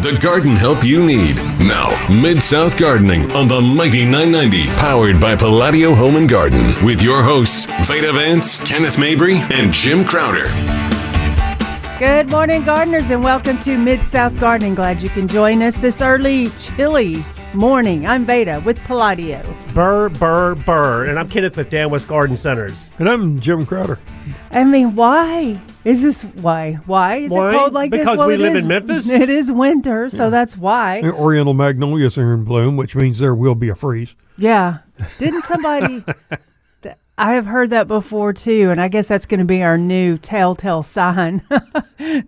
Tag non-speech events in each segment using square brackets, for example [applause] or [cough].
The garden help you need. Now, Mid South Gardening on the Mighty 990, powered by Palladio Home and Garden, with your hosts, Veda Vance, Kenneth Mabry, and Jim Crowder. Good morning, gardeners, and welcome to Mid South Gardening. Glad you can join us this early, chilly morning. I'm Veda with Palladio. Burr, burr, burr. And I'm Kenneth with Dan West Garden Centers. And I'm Jim Crowder. I mean, why is this? Why? Why is Why? it cold like Because this? Well, we live is, in Memphis. [laughs] It is winter, so that's why. The Oriental magnolias are in bloom, which means there will be a freeze. Yeah. Didn't somebody? [laughs] I have heard that before too, and I guess that's going to be our new telltale sign [laughs]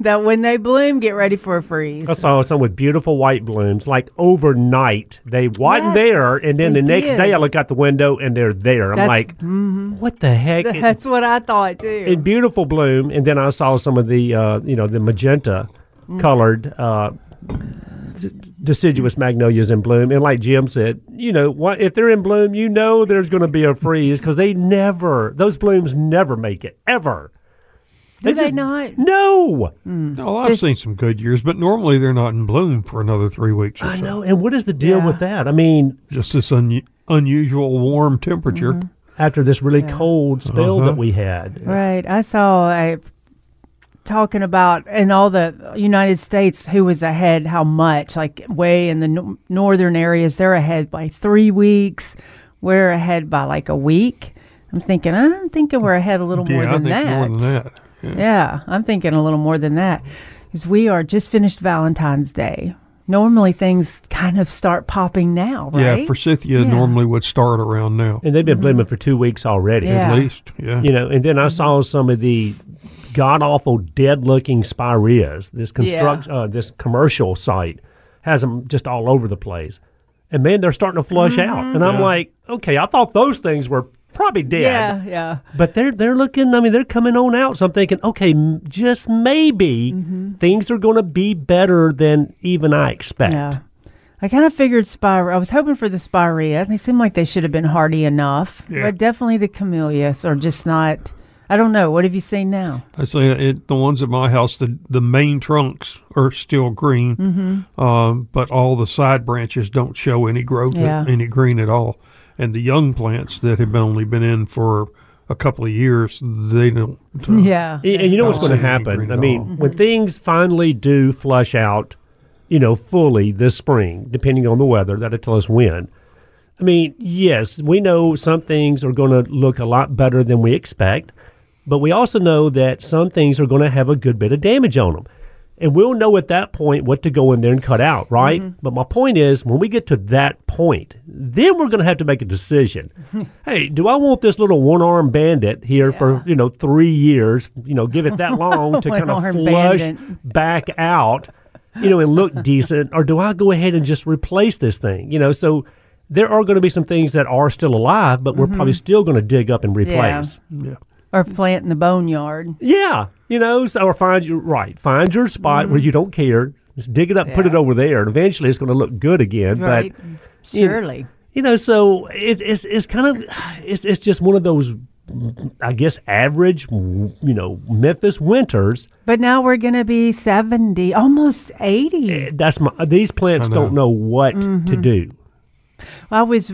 that when they bloom, get ready for a freeze. I saw some with beautiful white blooms. Like overnight, they wasn't Yes, there, and then the next day I look out the window and they're there. I'm That's- mm-hmm. like, what the heck? It- [laughs] That's what I thought too. in beautiful bloom, and then I saw some of the, uh, you know, the magenta Mm. colored uh, deciduous magnolias in bloom. And like Jim said, you know, what if they're in bloom, you know there's going to be a freeze because they never, those blooms never make it ever. Do they not? No. Oh, I've seen some good years, but normally they're not in bloom for another three weeks. Or I so. know. And what is the deal Yeah. with that? I mean, Just this un- unusual warm temperature. Mm-hmm. after this really cold spell Uh-huh. that we had. Right. I saw a talking about in all the United States who was ahead, how much, like way in the no- northern areas, they're ahead by three weeks. We're ahead by like a week. I'm thinking, I'm thinking we're ahead a little more yeah, than I think that. more than that. Yeah. Yeah, I'm thinking a little more than that. Because we are just finished Valentine's Day. Normally things kind of start popping now, right? Yeah, forsythia Yeah. normally would start around now, And they've been mm-hmm. blooming for two weeks already. Yeah. at least. Yeah. You know, and then I mm-hmm. saw some of the god awful dead looking spireas. This construct, uh, this commercial site has them just all over the place, and man, they're starting to flush out. And I'm Yeah. like, okay, I thought those things were probably dead, yeah, yeah. but they're they're looking. I mean, they're coming on out. So I'm thinking, okay, m- just maybe Mm-hmm. things are going to be better than even I expect. Yeah. I kind of figured spire. I was hoping for the spirea. They seem like they should have been hardy enough, Yeah. but definitely the camellias are just not. I don't know. What have you seen now? I say it, the ones at my house, the the main trunks are still green, Mm-hmm. um, but all the side branches don't show any growth, Yeah. any green at all. And the young plants that have been only been in for a couple of years, they don't. uh, yeah. And, and you know what's going to happen? I at mean, all. when things finally do flush out, you know, fully this spring, depending on the weather, that'll tell us when. I mean, yes, we know some things are going to look a lot better than we expect, but we also know that some things are going to have a good bit of damage on them. And we'll know at that point what to go in there and cut out, right? Mm-hmm. But my point is, when we get to that point, then we're going to have to make a decision. [laughs] hey, do I want this little one-armed bandit here for you know three years? You know, give it that [laughs] long to kind of flush bandit. back out, you know, and look [laughs] decent, or do I go ahead and just replace this thing? You know, so there are going to be some things that are still alive, but we're probably mm-hmm. still going to dig up and replace. yeah. Or plant in the boneyard. Yeah, you know, so or find your right, find your spot where you don't care. Just dig it up, put it over there, and eventually it's going to look good again. Right. But you know, Surely. you know, so it, it's it's kind of it's it's just one of those, I guess, average, you know, Memphis winters. But now we're going to be 70, almost 80. Eh, That's my these plants know. don't know what to do. I was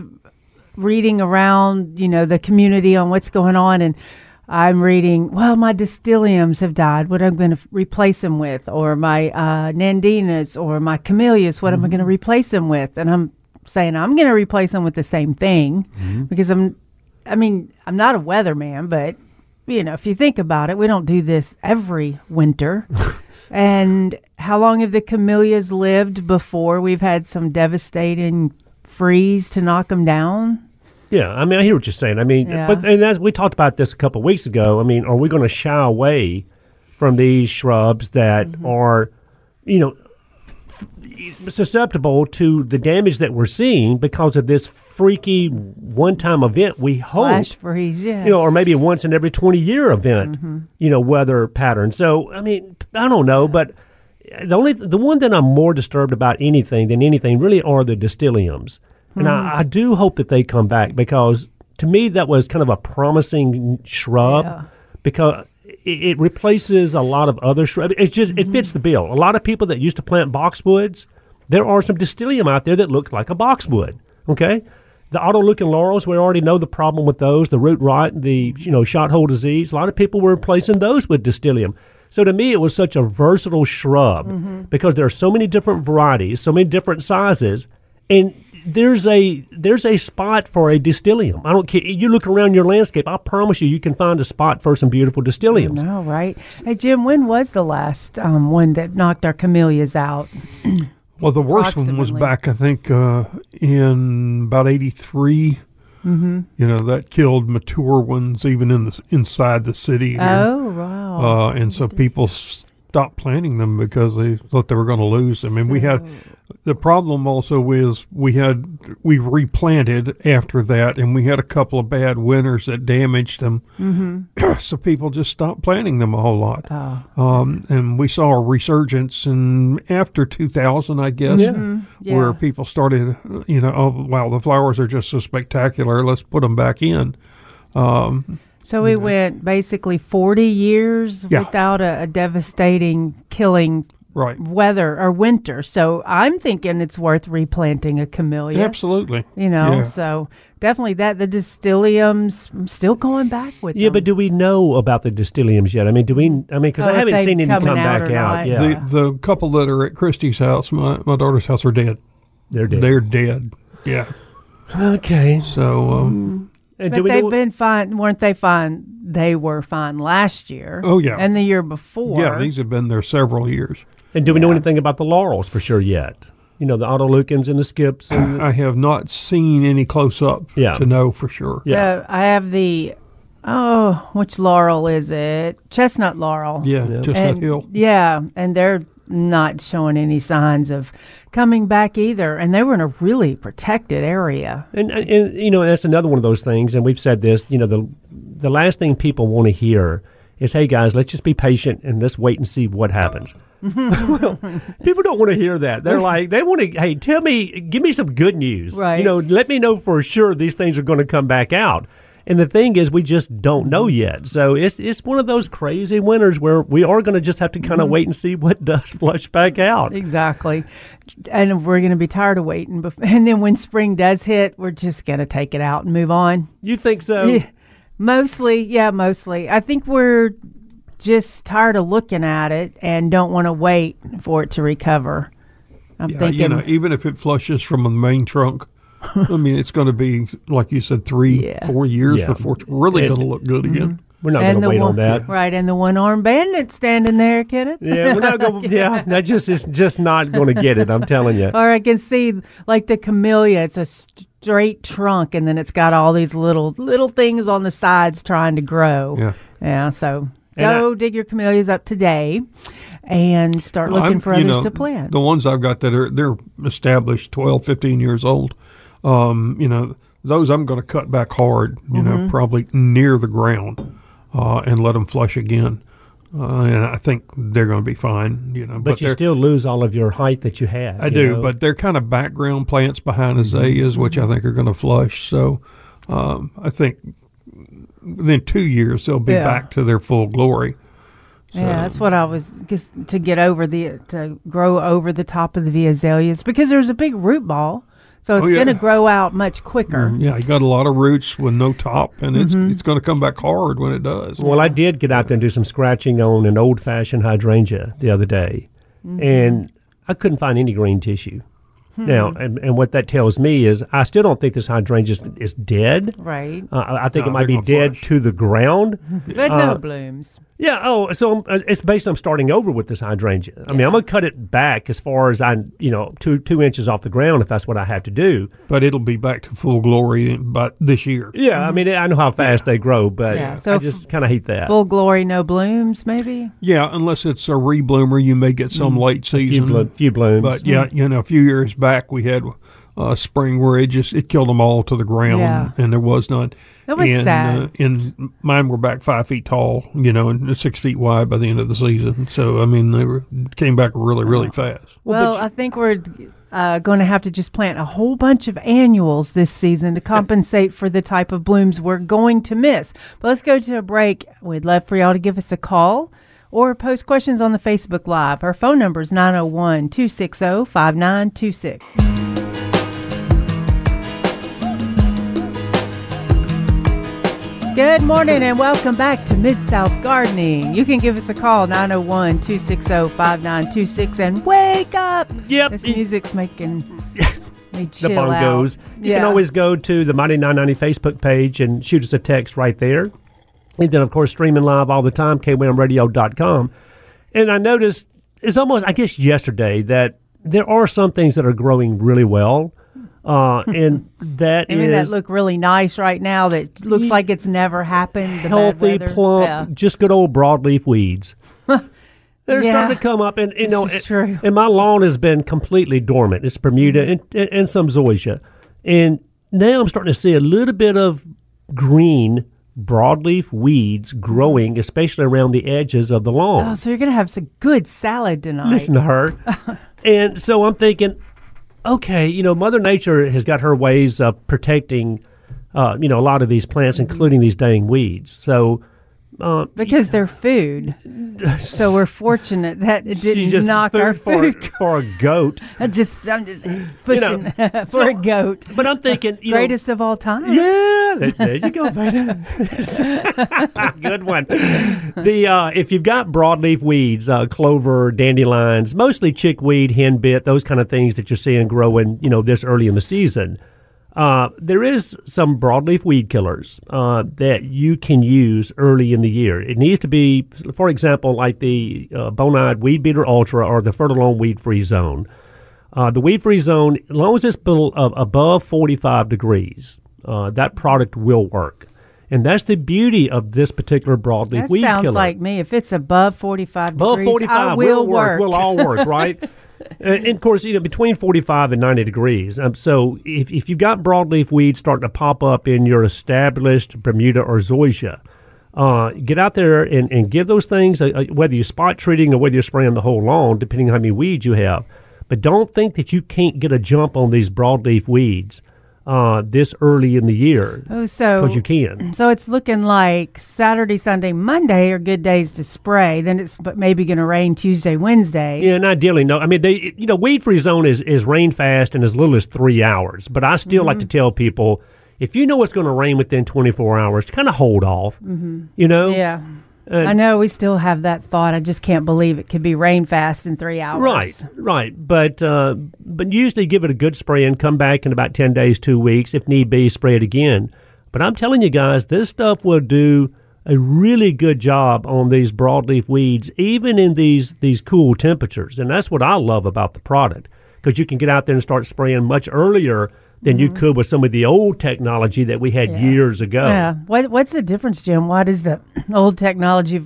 reading around, you know, the community on what's going on, and I'm reading, well, my distyliums have died. What am I going to replace them with? Or my uh, nandinas or my camellias, what am I going to replace them with? And I'm saying I'm going to replace them with the same thing because I'm, I mean, I'm not a weatherman, but, you know, if you think about it, we don't do this every winter. [laughs] and how long have the camellias lived before we've had some devastating freeze to knock them down? Yeah, I mean, I hear what you're saying. I mean, Yeah. but and as we talked about this a couple of weeks ago, I mean, are we going to shy away from these shrubs that Mm-hmm. are, you know, susceptible to the damage that we're seeing because of this freaky one-time event? We hope, Flash freeze, yeah. you know, or maybe once in every 20 year event, you know, weather pattern. So, I mean, I don't know, but the only the one that I'm more disturbed about anything than anything really are the distyliums, and I, hmm. I do hope that they come back because to me that was kind of a promising shrub Yeah. because it, it replaces a lot of other shrubs. It's just it fits mm-hmm. the bill. A lot of people that used to plant boxwoods, there are some distylium out there that look like a boxwood. Okay, the Otto Luyken laurels, we already know the problem with those, the root rot, the you know shot hole disease. A lot of people were replacing those with distylium. So to me, it was such a versatile shrub mm-hmm. because there are so many different varieties, so many different sizes, and there's a there's a spot for a distylium. I don't care. You look around your landscape. I promise you, you can find a spot for some beautiful Distyliums. No, right? Hey, Jim, when was the last um, one that knocked our camellias out? [clears throat] Well, the worst one was back, I think, uh, in about '83. Mm-hmm. You know that killed mature ones even in the inside the city. here. Oh, wow. uh, and so people stopped planting them because they thought they were going to lose them. And we had the problem also is we had we replanted after that, and we had a couple of bad winters that damaged them. Mm-hmm. [clears throat] so people just stopped planting them a whole lot. Oh. Um, and we saw a resurgence in after 2000, I guess, Yeah. Mm-hmm. where Yeah. people started, you know, oh wow, the flowers are just so spectacular. Let's put them back in. Um, So we went basically 40 years Yeah. without a, a devastating killing right. weather or winter. So I'm thinking it's worth replanting a camellia. Absolutely. You know, Yeah. so definitely that the distyliums. I'm still going back with Yeah, them. but do we know about the distyliums yet? I mean, do we? I mean, because Oh, I if haven't they seen any coming come out back or out. not. Yeah, The the couple that are at Christie's house, my, my daughter's house, are dead. they're dead. They're dead. Yeah. okay. So um, Uh, and But do we they've know? been fine, weren't they fine? They were fine last year. Oh, yeah. and the year before. yeah, these have been there several years. and do we know anything about the laurels for sure yet? You know, the Otto Luykens and the skips. And I have not seen any close up Yeah. to know for sure. yeah. So I have the oh, which laurel is it? Chestnut laurel. Yeah, Yeah. just and, hill. Yeah, and they're not showing any signs of coming back either. And they were in a really protected area. And, and, you know that's another one of those things, and we've said this. You know, the the last thing people want to hear is, "Hey guys, let's just be patient and let's wait and see what happens." well, [laughs] [laughs] people don't want to hear that. They're like, they want to, "Hey, tell me, give me some good news. Right. You know, let me know for sure these things are going to come back out." And the thing is, we just don't know mm-hmm. yet. So it's it's one of those crazy winters where we are going to just have to kind of mm-hmm. wait and see what [laughs] does flush back out. Exactly. And we're going to be tired of waiting. [laughs] And then when spring does hit, we're just going to take it out and move on. You think so? Yeah, mostly, yeah, mostly. I think we're just tired of looking at it and don't want to wait for it to recover. I'm Yeah, thinking, you know, even if it flushes from the main trunk, I mean, it's going to be like you said, three, Yeah. four years Yeah. before it's really going to look good again. Mm-hmm. We're not going and to the wait one, on that. right? And the one armed bandit standing there, Kenneth. Yeah, we're not going. [laughs] yeah, that just is just not going to get it. I'm telling you. [laughs] Or I can see like the camellia. It's a straight trunk, and then it's got all these little little things on the sides trying to grow. Yeah. Yeah. So And go dig your camellias up today, and start looking I'm- for you others know, to plant. The ones I've got that are they're established 12, 15 years old. Um, you know, those I'm going to cut back hard. You Mm-hmm. know, probably near the ground, uh, and let them flush again. Uh, and I think they're going to be fine. You know, But, you still lose all of your height that you had. I you do, know? but they're kind of background plants behind Mm-hmm. azaleas, which I think are going to flush. So um, I think within two years they'll be Yeah. back to their full glory. Yeah, that's what I was cause to get over the to grow over the top of the azaleas because there's a big root ball, so it's Oh, yeah. going to grow out much quicker. Yeah, you got a lot of roots with no top, and it's Mm-hmm. it's going to come back hard when it does. Well, I did get out there and do some scratching on an old fashioned hydrangea the other day, Mm-hmm. and I couldn't find any green tissue. Now, Hmm. and, and what that tells me is I still don't think this hydrangea is, is dead. Right, Uh, I I think No, it might be dead flush. to the ground. but no blooms. Yeah. Oh, so um, uh, it's based on starting over with this hydrangea. I mean, I'm gonna cut it back as far as I, you know, two two inches off the ground if that's what I have to do. but it'll be back to full glory but this year. Yeah. I mean, I know how fast they grow, but Yeah, so I f- just kind of hate that. Full glory, no blooms, maybe. Yeah, unless it's a rebloomer, you may get some late season. few, season. blo- few blooms. But yeah, you know, a few years back we had uh, spring where it just it killed them all to the ground, Yeah. and there was none. That was and, sad. Uh, and mine were back five feet tall, you know, and six feet wide by the end of the season. So I mean, they were came back really, really fast. Well, I think we're uh, going to have to just plant a whole bunch of annuals this season to compensate for the type of blooms we're going to miss. But let's go to a break. We'd love for y'all to give us a call or post questions on the Facebook Live. Our phone number is 901 260 5926. Good morning and welcome back to Mid South Gardening. You can give us a call 901 260 5926 and wake up. Yep. This music's making [laughs] me chill the out. bongos. You can always go to the Mighty 990 Facebook page and shoot us a text right there. And then, of course, streaming live all the time, kwamradio.com. And I noticed it's almost, I guess, yesterday that there are some things that are growing really well. Uh, and that I mean, that is look really nice right now. That looks like it's never happened. the healthy, plump, Yeah. just good old broadleaf weeds. [laughs] They're Yeah. starting to come up, and you know, and- true. and my lawn has been completely dormant. It's Bermuda and, and, and some zoysia, and now I'm starting to see a little bit of green broadleaf weeds growing, especially around the edges of the lawn. Oh, so you're going to have some good salad tonight. Listen to her. [laughs] and so I'm thinking, okay, you know, Mother Nature has got her ways of protecting, uh, you know, a lot of these plants, including these dang weeds. So. Uh, because they're food. so we're fortunate that it [laughs] didn't just knock food our for, food. for a goat. [laughs] I just, I'm just pushing [laughs] for so- a goat. But I'm thinking, you know, Greatest of all time. Yeah, there, there you go, Veda. Good one. The uh, if you've got broadleaf weeds, uh, clover, dandelions, mostly chickweed, henbit, those kind of things that you're seeing growing, you know, this early in the season. Uh, there is some broadleaf weed killers uh, that you can use early in the year. It needs to be, for example, like the uh, Bonide Weed Beater Ultra or the Fertilome Weed Free Zone. Uh, the weed free zone, as long as it's below, uh, above 45 degrees, uh, that product will work. And that's the beauty of this particular broadleaf That weed sounds killer. like me. If it's above 45 above degrees, 45 I will work. We'll all work, right? [laughs] Uh, and of course, you know, between 45 and 90 degrees. Um, so if, if you've got broadleaf weeds starting to pop up in your established Bermuda or zoysia, uh, get out there and, and give those things, a, a- whether you're spot treating or whether you're spraying the whole lawn, depending on how many weeds you have. But don't think that you can't get a jump on these broadleaf weeds uh, this early in the year Oh, so because you can. [clears throat] So it's looking like Saturday, Sunday, Monday are good days to spray. Then it's b- maybe going to rain Tuesday, Wednesday. Yeah, and ideally, no. I mean, they, you know, weed free zone is, is rain fast and as little as three hours. But I still like to tell people if you know it's going to rain within 24 hours, kind of hold off. Mm-hmm. You know? Yeah. And- I know we still have that thought. I just can't believe it could be rain fast in three hours. Right, right. But uh, but usually give it a good spray and come back in about 10 days, two weeks. If need be, spray it again. But I'm telling you guys, this stuff will do a really good job on these broadleaf weeds, even in these, these cool temperatures. And that's what I love about the product because you can get out there and start spraying much earlier than you could with some of the old technology that we had years ago. Yeah. What What's the difference, Jim? Why does the [clears throat] old technology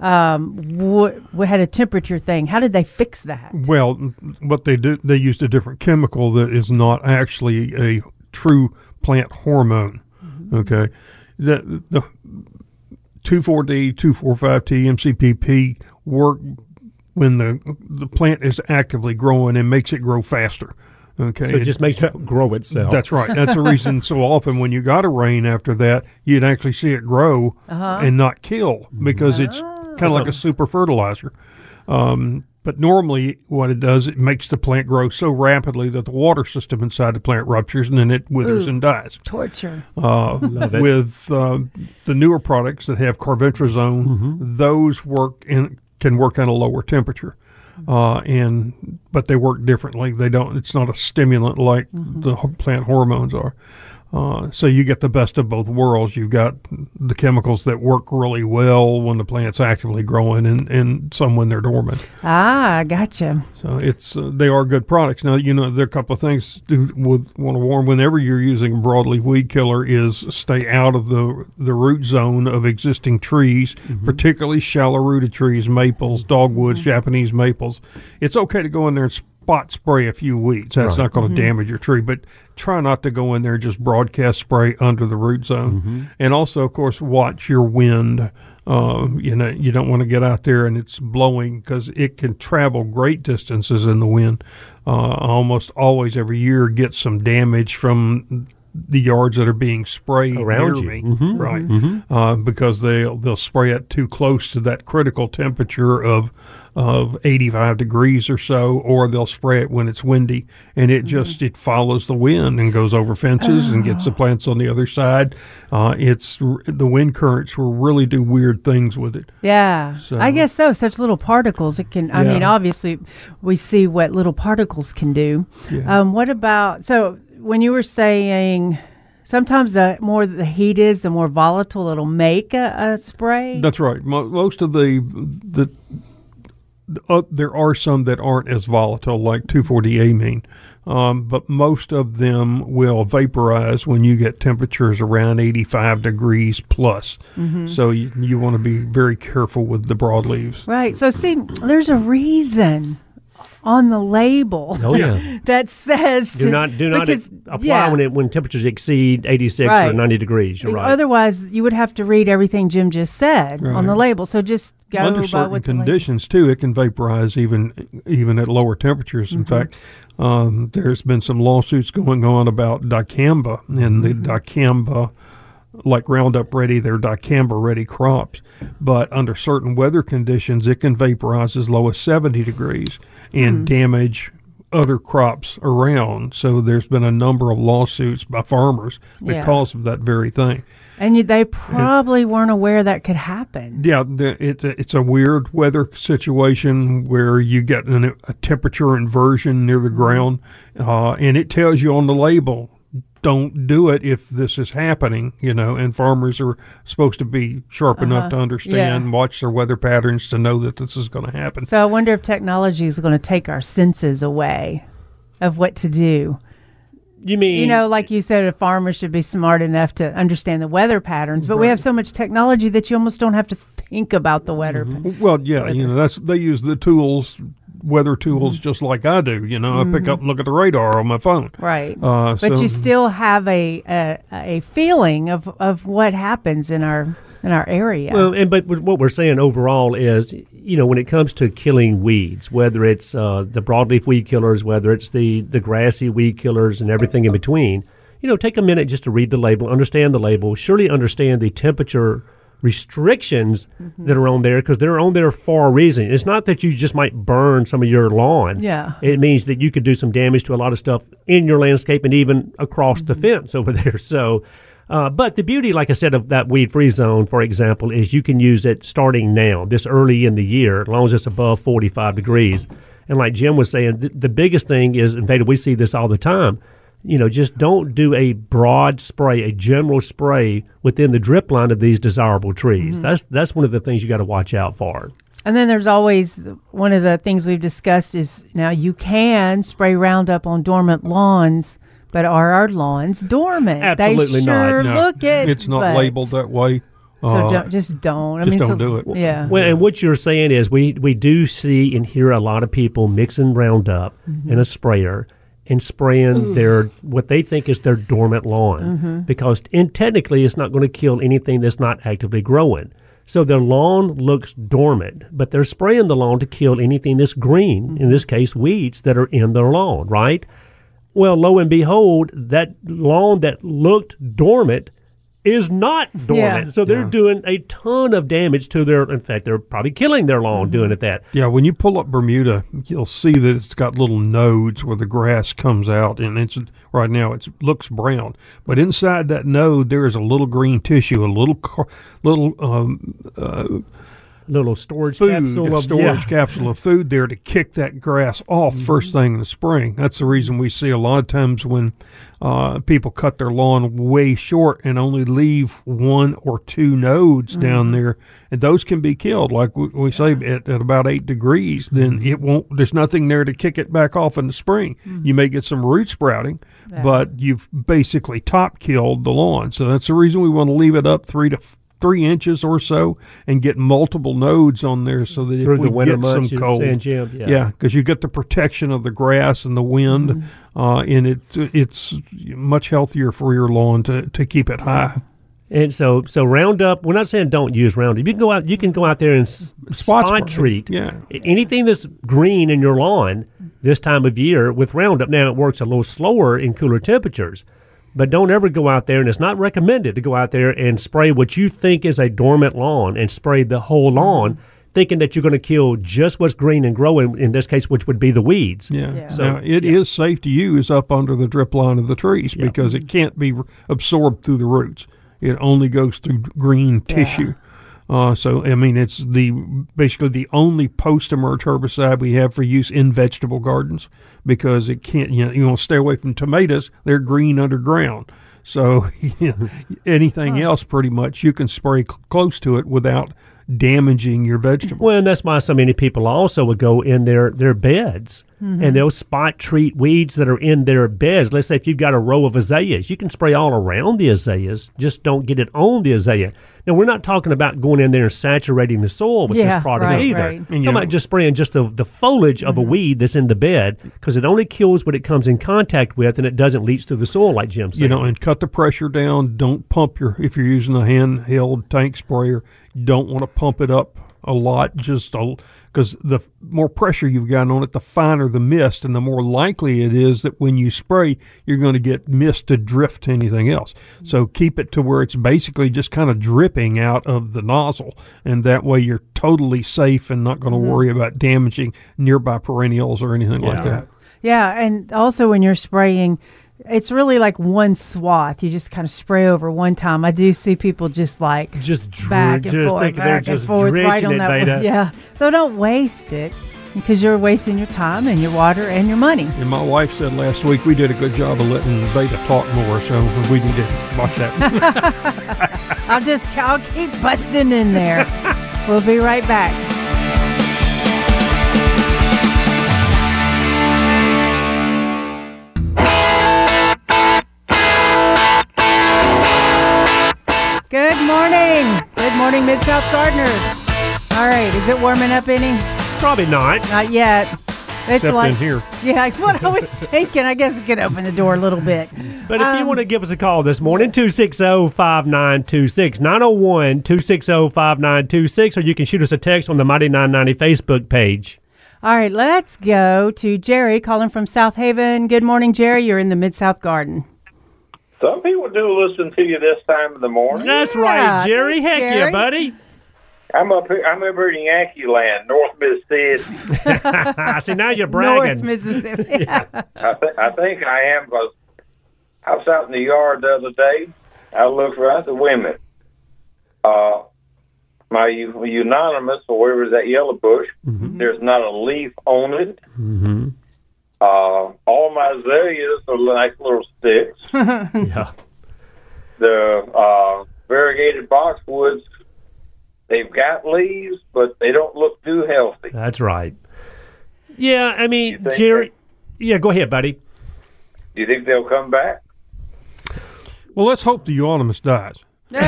um, w- w- had a temperature thing? How did they fix that? Well, what they did, they used a different chemical that is not actually a true plant hormone. Okay, the the 2,4-D, 2,4,5-T, MCPP work when the the plant is actively growing and makes it grow faster. Okay, So it just makes it grow itself. That's right. That's the reason so [laughs] often when you got a rain after that, you'd actually see it grow and not kill because it's kind of like a super fertilizer. Um, but normally, what it does, it makes the plant grow so rapidly that the water system inside the plant ruptures and then it withers and dies. Torture. Uh, [laughs] with uh, the newer products that have carfentrazone, those work in can work at a lower temperature, uh, and but they work differently. They don't. It's not a stimulant like the plant hormones are. Uh, so you get the best of both worlds. You've got the chemicals that work really well when the plant's actively growing, and, and some when they're dormant. Ah, gotcha. So it's uh, they are good products. Now you know there are a couple of things to, would want to warn whenever you're using a broadleaf weed killer is stay out of the the root zone of existing trees, particularly shallow rooted trees, maples, dogwoods, Japanese maples. It's okay to go in there and spot spray a few weeds. That's Right. not going to damage your tree, but try not to go in there and just broadcast spray under the root zone. And also, of course, watch your wind. Uh, you know, you don't want to get out there and it's blowing because it can travel great distances in the wind. Uh, almost always every year get some damage from the yards that are being sprayed Around near you. me, Mhm. right? Uh, because they'll they'll spray it too close to that critical temperature of of 85 degrees or so, or they'll spray it when it's windy, and it just it follows the wind and goes over fences and gets the plants on the other side. Uh, it's the wind currents will really do weird things with it. Yeah, So- I guess so. Such little particles. It can. I mean, obviously, we see what little particles can do. Yeah. Um, what about so when you were saying sometimes the more the heat is, the more volatile it'll make a, a spray. That's right. Most of the the uh, there are some that aren't as volatile, like 2,4-D amine, um, but most of them will vaporize when you get temperatures around 85 degrees plus. So you, you want to be very careful with the broadleaves. right. So see, there's a reason on the label Oh yeah. [laughs] that says Do not do not because- apply yeah. when it when temperatures exceed 86 or 90 degrees. You're right. Otherwise, you would have to read everything Jim just said on the label. So just go Under certain what the label- conditions, too, it can vaporize even even at lower temperatures. In fact, um, there's been some lawsuits going on about dicamba and the dicamba, like Roundup Ready, they're dicamba ready crops. But under certain weather conditions, it can vaporize as low as 70 degrees and damage other crops around. So there's been a number of lawsuits by farmers Yeah. because of that very thing. And they probably weren't aware that could happen. Yeah, the, it's a, it's a weird weather situation where you get an, a temperature inversion near the ground, uh, and it tells you on the label, don't do it if this is happening. You know, and farmers are supposed to be sharp uh-huh. enough to understand, watch their weather patterns to know that this is going to happen. So I wonder if technology is going to take our senses away of what to do. you mean You know, like you said, a farmer should be smart enough to understand the weather patterns, but we have so much technology that you almost don't have to think about the weather. Mm-hmm. pa- Well, yeah, you know, that's they use the tools, weather tools, just like I do. You know, I pick up and look at the radar on my phone. Right. Uh, but so- you still have a, a a feeling of, of what happens in our in our area. Well, and but what we're saying overall is, you know, when it comes to killing weeds, whether it's uh, the broadleaf weed killers, whether it's the the grassy weed killers, and everything in between, you know, take a minute just to read the label, understand the label, surely understand the temperature restrictions that are on there because they're on there for a reason. It's not that you just might burn some of your lawn. Yeah. It means that you could do some damage to a lot of stuff in your landscape and even across the fence over [laughs] there. So, uh, but the beauty, like I said, of that weed free zone, for example, is you can use it starting now, this early in the year, as long as it's above 45 degrees. And like Jim was saying, th- the biggest thing is, in fact, we see this all the time. You know, just don't do a broad spray, a general spray within the drip line of these desirable trees. That's that's one of the things you got to watch out for. And then there's always one of the things we've discussed is now you can spray Roundup on dormant lawns, but are our lawns dormant? Absolutely they not. sure No, look it. it's not but- labeled that way. So Uh, don't, just don't. I just mean, don't so- do it. Yeah. Well, and what you're saying is we we do see and hear a lot of people mixing Roundup in a sprayer and spraying mm. their what they think is their dormant lawn mm-hmm. because in, technically it's not going to kill anything that's not actively growing. So their lawn looks dormant, but they're spraying the lawn to kill anything that's green, in this mm-hmm. case weeds that are in their lawn, right? Well, lo and behold, that lawn that looked dormant is not dormant. So they're doing a ton of damage to their. In fact, they're probably killing their lawn doing it that. Yeah, when you pull up Bermuda, you'll see that it's got little nodes where the grass comes out, and it's right now it looks brown, but inside that node there is a little green tissue, a little little um, Little storage food, capsule of storage yeah. Mm-hmm. capsule of food there to kick that grass off first thing in the spring. That's the reason we see a lot of times when uh, people cut their lawn way short and only leave one or two nodes Mm-hmm. down there, and those can be killed. Like we, we say, at, at about eight degrees, then Mm-hmm. it won't. There's nothing there to kick it back off in the spring. Mm-hmm. You may get some root sprouting, but you've basically top killed the lawn. So that's the reason we want to leave it up three to three inches or so and get multiple nodes on there so that Through if the we winter get months, some cold, saying, Jim? Yeah. yeah, because you get the protection of the grass and the wind, Mm-hmm. uh, and it it's much healthier for your lawn to, to keep it high. And so, so Roundup. We're not saying don't use Roundup. You can go out. You can go out there and Spot spot, treat. yeah. Anything that's green in your lawn this time of year with Roundup. Now it works a little slower in cooler temperatures, but don't ever go out there. And it's not recommended to go out there and spray what you think is a dormant lawn and spray the whole lawn, thinking that you're going to kill just what's green and growing. In this case, which would be the weeds. Yeah. Yeah. So it is safe to use up under the drip line of the trees because it can't be absorbed through the roots. It only goes through green tissue. Uh, so I mean, it's the basically the only post-emerge herbicide we have for use in vegetable gardens because it can't. You know, you want to stay away from tomatoes; they're green underground. So [laughs] you know, anything else, pretty much, you can spray cl- close to it without damaging your vegetable. Well, and that's why so many people also would go in their their beds Mm-hmm. and they'll spot treat weeds that are in their beds. Let's say if you've got a row of azaleas, you can spray all around the azaleas, just don't get it on the azalea. Now we're not talking about going in there and saturating the soil with Yeah, this product right, either. right. We're And, talking you know- about just spraying just the, the foliage of a mm-hmm. weed that's in the bed because it only kills what it comes in contact with and it doesn't leach through the soil like Jim said. you know, and cut the pressure down. Don't pump your if you're using a handheld tank sprayer. Don't want to pump it up a lot, just because the f- more pressure you've got on it, the finer the mist, and the more likely it is that when you spray, you're going to get mist to drift to anything else. So keep it to where it's basically just kind of dripping out of the nozzle, and that way you're totally safe and not going to mm-hmm. worry about damaging nearby perennials or anything like that. Yeah, and also when you're spraying, it's really like one swath. You just kind of spray over one time. I do see people just like just dr- back and just forth, think back they're and just forth, right on it, that Veda. one. Yeah, so don't waste it because you're wasting your time and your water and your money. And my wife said last week we did a good job of letting the Veda talk more, so we need to watch that. [laughs] I'll just I'll keep busting in there. [laughs] we'll be right back. Good morning. Good morning, Mid South Gardeners. All right, is it warming up any? Probably not. Not yet. It's Except like in here. Yeah, that's what I was [laughs] thinking. I guess I could open the door a little bit. But if you Um, want to give us a call this morning, oh, 260 5926, 901 260 5926, or you can shoot us a text on the Mighty 990 Facebook page. All right, let's go to Jerry calling from South Haven. Good morning, Jerry. You're in the Mid South Garden. Some people do listen to you this time of the morning. That's Yeah, right, Jerry. Heck Jerry. yeah, buddy. I'm up here. I'm over in Yankee Land, North Mississippi. [laughs] [laughs] I see, now you're bragging. North bragging. Mississippi. [laughs] I, th- I think I am because I was out in the yard the other day. I looked around the women. Uh, my u- unanimous, or wherever that yellow bush, there's not a leaf on it. mm-hmm. Uh, all my azaleas are like little sticks. [laughs] Yeah. the uh, variegated boxwoods, they've got leaves, but they don't look too healthy. That's right. Yeah, I mean, think Jerry. Yeah, go ahead, buddy. Do you think they'll come back? Well, let's hope the euonymus dies. [laughs] [laughs] but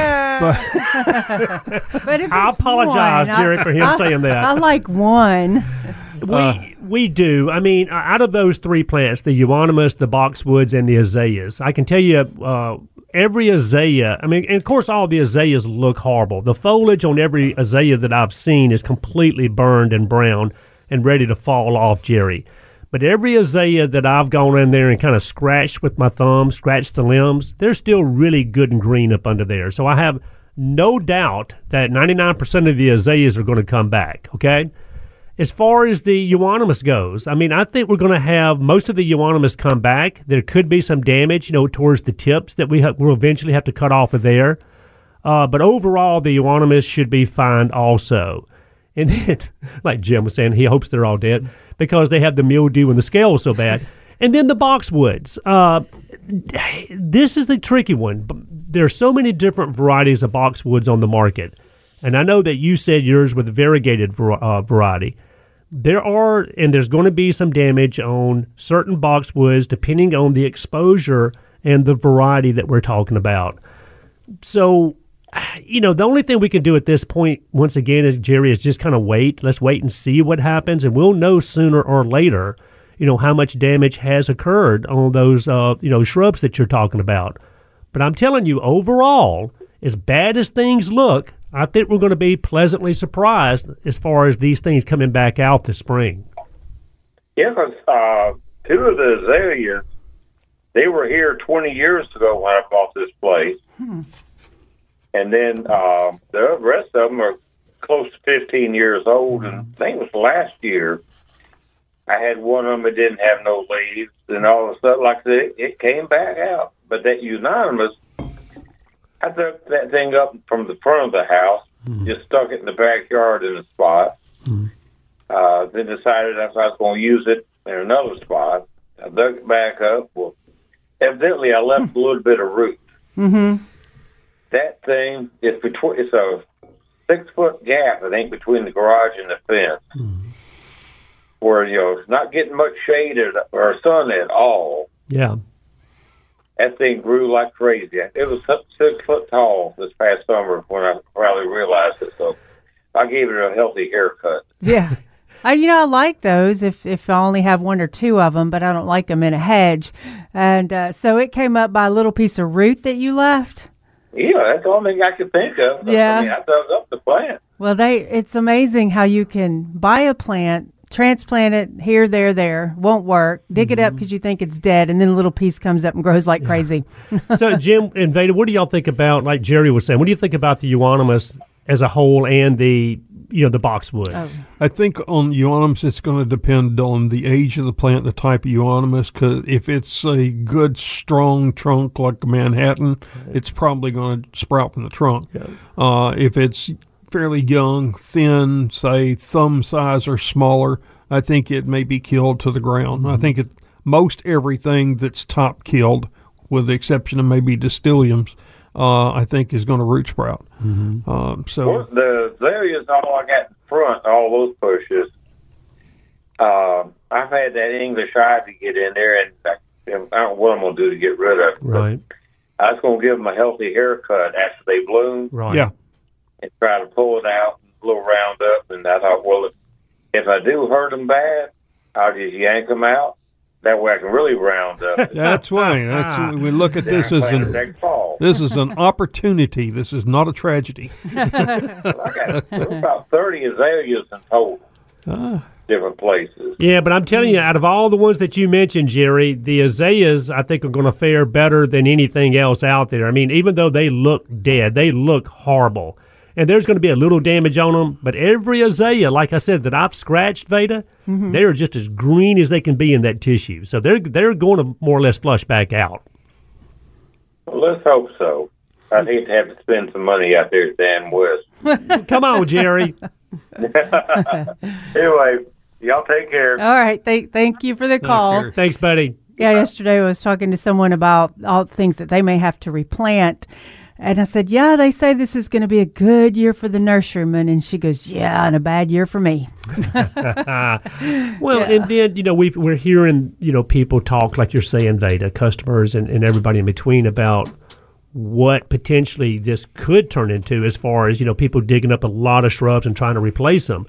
if I apologize, one, Jerry, I- for him I- saying that. I like one. We we do. I mean, uh, out of those three plants, the euonymus, the boxwoods, and the azaleas, I can tell you, uh, every azalea. I mean, and of course, all the azaleas look horrible. The foliage on every azalea that I've seen is completely burned and brown and ready to fall off, Jerry. But every azalea that I've gone in there and kind of scratched with my thumb, scratched the limbs, they're still really good and green up under there. So I have no doubt that 99% of the azaleas are going to come back. Okay. As far as the euonymus goes, I mean, I think we're going to have most of the euonymus come back. There could be some damage, you know, towards the tips that we ha- will eventually have to cut off of there. Uh, but overall, the euonymus should be fine also. And then, [laughs] like Jim was saying, he hopes they're all dead because they have the mildew and the scales so bad. [laughs] and then the boxwoods. Uh, this is the tricky one. There are so many different varieties of boxwoods on the market. And I know that you said yours with variegated uh, variety. There are, and there's going to be some damage on certain boxwoods depending on the exposure and the variety that we're talking about. So you know, the only thing we can do at this point, once again, is Jerry, is just kind of wait. Let's wait and see what happens, and we'll know sooner or later, you know, how much damage has occurred on those, uh, you know, shrubs that you're talking about. But I'm telling you, overall, as bad as things look, I think we're going to be pleasantly surprised as far as these things coming back out this spring. Yeah, because uh, two of the azaleas, they were here 20 years ago when I bought this place. And then uh, the rest of them are close to 15 years old. And I think it was last year, I had one of them that didn't have no leaves. And all of a sudden, like I said, it, it came back out. But that unanimous, I took that thing up from the front of the house, just stuck it in the backyard in a spot. Uh, then decided if I was going to use it in another spot. I dug it back up. Well, evidently I left a little bit of root. Mm-hmm. That thing is between. It's a six foot gap, I think, between the garage and the fence, where you know it's not getting much shade or, or sun at all. Yeah. That thing grew like crazy. It was six- foot tall this past summer when I finally realized it. So I gave it a healthy haircut. Yeah. [laughs] I, you know, I like those if, if I only have one or two of them, but I don't like them in a hedge. And uh, so it came up by a little piece of root that you left. Yeah, that's the only thing I could think of. Yeah. I mean, I dug up the plant. Well, they it's amazing how you can buy a plant, transplant it here, there, there, won't work, dig it up because you think it's dead, and then a little piece comes up and grows like crazy. [laughs] so Jim and Veda, what do y'all think about? Like Jerry was saying, what do you think about the euonymus as a whole and the you know the boxwoods? I think on euonymus, it's going to depend on the age of the plant, the type of euonymus. Because if it's a good, strong trunk like a Manhattan, it's probably going to sprout from the trunk. Uh, if it's fairly young, thin, say thumb size or smaller, I think it may be killed to the ground. I think it, most everything that's top killed, with the exception of maybe distyliums, uh, I think is going to root sprout. Um, so. Well, the azaleas, all I got in front, all those bushes. Um, I've had that English ivy to get in there, and I, I don't know what I'm going to do to get rid of it. Right. I was going to give them a healthy haircut after they bloom Right. Yeah. And try to pull it out, a little round up. And I thought, well, if, if I do hurt them bad, I'll just yank them out. That way I can really round up. [laughs] That's why. That's we look at this as an next fall. this is an opportunity. This is not a tragedy. [laughs] I got about 30 azaleas in total, ah. different places. Yeah, but I'm telling you, out of all the ones that you mentioned, Jerry, the azaleas I think are going to fare better than anything else out there. I mean, even though they look dead, they look horrible, and there's going to be a little damage on them. But every azalea, like I said, that I've scratched, Veda, mm-hmm. they are just as green as they can be in that tissue. So they're they're going to more or less flush back out. Well, let's hope so. I'd hate to have to spend some money out there at Dan West. [laughs] Come on, Jerry. [laughs] Anyway, y'all take care. All right, thank thank you for the call. care. Thanks, buddy. Yeah, yesterday I was talking to someone about all the things that they may have to replant. And I said, Yeah, they say this is going to be a good year for the nurseryman. And she goes, Yeah, and a bad year for me. [laughs] Well, and then you know we we're hearing you know people talk like you're saying, Veda, customers and, and everybody in between about what potentially this could turn into as far as you know people digging up a lot of shrubs and trying to replace them.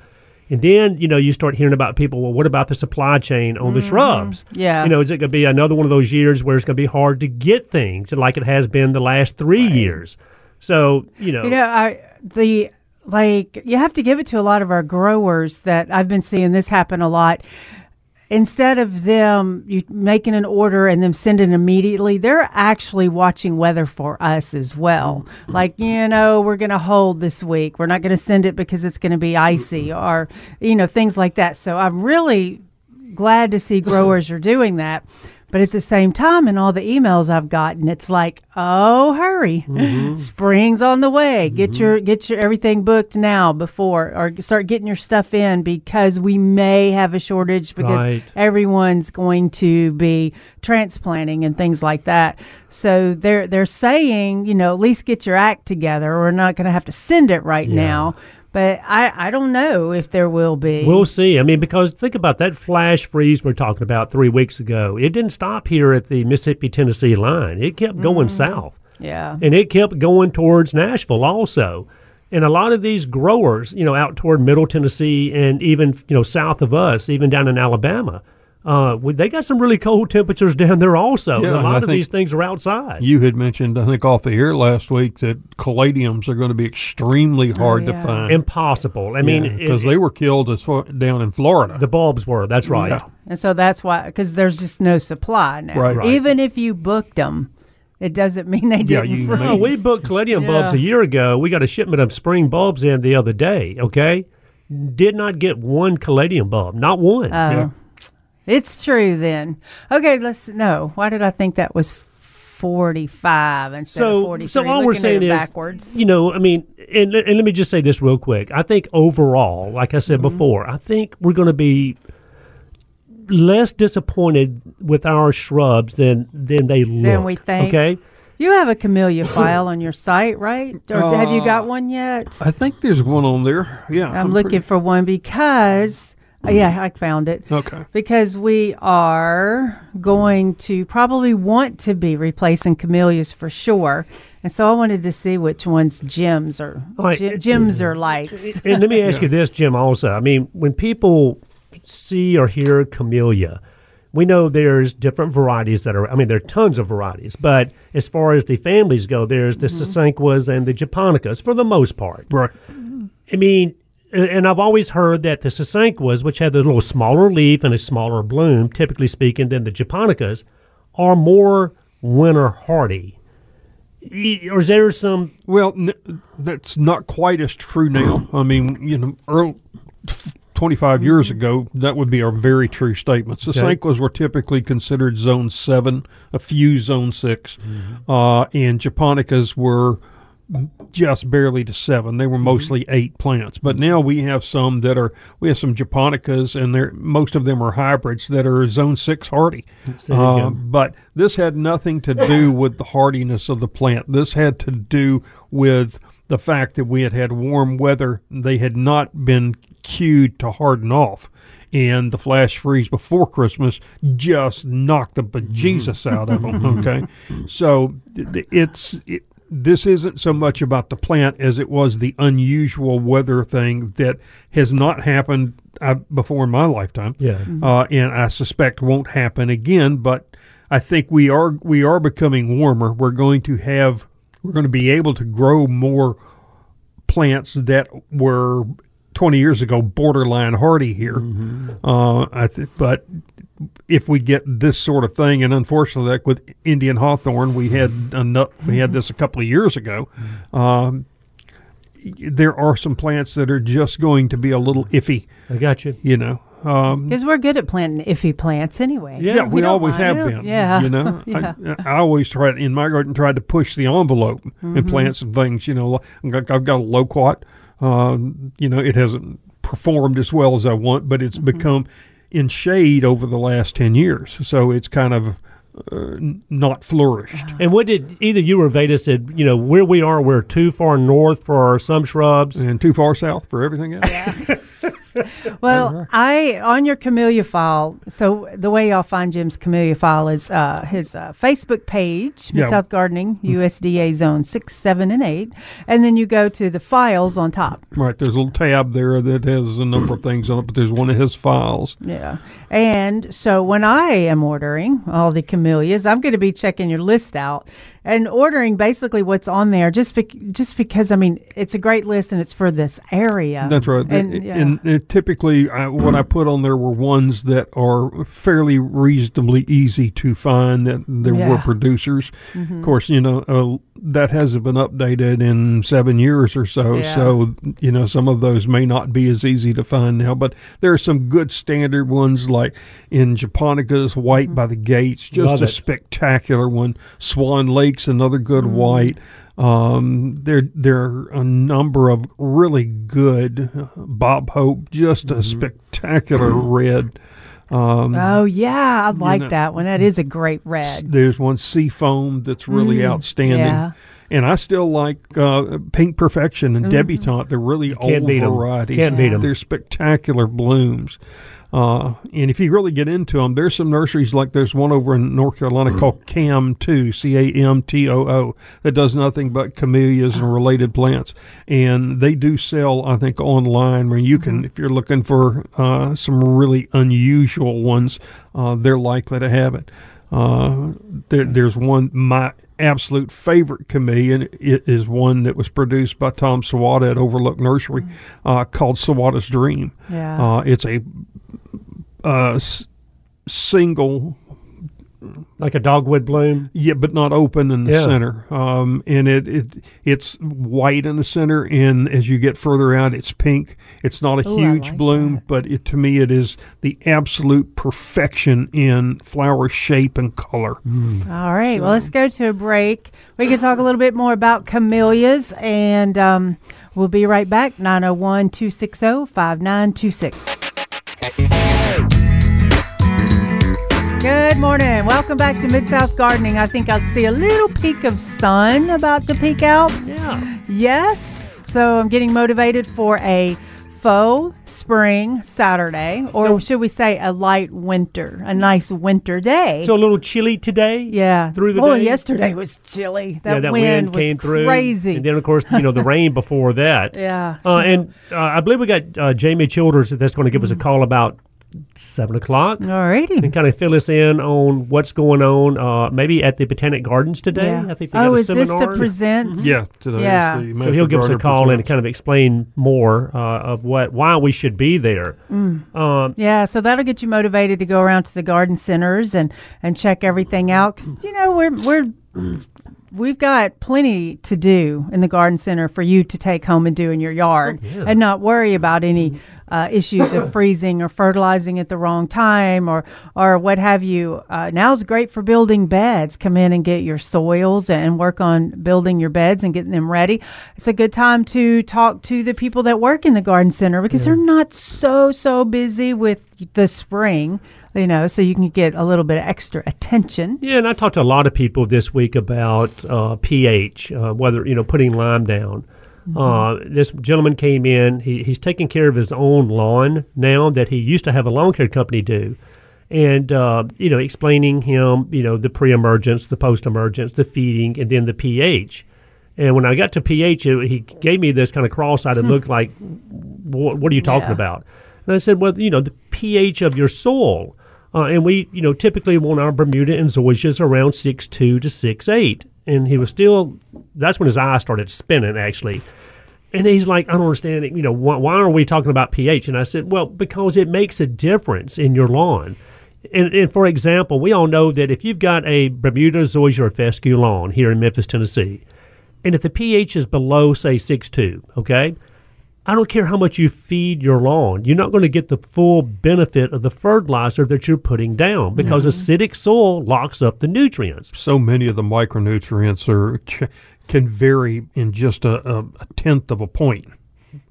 And then you know you start hearing about people. Well, what about the supply chain on the shrubs? Mm-hmm. Yeah. you know, is it going to be another one of those years where it's going to be hard to get things, like it has been the last three years? So you know, You know, I the like you have to give it to a lot of our growers that I've been seeing this happen a lot. Instead of them you making an order and them sending immediately, they're actually watching weather for us as well. Mm. Like, you know, we're going to hold this week. We're not going to send it because it's going to be icy or, you know, things like that. So I'm really glad to see growers are doing that. But at the same time, in all the emails I've gotten, it's like, oh, hurry, mm-hmm. [laughs] spring's on the way. Get mm-hmm. your get your everything booked now before, or start getting your stuff in because we may have a shortage because Right. everyone's going to be transplanting and things like that. So they're they're saying, you know, at least get your act together. We're not going to have to send it right Yeah. now. But I, I don't know if there will be. We'll see. I mean, because think about that flash freeze we're talking about three weeks ago. It didn't stop here at the Mississippi Tennessee line. It kept going mm-hmm. south. Yeah. and it kept going towards Nashville also. And a lot of these growers, you know, out toward Middle Tennessee and even you know south of us, even down in Alabama, uh, we- they got some really cold temperatures down there also. Yeah, a lot I of these things are outside. You had mentioned, I think, off the air last week that caladiums are going to be extremely hard to yeah. find. Impossible. I mean, because it- they were killed as far down in Florida. the bulbs were. That's right. Yeah. And so that's why, because there's just no supply now. Right. Right. Even if you booked them, it doesn't mean they didn't you freeze. may- Oh, we booked caladium bulbs a year ago. We got a shipment of spring bulbs in the other day. Okay, did not get one caladium bulb, not one. Oh, Yeah. It's true then. Okay, let's no. Why did I think that was forty-five instead of so, forty-three? so all we're saying it is, backwards. you know, I mean, and, and let me just say this real quick. I think overall, like I said Mm-hmm. before, I think we're going to be less disappointed with our shrubs than than they look. we think. Okay. You have a camellia file on your site, right? Or have you Uh, got one yet? I think there's one on there. Yeah, I'm, looking pretty- for one because uh, yeah, I found it. Okay. Because we are going to probably want to be replacing camellias for sure. And so I wanted to see which ones Jim's are Right. Ji- Jim's are likes. and let me ask you this, Jim. Also, I mean, when people see or hear camellia, we know there's different varieties that are. I mean, there are tons of varieties, but as far as the families go, there's the mm-hmm. Sasanquas and the Japonicas for the most part. Right. I mean, a- and I've always heard that the Sasanquas, which have the little smaller leaf and a smaller bloom, typically speaking, than the Japonicas, are more winter hardy. Or is there some Well, n- that's not quite as true now. [clears throat] I mean, you know, early, 25 years ago, that would be a very true statement. The Okay. Were typically considered zone seven, a few zone 6 uh, and Japonicas were just barely to seven. They were mostly eight plants. But now we have some that are, we have some Japonicas, and they're, most of them are hybrids that are zone six hardy. Uh, but this had nothing to do [laughs] with the hardiness of the plant. This had to do with the fact that we had had warm weather. They had not been cued to harden off. And the flash freeze before Christmas just knocked the bejesus out of them. [laughs] Okay, so it's it, this isn't so much about the plant as it was the unusual weather thing that has not happened uh, before in my lifetime yeah? uh, and I suspect won't happen again. But I think we are we are becoming warmer. We're going to have we're going to be able to grow more plants that were 20 years ago borderline hardy here. Uh, I th- but if we get this sort of thing, and unfortunately, like with Indian hawthorn, we had enough, we had this a couple of years ago. Um, there are some plants that are just going to be a little iffy, I got you. you know. Um, Because we're good at planting iffy plants anyway. Yeah, yeah, we, don't always have it. been. Yeah. you know, [laughs] Yeah. I, I always tried in my garden tried to push the envelope Mm-hmm. and plant some things. You know, I've got, I've got a loquat. Um, you know, it hasn't performed as well as I want, but it's Mm-hmm. become in shade over the last ten years. So it's kind of uh, not flourished. And what did either you or Veda said? You know where we are, we're too far north for some shrubs. And too far south for everything else. [laughs] [laughs] Well, I on your camellia file. So the way y'all find Jim's camellia file is uh, his uh, Facebook page, Mid Yeah. South Gardening, USDA Zone six, seven, and eight, and then you go to the files on top. right. There's a little tab there that has a number of things on it, but there's one of his files. Yeah, and so when I am ordering all the camellias, I'm going to be checking your list out and ordering basically what's on there, just bec- just because I mean it's a great list and it's for this area. That's right. And, And, yeah. and, and typically, I, what I put on there were ones that are fairly reasonably easy to find. That there were Yeah. Mm-hmm. producers. Of course, you know uh, that hasn't been updated in seven years or so. Yeah. So you know some of those may not be as easy to find now. But there are some good standard ones like in Japonicas, White Mm-hmm. by the Gates, just Love a it. spectacular one. Swan Lake's another good Mm-hmm. white. Um, there there are a number of really good uh, Bob Hope, just Mm-hmm. a spectacular red. Um, oh yeah, I like know- that one. That is a great red. there's one sea foam that's really Mm, outstanding. yeah. And I still like uh, Pink Perfection and Debutante. They're really Can't old beat 'em. varieties. Can't beat 'em. They're spectacular blooms. Uh, and if you really get into them, there's some nurseries like there's one over in North Carolina [clears throat] called Cam Two, C A M T O O, that does nothing but camellias and related plants. And they do sell, I think, online where you can, if you're looking for uh, some really unusual ones, uh, they're likely to have it. Uh, there, there's one my absolute favorite camellia it is one that was produced by Tom Sawada at Overlook Nursery uh, called Sawada's Dream. Yeah. Uh, it's a uh, s- single, Like a dogwood bloom. yeah, but not open in the Yeah. center. Um, and it, it it's white in the center, and as you get further out, it's pink. It's not a Ooh, huge like bloom, that. but it, to me, it is the absolute perfection in flower shape and color. All right. Well, let's go to a break. We can talk a little bit more about camellias, and um, we'll be right back. 901 260 5926. Good morning. Welcome back to Mid South Gardening. I think I'll see a little peek of sun about to peek out. Yeah. Yes. So I'm getting motivated for a faux spring Saturday, or So- should we say a light winter, a nice winter day. So a little chilly today. yeah. Through the oh, day. yesterday was chilly. That, yeah, that wind, wind, came through. crazy. And then, of course, you know, the [laughs] rain before that. yeah. Uh, so- and uh, I believe we got uh, Jamie Childers that's going to give us a call about seven o'clock All righty. and kind of fill us in on what's going on. Uh, maybe at the Botanic Gardens today. Yeah. I think they got oh, a is this the presents? Mm-hmm. Yeah, today. Yeah. Is the So he'll give us a Gardener call and kind of explain more uh, of what why we should be there. Um, Yeah, so that'll get you motivated to go around to the garden centers and and check everything out. Cause, you know we're we're we've got plenty to do in the garden center for you to take home and do in your yard, yeah. and not worry about any uh, issues of [clears throat] freezing or fertilizing at the wrong time or or what have you. Uh, now's great for building beds. Come in and get your soils and work on building your beds and getting them ready. It's a good time to talk to the people that work in the garden center because they're not so so busy with the spring. You know, so you can get a little bit of extra attention. Yeah, and I talked to a lot of people this week about uh, pH, uh, whether you know putting lime down. Uh, this gentleman came in. He, he's taking care of his own lawn now that he used to have a lawn care company do, and uh, you know explaining him you know the pre-emergence, the post-emergence, the feeding, and then the pH. And when I got to pH, it, he gave me this kind of cross-eyed look like, what, "What are you talking Yeah. about?" And I said, "Well, you know, the pH of your soil." Uh, and we, you know, typically want our Bermuda and zoysias around six two to six eight. And he was still. That's when his eyes started spinning, actually. And he's like, I don't understand it. You know, why, why are we talking about pH? And I said, well, because it makes a difference in your lawn. And, and for example, we all know that if you've got a Bermuda, zoysia, or fescue lawn here in Memphis, Tennessee, and if the pH is below, say, six two, okay, I don't care how much you feed your lawn, you're not going to get the full benefit of the fertilizer that you're putting down because mm-hmm. acidic soil locks up the nutrients. so many of the micronutrients are ch- can vary in just a, a, a tenth of a point.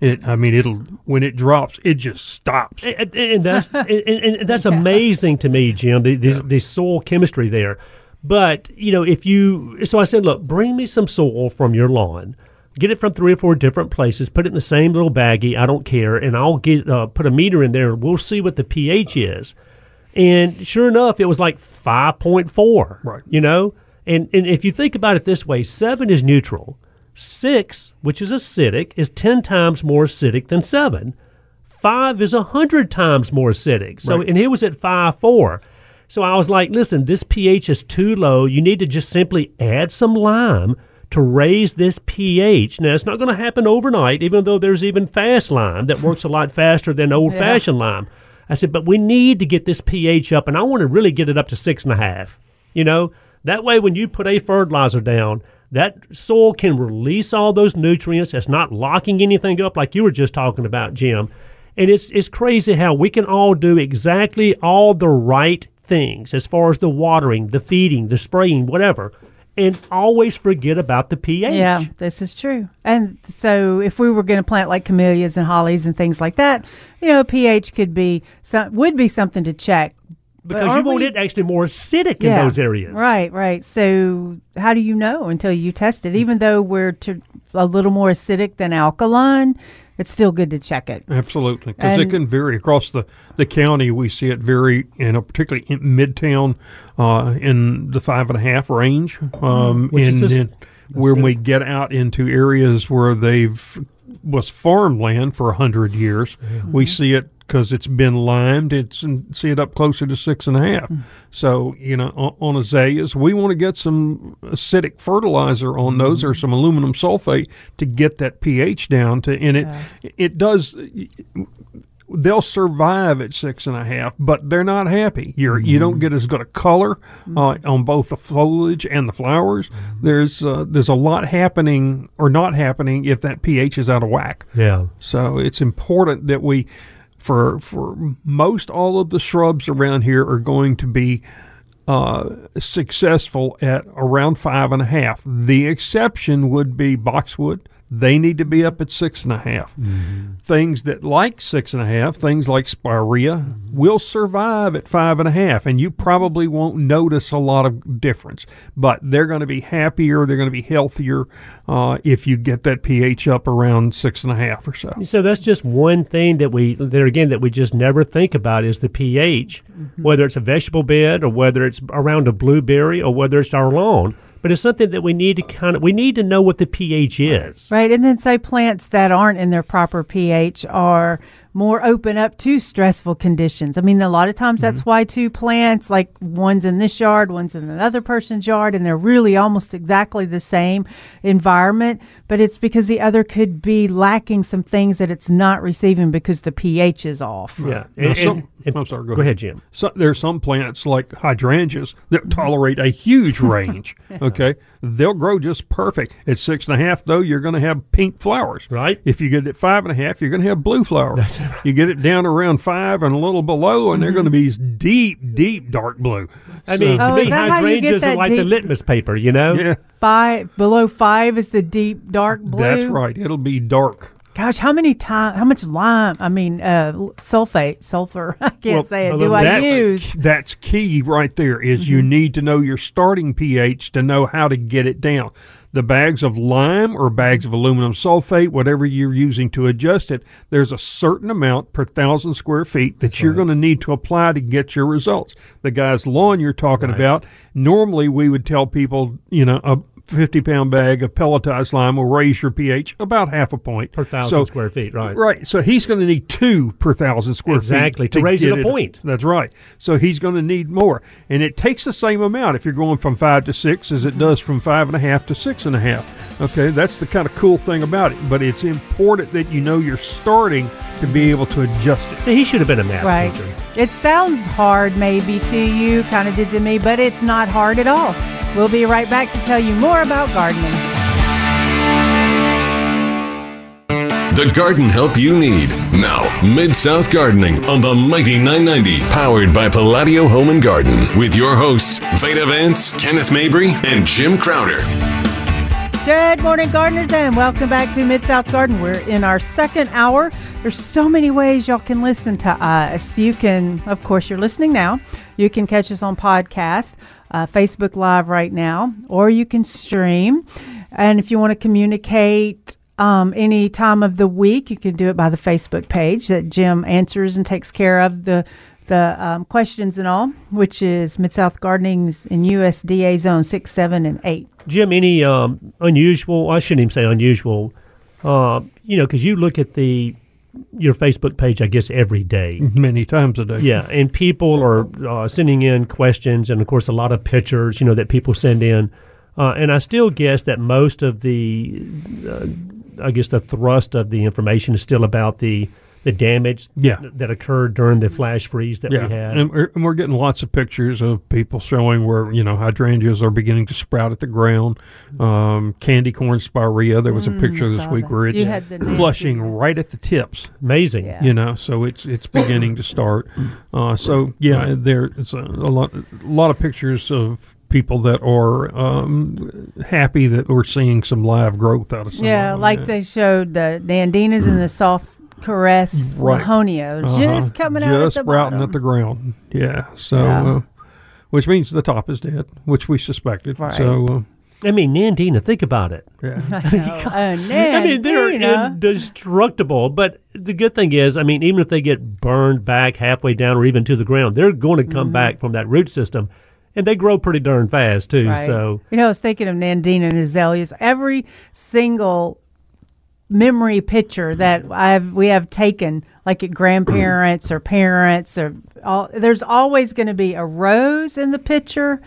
It, I mean, it'll when it drops, it just stops. [laughs] And, and that's and, and that's amazing to me, Jim. The, the, the soil chemistry there. But you know, if you so I said, look, bring me some soil from your lawn. Get it from three or four different places. Put it in the same little baggie. I don't care, and I'll get uh, put a meter in there, and we'll see what the pH is. And sure enough, it was like five point four. Right. You know, and and if you think about it this way, seven is neutral. Six, which is acidic, is ten times more acidic than seven five is a hundred times more acidic. So, Right. and he was at five four. So I was like, listen, this pH is too low. You need to just simply add some lime to raise this pH. Now, it's not going to happen overnight, even though there's even fast lime that works a lot faster than old fashioned lime. I said, but we need to get this pH up, and I want to really get it up to six and a half. You know, that way when you put a fertilizer down, that soil can release all those nutrients. It's not locking anything up like you were just talking about, Jim. And it's it's crazy how we can all do exactly all the right things as far as the watering, the feeding, the spraying, whatever, and always forget about the pH. Yeah, this is true. And so, if we were going to plant like camellias and hollies and things like that, you know, pH could be some, would be something to check because you want we- it actually more acidic in those areas. Right, right. So how do you know until you test it? Hmm. Even though we're to, a little more acidic than alkaline, it's still good to check it. Absolutely, because it can vary across the, the county. We see it vary, you know, particularly in Midtown, uh, in the five and a half range. Um, Which is and just- then when it. we get out into areas where they've was farmland for a hundred years, we see it because it's been limed. It's and see it up closer to six and a half. Hmm. So you know, on, on azaleas, we want to get some acidic fertilizer on those or hmm. some aluminum sulfate to get that pH down. To and it it does they'll survive at six and a half, but they're not happy. You're you don't mm-hmm. get as good a color mm. uh, on both the foliage and the flowers. Mm-hmm. There's uh, there's a lot happening or not happening if that pH is out of whack. Yeah. So it's important that we, for for most all of the shrubs around here are going to be uh, successful at around five and a half. The exception would be boxwood. They need to be up at six and a half. Mm-hmm. Things that like six and a half, things like spirea, mm-hmm. will survive at five and a half, and you probably won't notice a lot of difference. But they're going to be happier, they're going to be healthier uh, if you get that pH up around six and a half or so. So that's just one thing that we there again that we just never think about is the pH, mm-hmm. whether it's a vegetable bed or whether it's around a blueberry or whether it's our lawn. But it's something that we need to kind of we need to know what the pH is. Right. And then say plants that aren't in their proper pH are more open up to stressful conditions. I mean, a lot of times that's mm-hmm. why two plants, like one's in this yard, one's in another person's yard, and they're really almost exactly the same environment, but it's because the other could be lacking some things that it's not receiving because the pH is off. Yeah. Now, And- some- and- and- I'm sorry, go Go ahead. ahead, Jim. So there's some plants like hydrangeas that mm-hmm. tolerate a huge [laughs] range. Okay, they'll grow just perfect. At six and a half, though, you're going to have pink flowers. Right. If you get it at five and a half, you're going to have blue flowers. You get it down around five and a little below, and they're going to be deep, deep dark blue. I So- mean, to Oh, me, is that how you get hydrangeas are that like the deep- litmus paper, you know? yeah, Five below five is the deep dark blue. that's right. It'll be dark. Gosh, how many time? How much lime? I mean, uh, sulfate, sulfur. [laughs] I can't Well, say it. Do I that's, use? Mm-hmm. That's key right there. Is you need to know your starting pH to know how to get it down. The bags of lime or bags of aluminum sulfate, whatever you're using to adjust it, there's a certain amount per thousand square feet that you're going to need to apply to get your results. The guy's lawn you're talking about, normally we would tell people, you know, a 50 pound bag of pelletized lime will raise your pH about half a point Per thousand So- square feet, right. Right. So he's going to need two per thousand square Exactly, feet exactly to raise it a point. That's right. So he's going to need more, and it takes the same amount if you're going from five to six as it does from five and a half to six and a half. Okay, that's the kind of cool thing about it. But it's important that you know you're starting to be able to adjust it. So he should have been a math Right. teacher. It sounds hard, maybe to you, kind of did to me, but it's not hard at all. We'll be right back to tell you more about gardening. The garden help you need. Now, Mid South Gardening on the Mighty 990, powered by Palladio Home and Garden, with your hosts, Veda Vance, Kenneth Mabry, and Jim Crowder. Good morning, gardeners, and welcome back to Mid South Garden. We're in our second hour. There's so many ways y'all can listen to us. You can, of course, you're listening now. You can catch us on podcast, uh, Facebook Live right now, or you can stream. And if you want to communicate um, any time of the week, you can do it by the Facebook page that Jim answers and takes care of the the um, questions and all, which is Mid South Gardening's in USDA Zone six, seven, and eight. Jim, any um, unusual? I shouldn't even say unusual. Uh, you know, because you look at the your Facebook page, I guess every day. [laughs] Many times a day. Yeah, and people are uh, sending in questions, and of course, a lot of pictures. You know that people send in, uh, and I still guess that most of the, uh, I guess the thrust of the information is still about the the damage Yeah. that occurred during the flash freeze that Yeah, we had. and we're, and we're getting lots of pictures of people showing where you know hydrangeas are beginning to sprout at the ground. Um, candy corn spirea. There was a picture this week that. where it's You had the flushing right at the tips. Amazing. Yeah. You know, so it's it's beginning to start. Uh, so yeah, there's a, a lot a lot of pictures of people that are um, happy that we're seeing some live growth out of some. Yeah, of them. like they showed the nandinas and the soft caress Right. Mahonia, Uh-huh. just coming out just at the sprouting bottom. at the ground. Yeah. So, Yeah. Uh, which means the top is dead, which we suspected. Right. So, uh, I mean, Nandina, think about it. yeah. [laughs] I [laughs] know. I mean, they're indestructible. But the good thing is, I mean, even if they get burned back halfway down or even to the ground, they're going to come back from that root system, and they grow pretty darn fast too. Right. So you know, I was thinking of Nandina and azaleas. Every single memory picture that I've we have taken, like at grandparents or parents, or all, there's always going to be a rose in the picture,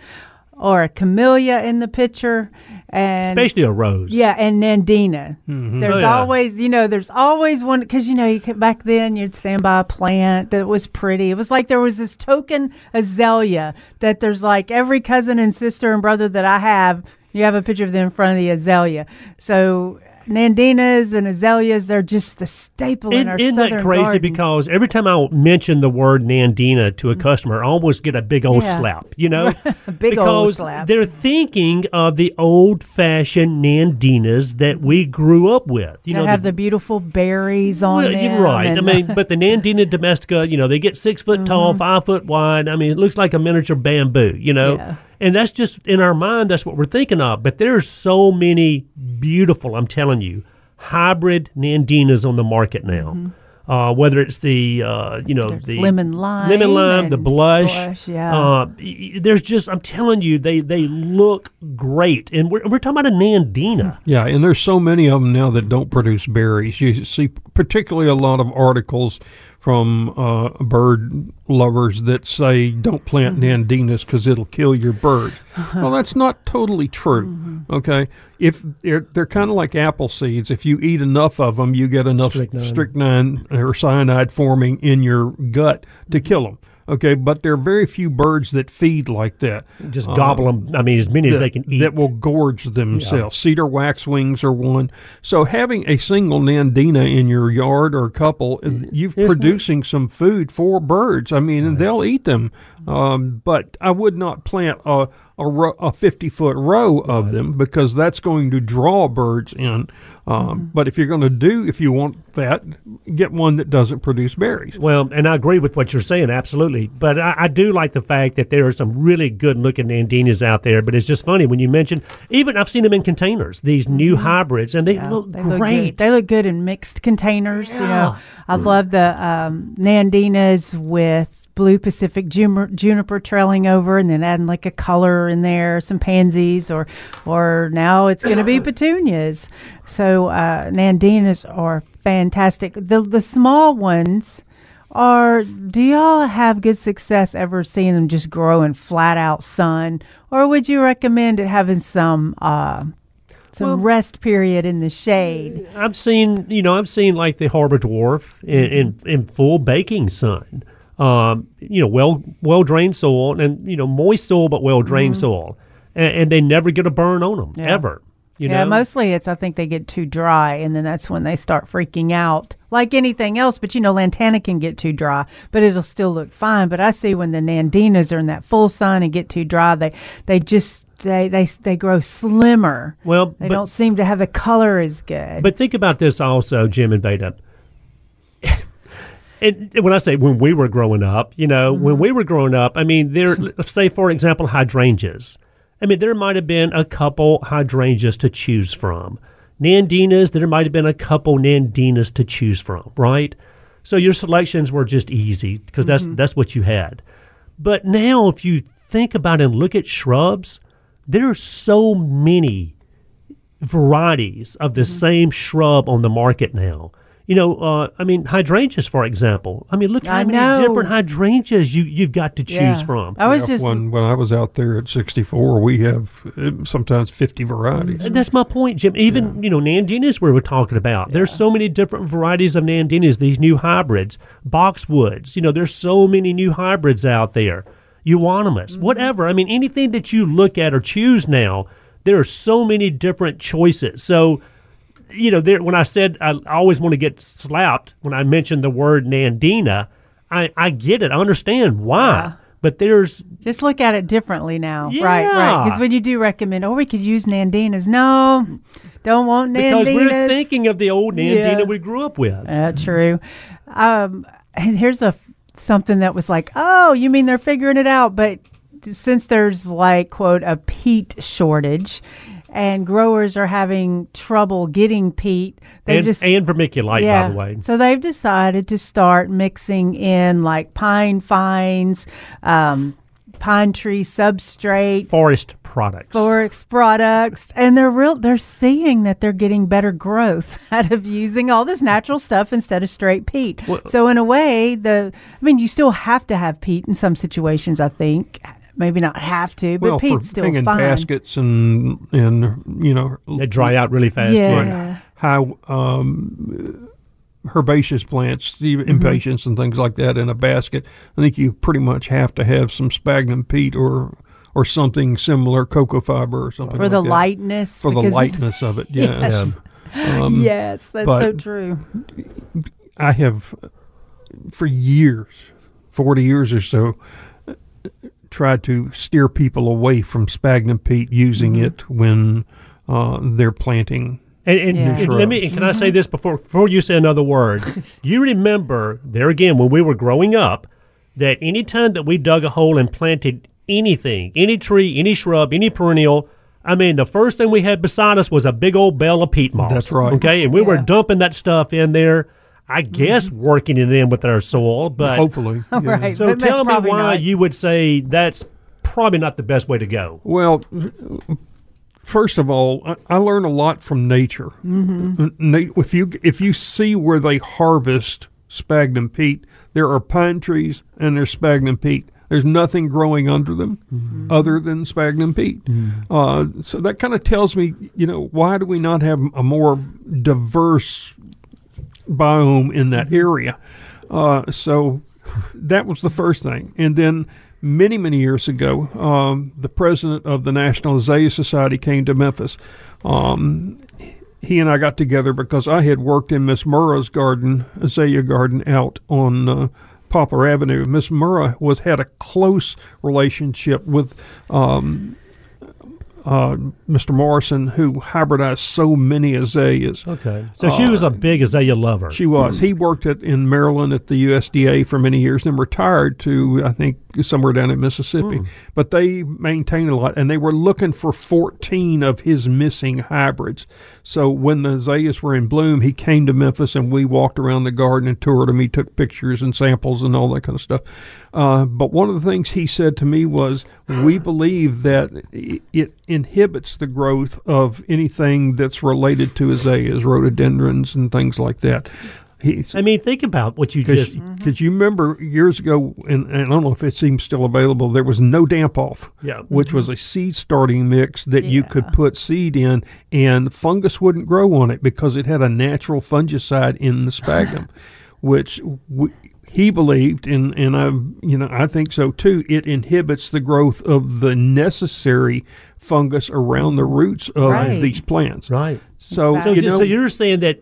or a camellia in the picture, and especially a rose. yeah, and Nandina. Mm-hmm. There's Oh, yeah. always, you know, there's always one because you know, you could, back then you'd stand by a plant that was pretty. It was like there was this token azalea that there's like every cousin and sister and brother that I have. You have a picture of them in front of the azalea. So Nandinas and azaleas, they're just a staple in Isn't, our isn't southern that crazy? garden. Because every time I mention the word Nandina to a customer, I almost get a big old Yeah. slap. You know, [laughs] A big because old slap. they're thinking of the old-fashioned Nandinas that we grew up with. You They know, have the, beautiful berries on Well, them. you're right. I mean, but the Nandina [laughs] domestica, you know, they get six foot tall, Mm-hmm. five foot wide. I mean, it looks like a miniature bamboo, you know? Yeah. And that's just in our mind, that's what we're thinking of. But there's so many beautiful, I'm telling you, hybrid Nandinas on the market now. Uh, whether it's the uh, you know Mm-hmm. There's the lemon lime lemon lime, the blush, blush, yeah. Uh, there's just I'm telling you, they they look great, and we're we're talking about a Nandina. [laughs] Yeah, and there's so many of them now that don't produce berries. You see, particularly a lot of articles from uh, bird lovers that say don't plant mm-hmm. nandinas because it'll kill your birds. Uh-huh. well, that's not totally true. Mm-hmm. Okay, if they're, they're kind of like apple seeds, if you eat enough of them, you get enough Strychnine. strychnine or cyanide forming in your gut to mm-hmm. kill them. Okay, but there are very few birds that feed like that. Just gobble them. I mean, as many as they can eat. that will gorge themselves. Cedar waxwings are one. So having a single nandina in your yard or a couple, uh, you're It's producing some food for birds. I mean, and they'll eat them. Um, but I would not plant a a, row, a 50 foot row of them because that's going to draw birds in. Um, But if you're going to do, if you want that, get one that doesn't produce berries. Well, and I agree with what you're saying, absolutely. But I, I do like the fact that there are some really good looking Nandinas out there. But it's just funny when you mention, even I've seen them in containers, these new hybrids, and they Yeah, look they great. good. They look good in mixed containers. You know, Yeah. I love the um, Nandinas with blue Pacific juniper, juniper trailing over, and then adding like a color in there, some pansies, or or now it's going to be [laughs] petunias. So uh, Nandinas are fantastic. The the small ones. Are do y'all have good success ever seeing them just grow in flat out sun, or would you recommend it having some uh, some Well- rest period in the shade. I've seen, you know, I've seen like the Harbor Dwarf in, in, in full baking sun. Um, you know, well well drained soil and you know moist soil but well drained soil, and, and they never get a burn on them Yeah. ever. You yeah, know, mostly it's I think they get too dry, and then that's when they start freaking out, like anything else. But you know, lantana can get too dry, but it'll still look fine. But I see when the nandinas are in that full sun and get too dry, they they just they they they grow slimmer. well, They but, don't seem to have the color as good. But think about this also, Jim and Veda. [laughs] And when I say when we were growing up, you know, when mm-hmm. we were growing up, I mean, there, [laughs] say, for example, hydrangeas. I mean, there might have been a couple hydrangeas to choose from. Nandinas, there might have been a couple Nandinas to choose from, right? So your selections were just easy because that's that's what you had. But now, if you think about and look at shrubs, there are so many varieties of the Mm-hmm. same shrub on the market now. You know, uh, I mean, hydrangeas, for example. I mean, look how I many know. different hydrangeas you, you've got to choose Yeah. from. I was Yeah, just when when I was out there at 64, we have uh, sometimes 50 varieties. And that's my point, Jim. Even, you know, Nandinas we were talking about. There's so many different varieties of Nandinas, these new hybrids, boxwoods. You know, there's so many new hybrids out there. Euonymus, Mm-hmm. whatever. I mean, anything that you look at or choose now, there are so many different choices. So, you know, there, when I said I always want to get slapped when I mentioned the word Nandina, I, I get it. I understand why. Yeah. but there's Just look at it differently now. Right, right. Because when you do recommend, oh, we could use Nandinas. No, don't want Nandinas. because we're thinking of the old Nandina Yeah. we grew up with. Uh, true. Um, and here's a something that was like, oh, you mean they're figuring it out? But since there's like quote a peat shortage, and growers are having trouble getting peat, they And, just and vermiculite, by the way. so they've decided to start mixing in like pine fines, um, pine tree substrate, Forest products. forest products, and they're real. They're seeing that they're getting better growth [laughs] out of using all this natural stuff instead of straight peat. so in a way, the I mean, you still have to have peat in some situations. I think maybe not have to, but well, for peat's still hanging fine. baskets and and you know They dry out really fast. Yeah. high um, herbaceous plants, the Mm-hmm. impatiens and things like that in a basket. I think you pretty much have to have some sphagnum peat or or something similar, cocoa fiber or something for like the that. lightness. for the lightness of it. Yeah. [laughs] Yes. Um, yes, that's so true. I have for years, 40 years or so, tried to steer people away from sphagnum peat using Mm-hmm. it when uh, they're planting. And, and, Yeah. and let me. And can I say this before before you say another word? [laughs] you remember there again when we were growing up that any time that we dug a hole and planted anything, any tree, any shrub, any perennial. I mean, the first thing we had beside us was a big old bale of peat moss. That's right. Okay, and we were dumping that stuff in there. I guess working it in with our soil, but Hopefully. [laughs] yeah. Right. So But tell me why not. you would say that's probably not the best way to go. Well, first of all, I, I learn a lot from nature. Mm-hmm. If you if you see where they harvest sphagnum peat, there are pine trees and there's sphagnum peat. There's nothing growing under them other than sphagnum peat. Uh, so that kind of tells me, you know, why do we not have a more diverse biome in that area? Uh, so that was the first thing. And then many, many years ago, um, the president of the National Azalea Society came to Memphis. Um, he and I got together because I had worked in Miss Murrah's garden, azalea garden, out on uh, Poplar Avenue. Miss Murrah was had a close relationship with um, uh, Mr. Morrison, who hybridized so many azaleas. Okay. So she was a big azalea lover. She was. He worked at in Maryland at the USDA for many years, then retired to I think somewhere down in Mississippi. But they maintained a lot, and they were looking for 14 of his missing hybrids. So when the azaleas were in bloom, he came to Memphis, and we walked around the garden and toured him. He took pictures and samples and all that kind of stuff. Uh, but one of the things he said to me was, "We believe that it inhibits the growth of anything that's related to azaleas, rhododendrons, and things like that." He, I mean, think about what you just. because just. you remember years ago, and, and I don't know if it's even still available. There was no damp off, Yeah. which was a seed starting mix that you could put seed in, and fungus wouldn't grow on it because it had a natural fungicide in the sphagnum, [laughs] which w- he believed, and and I you know I think so too. It inhibits the growth of the necessary fungus around the roots of Right. these plants. Right. So So, you know, so you're saying that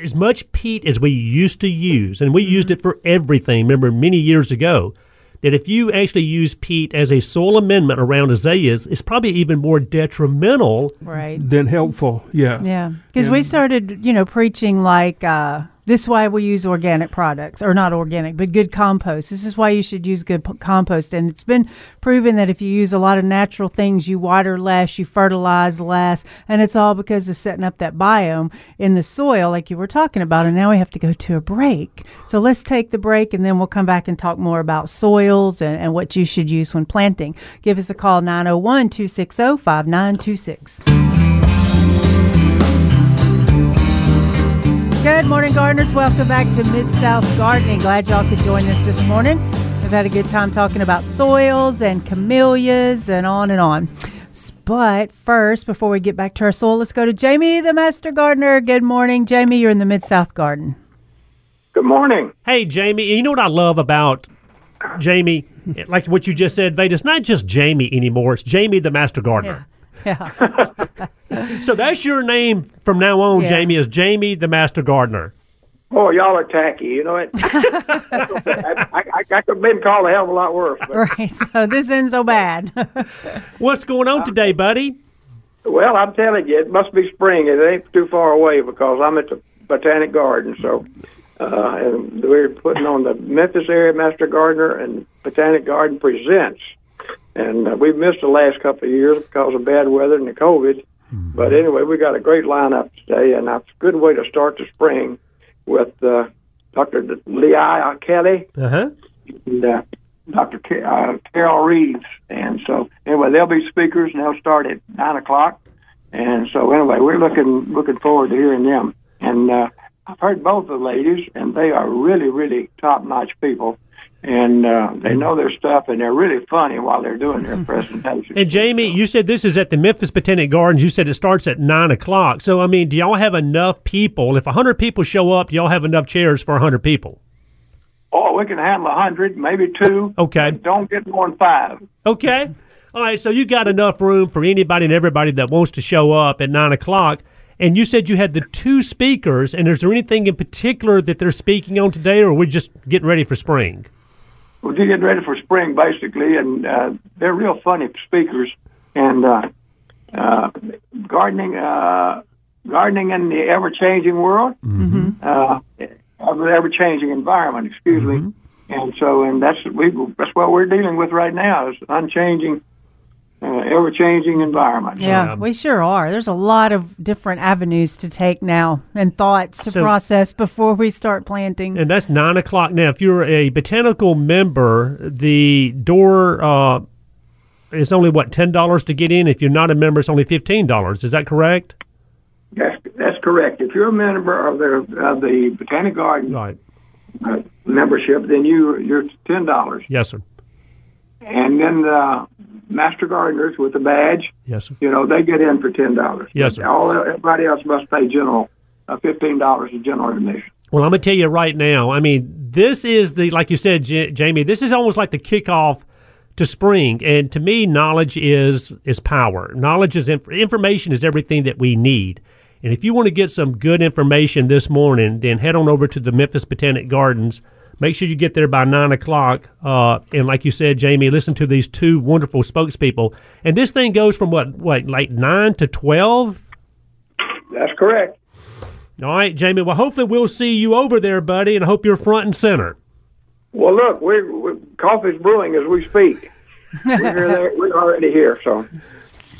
as much peat as we used to use, and we used it for everything, remember many years ago, that if you actually use peat as a soil amendment around azaleas, it's probably even more detrimental. Right. then helpful, yeah, Yeah, because we started, you know, preaching like uh, this is why we use organic products, or not organic, but good compost. This is why you should use good p- compost, and it's been proven that if you use a lot of natural things, you water less, you fertilize less, and it's all because of setting up that biome in the soil, like you were talking about. And now we have to go to a break, so let's take the break, and then we'll come back and talk more about soils and, and what you should use when planting. Give us a call 901 260 5926. Good morning, gardeners. Welcome back to Mid South Gardening. Glad y'all could join us this morning. We've had a good time talking about soils and camellias and on and on. But first, before we get back to our soil, let's go to Jamie, the master gardener. Good morning, Jamie. You're in the Mid South Garden. Good morning. Hey, Jamie, you know what I love about Jamie? [laughs] Like what you just said, Veda, it's not just Jamie anymore. It's Jamie the Master Gardener. Yeah. So that's your name from now on, Yeah. Jamie, is Jamie the Master Gardener. Oh, y'all are tacky. You know it. [laughs] I, I, I could have been called a hell of a lot worse. But, Right. So this isn't so bad. [laughs] What's going on today, buddy? well, I'm telling you, it must be spring. It ain't too far away because I'm at the Botanic Garden. So, uh, and we're putting on the Memphis Area Master Gardener and Botanic Garden Presents. And uh, we've missed the last couple of years because of bad weather and the COVID. But anyway, we got a great lineup today, and that's a good way to start the spring with uh, Dr. Leah Kelly Uh huh. and uh, Dr. Ca- uh, Carol Reese. And so, anyway, they'll be speakers, and they'll start at nine o'clock. And so, anyway, we're looking looking forward to hearing them. And uh, I've heard both the ladies, and they are really, really top notch people. And uh, they know their stuff, and they're really funny while they're doing their [laughs] presentation. And Jamie, you said this is at the Memphis Botanic Gardens. You said it starts at nine o'clock. So I mean, do y'all have enough people? If hundred people show up, y'all have enough chairs for hundred people? Oh, we can handle a hundred, maybe two. Okay. Don't get more than five. Okay. All right. So you got enough room for anybody and everybody that wants to show up at nine o'clock. And you said you had the two speakers. And is there anything in particular that they're speaking on today, or are we just getting ready for spring? We're getting ready for spring, basically, and uh, they're real funny speakers. And uh, uh, gardening, uh, gardening in the ever-changing world, uh, the ever-changing environment. Excuse me. And so, and that's we that's what we're dealing with right now is unchanging, uh, ever-changing environment. Yeah, Yeah. we sure are. There's a lot of different avenues to take now and thoughts to So- process before we start planting. And that's nine o'clock now. If you're a botanical member, the door uh, is only what ten dollars to get in. If you're not a member, it's only fifteen dollars. Is that correct? That's that's correct. If you're a member of the of the Botanic Garden Right. uh, membership, then you you're ten dollars. Yes, sir. And then the master gardeners with the badge, Yes, sir. you know, they get in for ten dollars. Yes, sir. All everybody else must pay general uh, fifteen dollars in general admission. Well, I'm gonna tell you right now. I mean, this is the like you said, J- Jamie. This is almost like the kickoff to spring. And to me, knowledge is is power. Knowledge is inf- information is everything that we need. And if you want to get some good information this morning, then head on over to the Memphis Botanic Gardens. Make sure you get there by nine o'clock. Uh, and like you said, Jamie, listen to these two wonderful spokespeople. And this thing goes from what, what, like nine to twelve. That's correct. All right, Jamie. Well, hopefully we'll see you over there, buddy, and hope you're front and center. Well, look, we're, we're coffee's brewing as we speak. [laughs] we're, there, we're already here. So,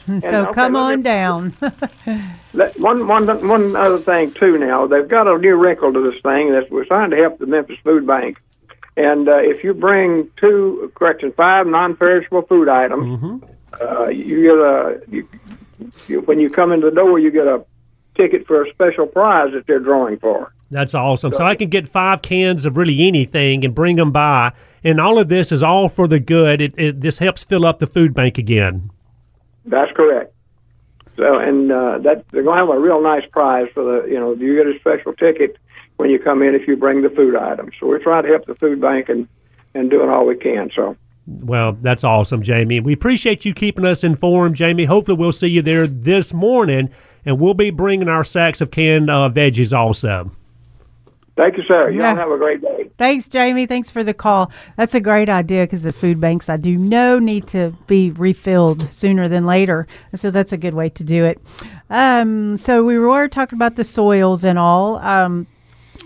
[laughs] so okay, come on me- down. [laughs] let, one one one other thing too. Now they've got a new wrinkle to this thing that we're trying to help the Memphis Food Bank. And uh, if you bring two, correction, five non-perishable food items, uh, you get a you, you, when you come into the door, you get a ticket for a special prize that they're drawing for. That's awesome. So I can get five cans of really anything and bring them by. And all of this is all for the good. It, it this helps fill up the food bank again. That's correct. So, and uh, that they're going to have a real nice prize for the, you know, you get a special ticket when you come in if you bring the food items. So we're trying to help the food bank and and doing all we can. So Well, that's awesome, Jamie. We appreciate you keeping us informed, Jamie. Hopefully, we'll see you there this morning, and we'll be bringing our sacks of canned uh, veggies also. Thank you, sir. You Yeah. all have a great day. Thanks, Jamie. Thanks for the call. That's a great idea because the food banks, I do know, need to be refilled sooner than later. So that's a good way to do it. Um, so we were talking about the soils and all. Um,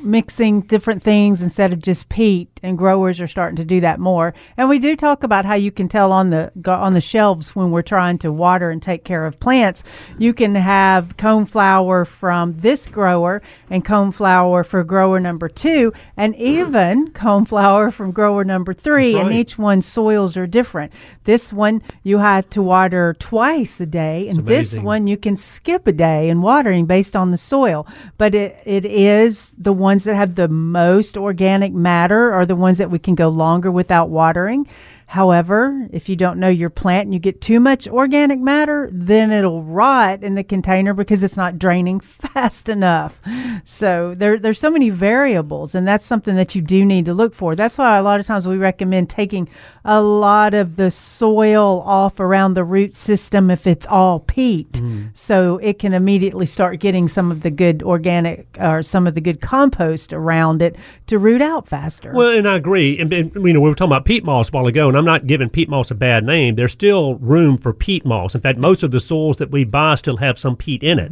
mixing different things instead of just peat and growers are starting to do that more. And we do talk about how you can tell on the on the shelves when we're trying to water and take care of plants you can have cone flower from this grower and cone flower for grower number two and even [coughs] cone flower from grower number three That's and each one's soils are different. This one you have to water twice a day and this one you can skip a day in watering based on the soil. But it, it is the ones that have the most organic matter are the ones that we can go longer without watering However, if you don't know your plant and you get too much organic matter, then it'll rot in the container because it's not draining [laughs] fast enough. So there, there's so many variables, and that's something that you do need to look for. That's why a lot of times we recommend taking a lot of the soil off around the root system if it's all peat, Mm-hmm. so it can immediately start getting some of the good organic or some of the good compost around it to root out faster. Well, and I agree. And, and, you know, we were talking about peat moss a while ago, and I'm not giving peat moss a bad name. There's still room for peat moss. In fact, most of the soils that we buy still have some peat in it.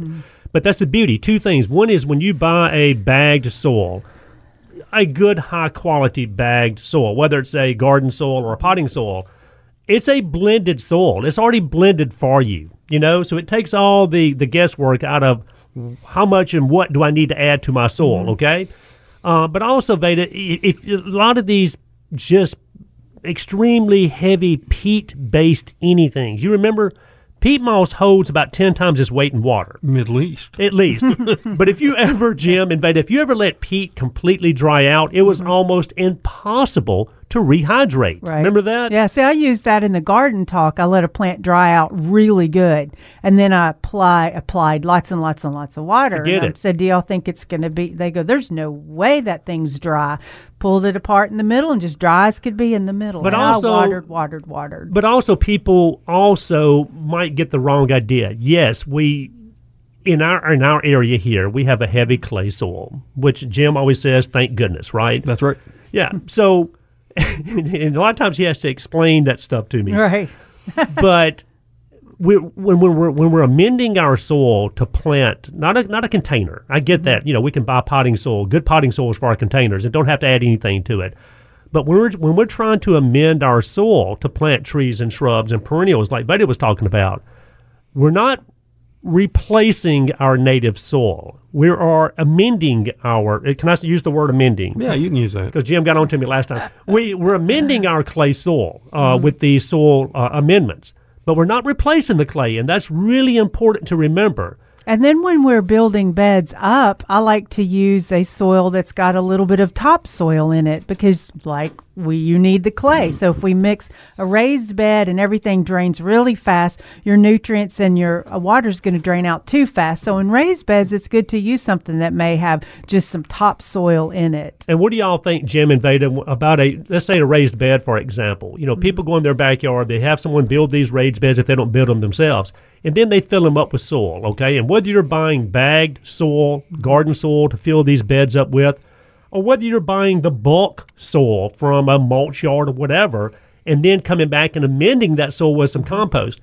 But that's the beauty. Two things. One is when you buy a bagged soil, a good high quality bagged soil, whether it's a garden soil or a potting soil, it's a blended soil. It's already blended for you, you know, so it takes all the, the guesswork out of how much and what do I need to add to my soil, okay? Uh, but also, Veda, i- if a lot of these just extremely heavy peat based anythings, you remember peat moss holds about 10 times its weight in water Middle East. at least. [laughs] but if you ever, Jim, Veda, if you ever let peat completely dry out, it was mm-hmm. almost impossible to rehydrate. Right. Remember that? Yeah, see, I use that in the garden talk. I let a plant dry out really good, and then I apply applied lots and lots and lots of water. Forget and I it. said, "Do y'all think it's going to be?" They go, "There's no way that thing's dry." Pulled it apart in the middle, and just dry as could be in the middle. But and also- I watered, watered, watered. But also, people also might get the wrong idea. Yes, we in our in our area here we have a heavy clay soil, which Jim always says, "Thank goodness," right? That's right. Yeah. So, [laughs] and a lot of times he has to explain that stuff to me. right. [laughs] but we when, when we're when we're amending our soil to plant not a not a container. I get mm-hmm. that. You know, we can buy potting soil, good potting soils for our containers, and don't have to add anything to it. But when we're when we're trying to amend our soil to plant trees and shrubs and perennials, like Betty was talking about, we're not replacing our native soil. We are amending our. Can I use the word amending? Yeah, you can use that. because Jim got on to me last time. We we're amending our clay soil uh, with these soil uh, amendments, but we're not replacing the clay, and that's really important to remember. And then when we're building beds up, I like to use a soil that's got a little bit of topsoil in it because, like, we you need the clay. So if we mix a raised bed and everything drains really fast, your nutrients and your uh, water is going to drain out too fast. So in raised beds, it's good to use something that may have just some topsoil in it. And what do y'all think, Jim and Veda, about a let's say a raised bed, for example? You know, mm-hmm. people go in their backyard, they have someone build these raised beds if they don't build them themselves, and then they fill them up with soil. Okay, and whether you're buying bagged soil, garden soil to fill these beds up with, or whether you're buying the bulk soil from a mulch yard or whatever, and then coming back and amending that soil with some compost.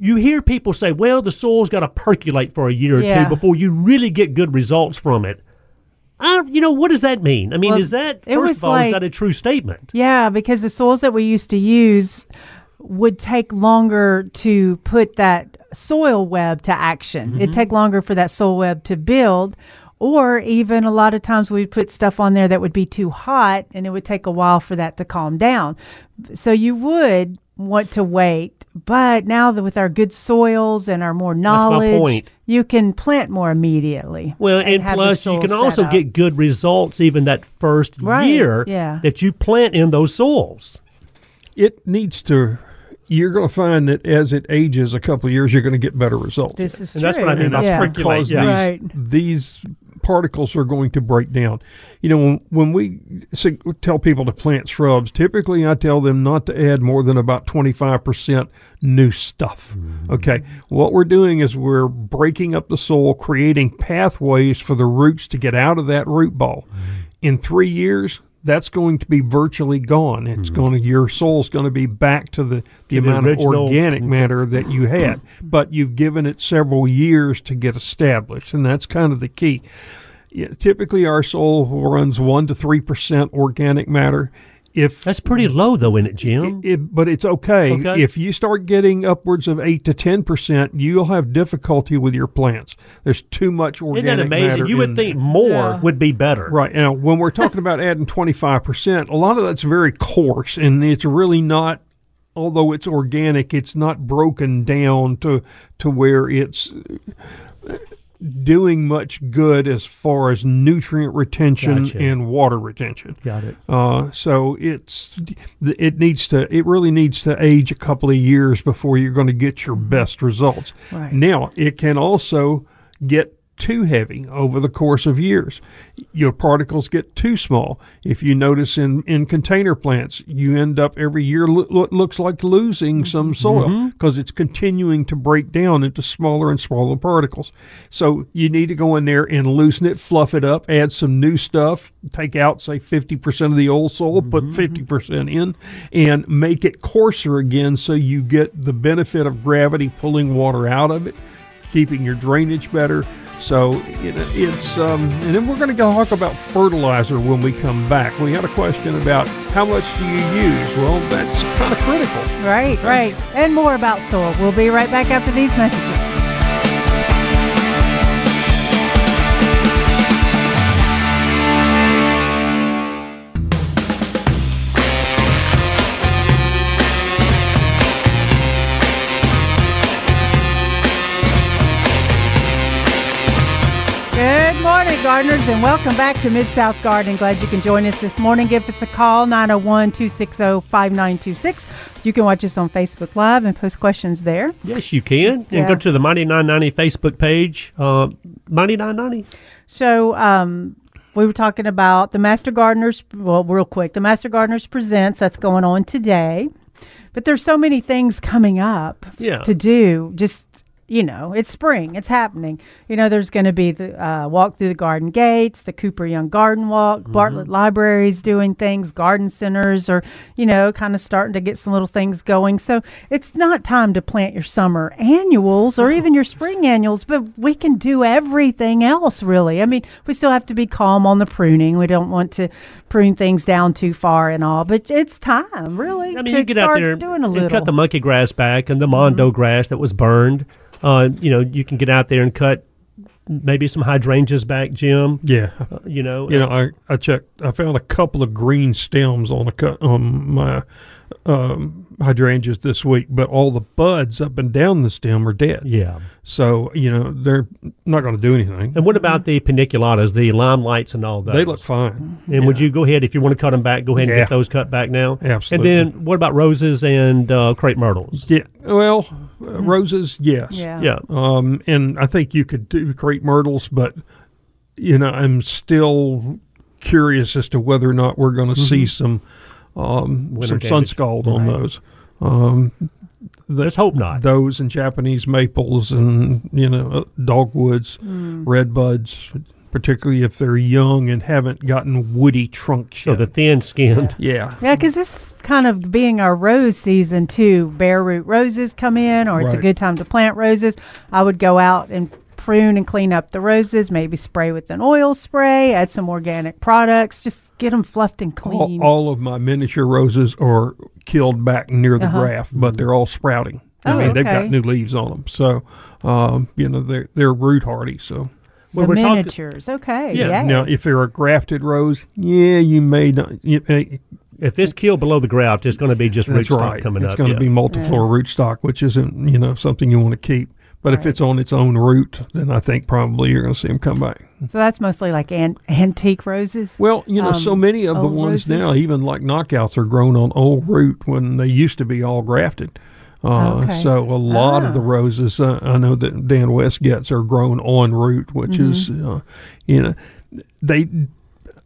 You hear people say, "Well, the soil's got to percolate for a year or Yeah. two before you really get good results from it." I, you know, what does that mean? I mean, Well, is that first of all, is that a true statement? Yeah, because the soils that we used to use would take longer to put that soil web to action. It'd mm-hmm. take longer for that soil web to build. Or even a lot of times we'd put stuff on there that would be too hot and it would take a while for that to calm down. So you would want to wait. But now that with our good soils and our more knowledge, point. you can plant more immediately. Well, and, have the plus, you can also up. get good results even that first Right, year yeah. that you plant in those soils. It needs to. You're going to find that as it ages, a couple of years, you're going to get better results. This is And true. that's what I mean and by that's yeah. percolate. because Yeah. these, Right. these particles are going to break down. You know, when, when we tell people to plant shrubs, typically I tell them not to add more than about 25% new stuff. Mm-hmm. Okay. What we're doing is we're breaking up the soil, creating pathways for the roots to get out of that root ball. Mm-hmm. In three years, that's going to be virtually gone. It's going to your soil's going to be back to the, the the amount of organic matter that you [coughs] had, but you've given it several years to get established, and that's kind of the key. Yeah, typically, our soil runs one to three percent organic matter. If That's pretty low, though, isn't it, Jim? it, but it's okay. Okay. If you start getting upwards of eight to ten percent, you'll have difficulty with your plants. There's too much organic Isn't that amazing? matter You would think there. more Yeah. would be better. Right now, when we're talking about adding 25%, a lot of that's very coarse and it's really not although it's organic, it's not broken down to to where it's doing much good as far as nutrient retention Gotcha. and water retention. Got it. Uh, so it's it needs to it really needs to age a couple of years before you're going to get your best results. Right. Now it can also get too heavy over the course of years. Your particles get too small. If you notice in, in container plants, you end up every year lo- lo- looks like losing some mm-hmm. soil mm-hmm. because it's continuing to break down into smaller and smaller particles. So you need to go in there and loosen it, fluff it up, add some new stuff, take out say 50% of the old soil, mm-hmm. put 50% in and make it coarser again so you get the benefit of gravity pulling water out of it keeping your drainage better. So you know, it's um, and then we're going to talk about fertilizer when we come back. We had a question about how much do you use? Well, that's kind of critical. Right, right. And more about soil. We'll be right back after these messages. Gardeners, and welcome back to Mid South Garden. Glad you can join us this morning. Give us a call, 901 260 5926. You can watch us on Facebook Live and post questions there. Yes, you can. Yeah. And go to the Mighty 990 Facebook page. Uh, Mighty 990. So, um, we were talking about the Master Gardeners. Well, real quick, the Master Gardeners Presents that's going on today. But there's so many things coming up Yeah. to do. Just you know, it's spring. It's happening. You know, there's going to be the uh, walk through the garden gates, the Cooper Young Garden Walk, Bartlett Libraries doing things, garden centers are, you know, kind of starting to get some little things going. So it's not time to plant your summer annuals or even your spring annuals, but we can do everything else, really. I mean, we still have to be calm on the pruning. We don't want to prune things down too far and all, but it's time, really, I mean, to you get out there doing a and little. cut the monkey grass back and the mondo grass that was burned. Uh, you know, you can get out there and cut maybe some hydrangeas back, Jim. Yeah. Uh, you know, You know, I, I checked. I found a couple of green stems on a cut on my um, hydrangeas this week, but all the buds up and down the stem are dead. yeah. So you know they're not going to do anything. And what about the paniculatas, the limelights, and all that? They look fine. And would you go ahead if you want to cut them back? Go ahead and Yeah. get those cut back now. Absolutely. And then what about roses and uh, crepe myrtles? Yeah. Well, uh, roses, yes. yeah. Yeah. Um, and I think you could do crepe myrtles, but you know, I'm still curious as to whether or not we're going to see some um, Winter some sun scald on Right. those. Um, the- Let's hope not. those and Japanese maples and you know uh, dogwoods, Mm. red buds, particularly if they're young and haven't gotten woody trunks. So yet. the thin skinned. yeah, Yeah, because this kind of being our rose season too. Bare root roses come in, or it's a good time to plant roses. I would go out and prune and clean up the roses. Maybe spray with an oil spray. Add some organic products. Just get them fluffed and clean. all of my miniature roses are killed back near the Uh-huh. graft, but they're all sprouting. I Oh, mean, they've got new leaves on them, so um, you know they're they're root hardy. So the When we're talking- miniatures. okay. Yeah, Yeah. now, if they're a grafted rose, yeah, you may not. You, may- If it's killed below the graft, it's going to be just That's rootstock right. coming it's up. It's going to yeah. be multiflora rootstock, which isn't you know something you want to keep. But if it's on its own root, then I think probably you're going to see them come back. so that's mostly like an- antique roses. Well, you know, so Um, many of the old ones now, even like knockouts, are grown on old root when they used to be all grafted. Uh, Okay. So a lot of the Ah. roses uh, I know that Dan West gets are grown on root, which is, Mm-hmm. uh, you know, they.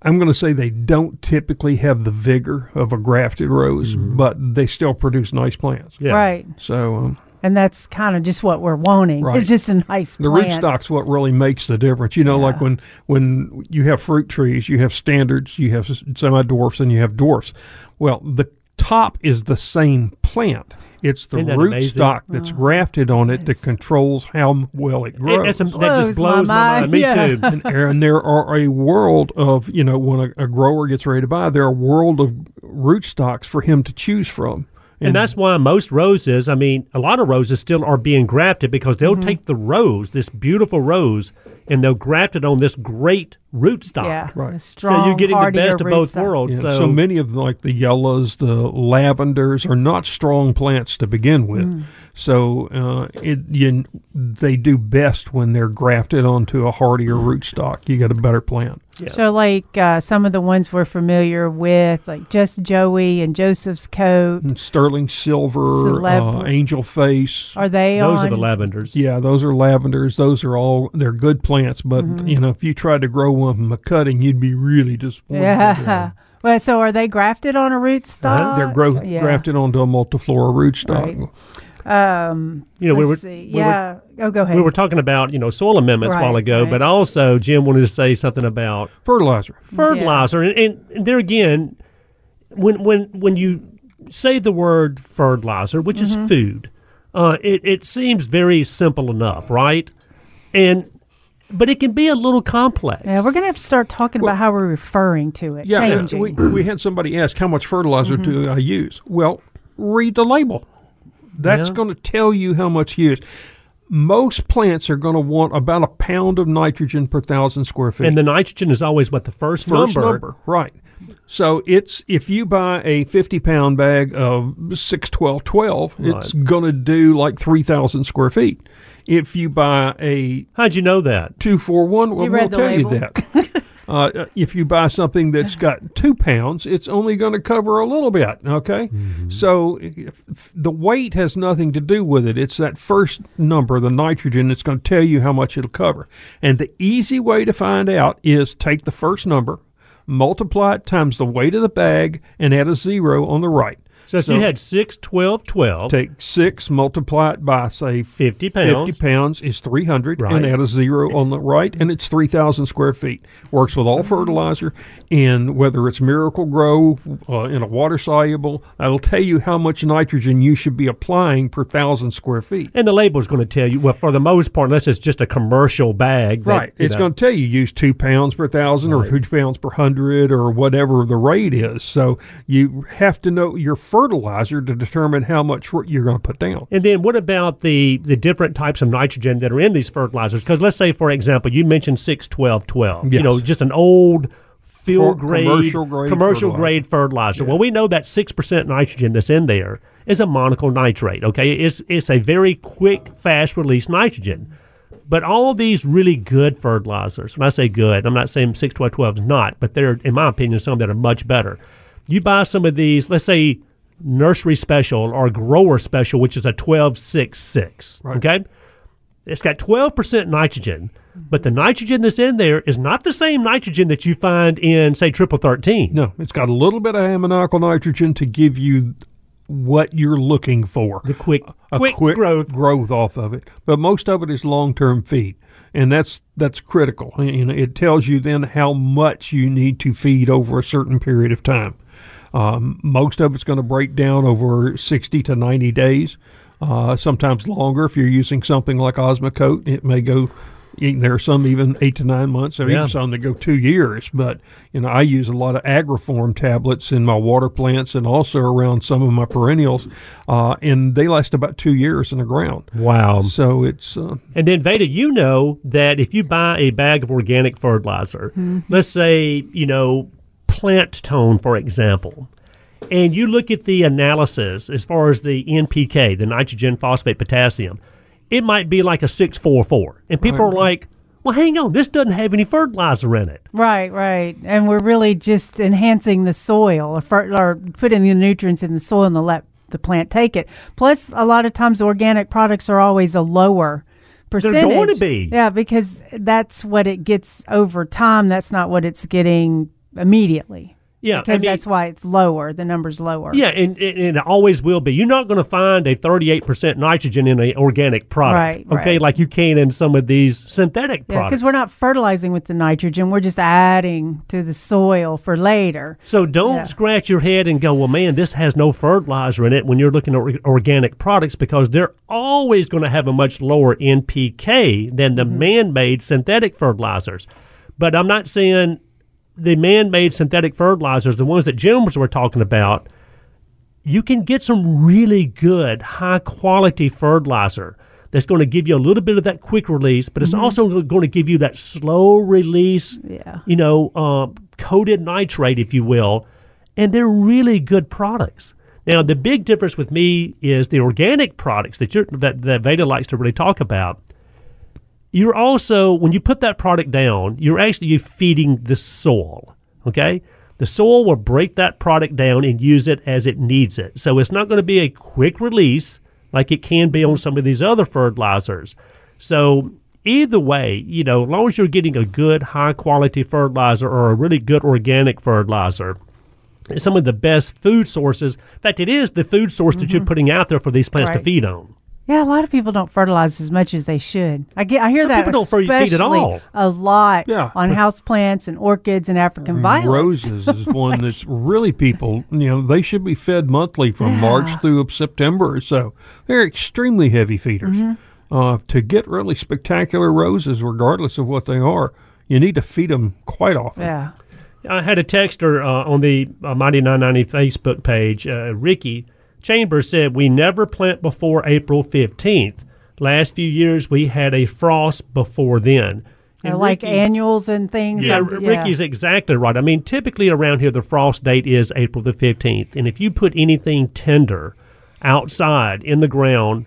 I'm going to say they don't typically have the vigor of a grafted rose, but they still produce nice plants. Yeah. Right. So um, And that's kind of just what we're wanting. Right. It's just a nice the plant. rootstock's what really makes the difference. You know, like when when you have fruit trees, you have standards, you have semi dwarfs, and you have dwarfs. Well, the top is the same plant. It's the Isn't amazing? rootstock that's grafted on it that Oh, controls how well it It- grows. it's a- that just blows my mind. mind. Me Yeah. too. and, and there are a world of you know when a, a grower gets ready to buy, there are a world of rootstocks for him to choose from. And that's why most roses, I mean, a lot of roses still are being grafted because they'll Mm-hmm. take the rose, this beautiful rose, and they'll graft it on this great rootstock. Yeah, Right. a So you're getting the best of both rootstock. worlds. Yeah, So, so, many of the, like the yellows, the lavenders are not strong plants to begin with. Mm. So uh, it you, they do best when they're grafted onto a hardier rootstock. You get a better plant. yeah. So, like uh, some of the ones we're familiar with, like Just Joey and Joseph's Coat, And sterling silver, Celeb- uh, angel face. are they those on? are the lavenders. Yeah, those are lavenders. Those are all they're good plants, but Mm-hmm. you know if you tried to grow one from a cutting, you'd be really disappointed. Yeah. [laughs] Well, so are they grafted on a rootstock? Uh, They're grow- Yeah. grafted onto a multiflora rootstock. Right. Um, You know, we let's were, see. we were yeah. oh, go ahead. we were talking about you know soil amendments a while ago, right. but also Jim wanted to say something about Fertilizer. fertilizer, and, and, and there again, when when when you say the word fertilizer, which Mm-hmm. is food, uh, it it seems very simple enough, right? And but it can be a little complex. yeah, we're gonna have to start talking about how we're referring to it. Yeah, changing. we, we had somebody ask how much fertilizer Mm-hmm. do I use. Well, read the label. That's Yeah. going to tell you how much you use. Most plants are going to want about a pound of nitrogen per thousand square feet. and the nitrogen is always what the first, first number. number, right? So it's if you buy a fifty pound bag of six twelve twelve, it's going to do like three thousand square feet. If you buy a How'd you know that? two four one, well, we'll read the tell you that. [laughs] uh, if you buy something that's got two pounds, it's only going to cover a little bit. Okay, so if, if the weight has nothing to do with it. It's that first number, the nitrogen, that's going to tell you how much it'll cover. And the easy way to find out is take the first number, multiply it times the weight of the bag, and add a zero on the right. So if you had 6, 12, 12, Take six, multiply it by say 50 pounds. 50 pounds is 300 Right. and add a zero on the right and it's 3000 square feet works with all fertilizer and whether it's miracle grow uh, in a water soluble that'll tell you how much nitrogen you should be applying per thousand square feet And the label is going to tell you, well, for the most part, unless it's just a commercial bag. that, right you it's know- going to tell you use two pounds per thousand or two pounds per hundred or whatever the rate is so you have to know your fertilizer to determine how much you're going to put down And then what about the the different types of nitrogen that are in these fertilizers? Because let's say, for example, you mentioned 6, 12, 12. You know, just an old field For- grade, commercial grade commercial fertilizer. grade fertilizer. Well, we know that 6% nitrogen that's in there is ammoniacal nitrate, okay? It's, it's a very quick, fast release nitrogen. But all these really good fertilizers, when I say good, I'm not saying 6, 12, 12 is not, but they're, in my opinion, some that are much better. You buy some of these, let's say nursery special or grower special, which is a 12, 6, 6, okay? It's got 12% nitrogen, but the nitrogen that's in there is not the same nitrogen that you find in, say, triple 13. No, it's got a little bit of ammoniacal nitrogen to give you what you're looking for. The quick, a quick, quick growth. growth off of it. But most of it is long-term feed, and that's that's critical. You know, it tells you then how much you need to feed over a certain period of time. Um, most of it's going to break down over 60 to 90 days, uh, sometimes longer. If you're using something like Osmocote, it may go. There are some even eight to nine months, or Yeah. even some that go two years. But you know, I use a lot of Agriform tablets in my water plants and also around some of my perennials, uh, and they last about two years in the ground. Wow. So it's uh, And then, Veda, you know that if you buy a bag of organic fertilizer, let's say, you know, plant tone, for example, and you look at the analysis as far as the NPK, the nitrogen, phosphate, potassium, it might be like a 644. And people are like, well, hang on, this doesn't have any fertilizer in it. Right, right. And we're really just enhancing the soil or, fer- or putting the nutrients in the soil and the let the plant take it. Plus, a lot of times organic products are always a lower percentage. going to be. Yeah, because that's what it gets over time. That's not what it's getting immediately. Yeah, I Because mean- that's why it's lower. The number's lower. Yeah, and, and, and it always will be. You're not going to find a 38% nitrogen in an organic product. Right, Okay, right. like you can in some of these synthetic Yeah, products. because we're not fertilizing with the nitrogen. We're just adding to the soil for later. So don't Yeah. scratch your head and go, well, man, this has no fertilizer in it when you're looking at organic products because they're always going to have a much lower NPK than the mm-hmm. man made synthetic fertilizers. But I'm not saying the man made synthetic fertilizers, the ones that Jim was were talking about, you can get some really good, high quality fertilizer that's going to give you a little bit of that quick release, but it's also going to give you that slow release, Yeah. you know, uh, coated nitrate, if you will. And they're really good products. Now, the big difference with me is the organic products that you're, that, that Veda likes to really talk about. You're also, when you put that product down, you're actually feeding the soil. Okay? The soil will break that product down and use it as it needs it. So it's not going to be a quick release like it can be on some of these other fertilizers. So either way, you know, as long as you're getting a good high quality fertilizer or a really good organic fertilizer, some of the best food sources. In fact, it is the food source that you're mm-hmm. putting out there for these plants to feed on. Yeah, a lot of people don't fertilize as much as they should. I get, I hear Some that people don't feed at all. a lot Yeah, on but- houseplants and orchids and African violets. Roses is [laughs] one that's really people, you know, they should be fed monthly from March through September or so. They're extremely heavy feeders. Mm-hmm. Uh, to get really spectacular roses, regardless of what they are, you need to feed them quite often. Yeah. I had a texter uh, on the uh, Mighty 990 Facebook page, uh, Ricky Chambers said, We never plant before April 15th. Last few years, we had a frost before then. They're And like Ricky- annuals and things. Yeah, and- R- Ricky's exactly right. I mean, typically around here, the frost date is April the 15th. And if you put anything tender outside in the ground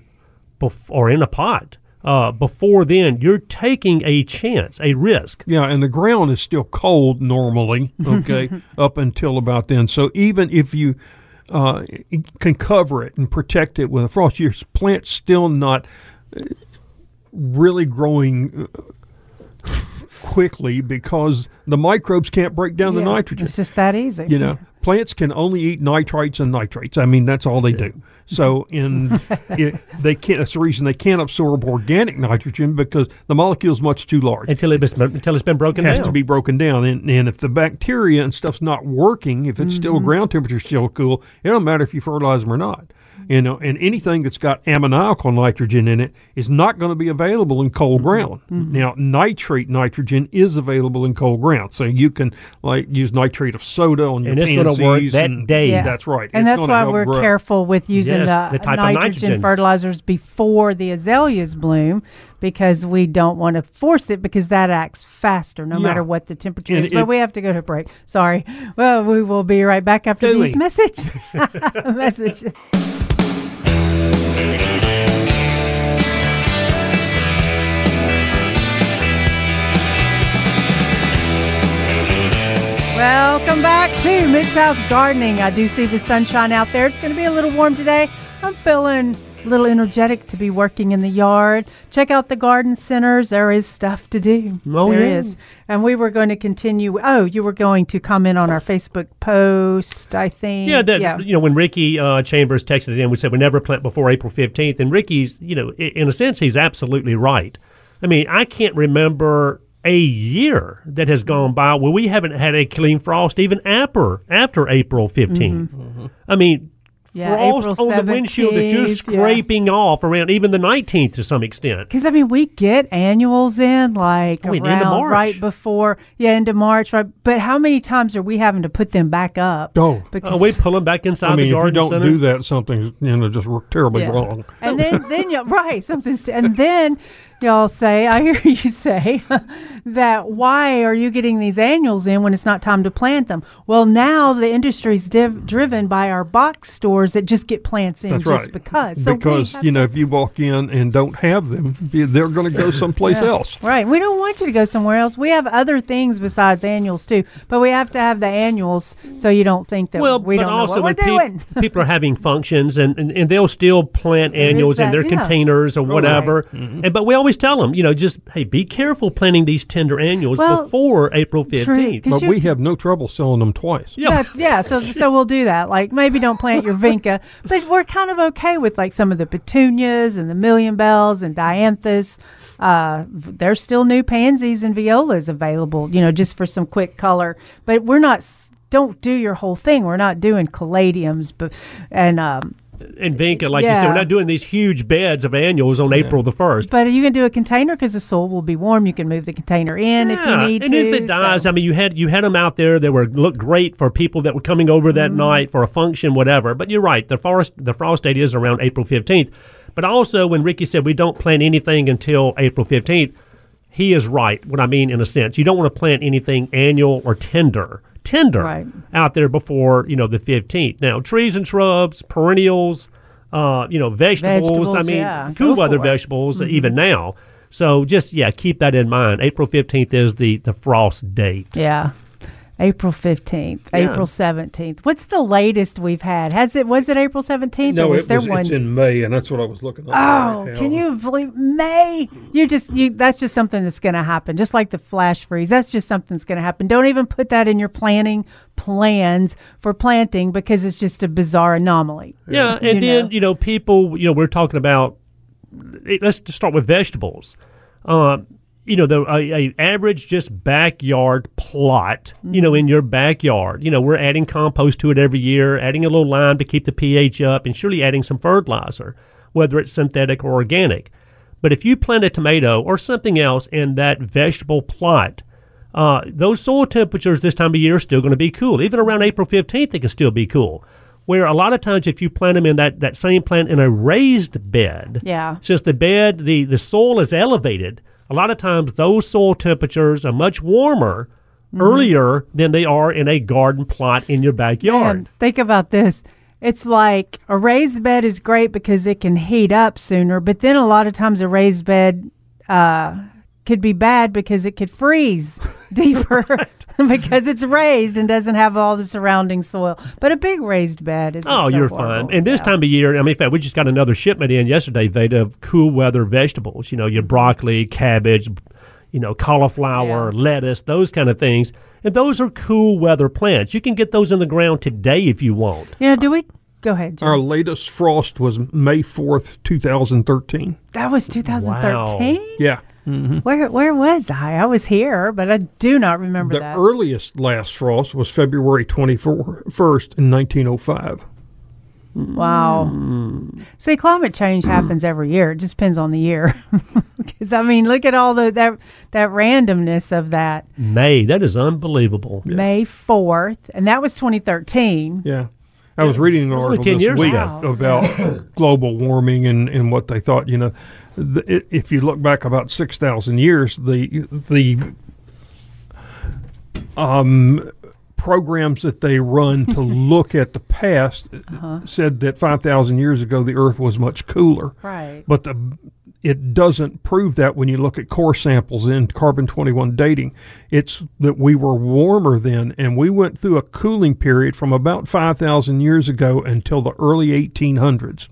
bef- or in a pot uh, before then, you're taking a chance, a risk. Yeah, and the ground is still cold normally, okay, [laughs] up until about then. So even if you uh, can cover it and protect it with a frost, your plant's still not uh, really growing uh, quickly because the microbes can't break down the nitrogen. It's just that easy. You know, plants can only eat nitrites and nitrates. I mean, that's all they do. So, in [laughs] it, they can't. That's the reason they can't absorb organic nitrogen because the molecule is much too large Until, it been, until it's been broken has down. to be broken down. And, and if the bacteria and stuff's not working, if it's mm-hmm. still ground temperature still cool, it don't matter if you fertilize them or not. You know, and anything that's got ammoniacal nitrogen in it is not going to be available in cold mm-hmm. ground. Mm-hmm. Now, nitrate nitrogen is available in cold ground, so you can like use nitrate of soda on your And it's gonna work that and- day. Yeah. That's right, And It's that's why we're grow. careful with using Yes, the, the type of nitrogen nitrogens. fertilizers before the azaleas bloom because we don't want to force it because that acts faster no Yeah. matter what the temperature And is. But we have to go to break. Sorry. Well, we will be right back after Phooey. these message [laughs] messages. Welcome back to Mid South Gardening. I do see the sunshine out there. It's going to be a little warm today. I'm feeling a little energetic to be working in the yard. Check out the garden centers. There is stuff to do. Oh, There yeah. is. And we were going to continue. Oh, you were going to comment on our Facebook post, I think. Yeah, that you know when Ricky uh, Chambers texted it in, we said we never plant before April fifteenth, and Ricky's you know in a sense he's absolutely right. I mean, I can't remember a year that has gone by where we haven't had a clean frost even after after April 15th. I mean. Yeah, frost April on the windshield that you're 17th, yeah. scraping off around even the 19th to some extent. Because I mean, we get annuals in like I mean, around into March. right before, yeah, into March, right? But how many times are we having to put them back up? Oh. because Uh, we pull them back inside I mean, the if you don't center. do that, something's you know just r- terribly Yeah. wrong. And then, then you right, something's, t- and then y'all say, I hear [laughs] you say that why are you getting these annuals in when it's not time to plant them? Well, now the industry's div- driven by our box stores that just get plants in That's just right. because. So because you know, to- if you walk in and don't have them, they're going to go someplace Yeah. else. Right. We don't want you to go somewhere else. We have other things besides annuals too, but we have to have the annuals so you don't think that well, we don't know also what we're when doing. peop- [laughs] people are having functions and, and, and they'll still plant There is annuals in their yeah. containers or whatever. Mm-hmm. And but we always tell them, you know, just hey, be careful planting these tender annuals Well, before April true, fifteenth. 'cause But we have no trouble selling them twice. Yeah. That's, yeah, so [laughs] so we'll do that. Like maybe don't plant your vinca, but we're kind of okay with like some of the petunias and the million bells and dianthus. Uh, there's still new pansies and violas available, you know, just for some quick color. But we're not. Don't do your whole thing. We're not doing caladiums, but and um, and Vinca, like you said, we're not doing these huge beds of annuals on April the first. But you can do a container because the soil will be warm. You can move the container in if you need and to. And if it dies, so- I mean, you had you had them out there that were looked great for people that were coming over that Mm-hmm. night for a function, whatever. But you're right, the forest the frost date is around April fifteenth. But also, when Ricky said we don't plant anything until April fifteenth, he is right. What I mean, in a sense, you don't want to plant anything annual or tender, tender Right. out there before you know the fifteenth. Now, trees and shrubs, perennials, uh, you know, vegetables. I mean, yeah. cool weather it. Mm-hmm. vegetables even now. So just yeah, keep that in mind. April fifteenth is the the frost date. Yeah. April 15th, Yeah. April 17th. What's the latest we've had? Has it was it April 17th No, or was it there was, one it's in May, and that's what I was looking at. Oh, right can you believe May? You just you that's just something that's going to happen. Just like the flash freeze. That's just something that's going to happen. Don't even put that in your planning plans for planting because it's just a bizarre anomaly. Yeah, You and then you know people. You know, we're talking about. Let's just start with vegetables. Uh, you know, the a, a average just backyard plot. You know, in your backyard. You know, we're adding compost to it every year, adding a little lime to keep the pH up, and surely adding some fertilizer, whether it's synthetic or organic. But if you plant a tomato or something else in that vegetable plot, uh, those soil temperatures this time of year are still going to be cool. Even around April 15th, they can still be cool. Where a lot of times, if you plant them in that, that same plant in a raised bed, Yeah. since the bed, the, the soil is elevated, a lot of times those soil temperatures are much warmer earlier than they are in a garden plot in your backyard. Man, think about this. It's like a raised bed is great because it can heat up sooner, but then a lot of times a raised bed uh, could be bad because it could freeze [laughs] deeper [laughs] because it's raised and doesn't have all the surrounding soil. But a big raised bed is Oh, you're fine. And this time of year, I mean, in fact, we just got another shipment in yesterday, Veda, of cool weather vegetables. You know, your broccoli, cabbage, you know, cauliflower, Yeah. lettuce, those kind of things. And those are cool weather plants. You can get those in the ground today if you want. You know, do we go ahead? Jim. Our latest frost was May 4th, 2013. that was 2013. Yeah. Where where was I? I was here, but I do not remember The that. earliest last frost was February 21st in 1905. Wow. Hmm. See, climate change [clears throat] happens every year. It just depends on the year. [laughs] Because I mean, look at all the that that randomness of that. May, that is unbelievable. May fourth, and that was 2013. Yeah. I was reading an article this years week ago. about [coughs] global warming and, and what they thought. You know, the, if you look back about six thousand years, the the um, programs that they run to [laughs] look at the past Uh-huh. said that five thousand years ago the Earth was much cooler. Right. But the it doesn't prove that when you look at core samples in carbon 21 dating. It's that we were warmer then, and we went through a cooling period from about 5,000 years ago until the early 1800s.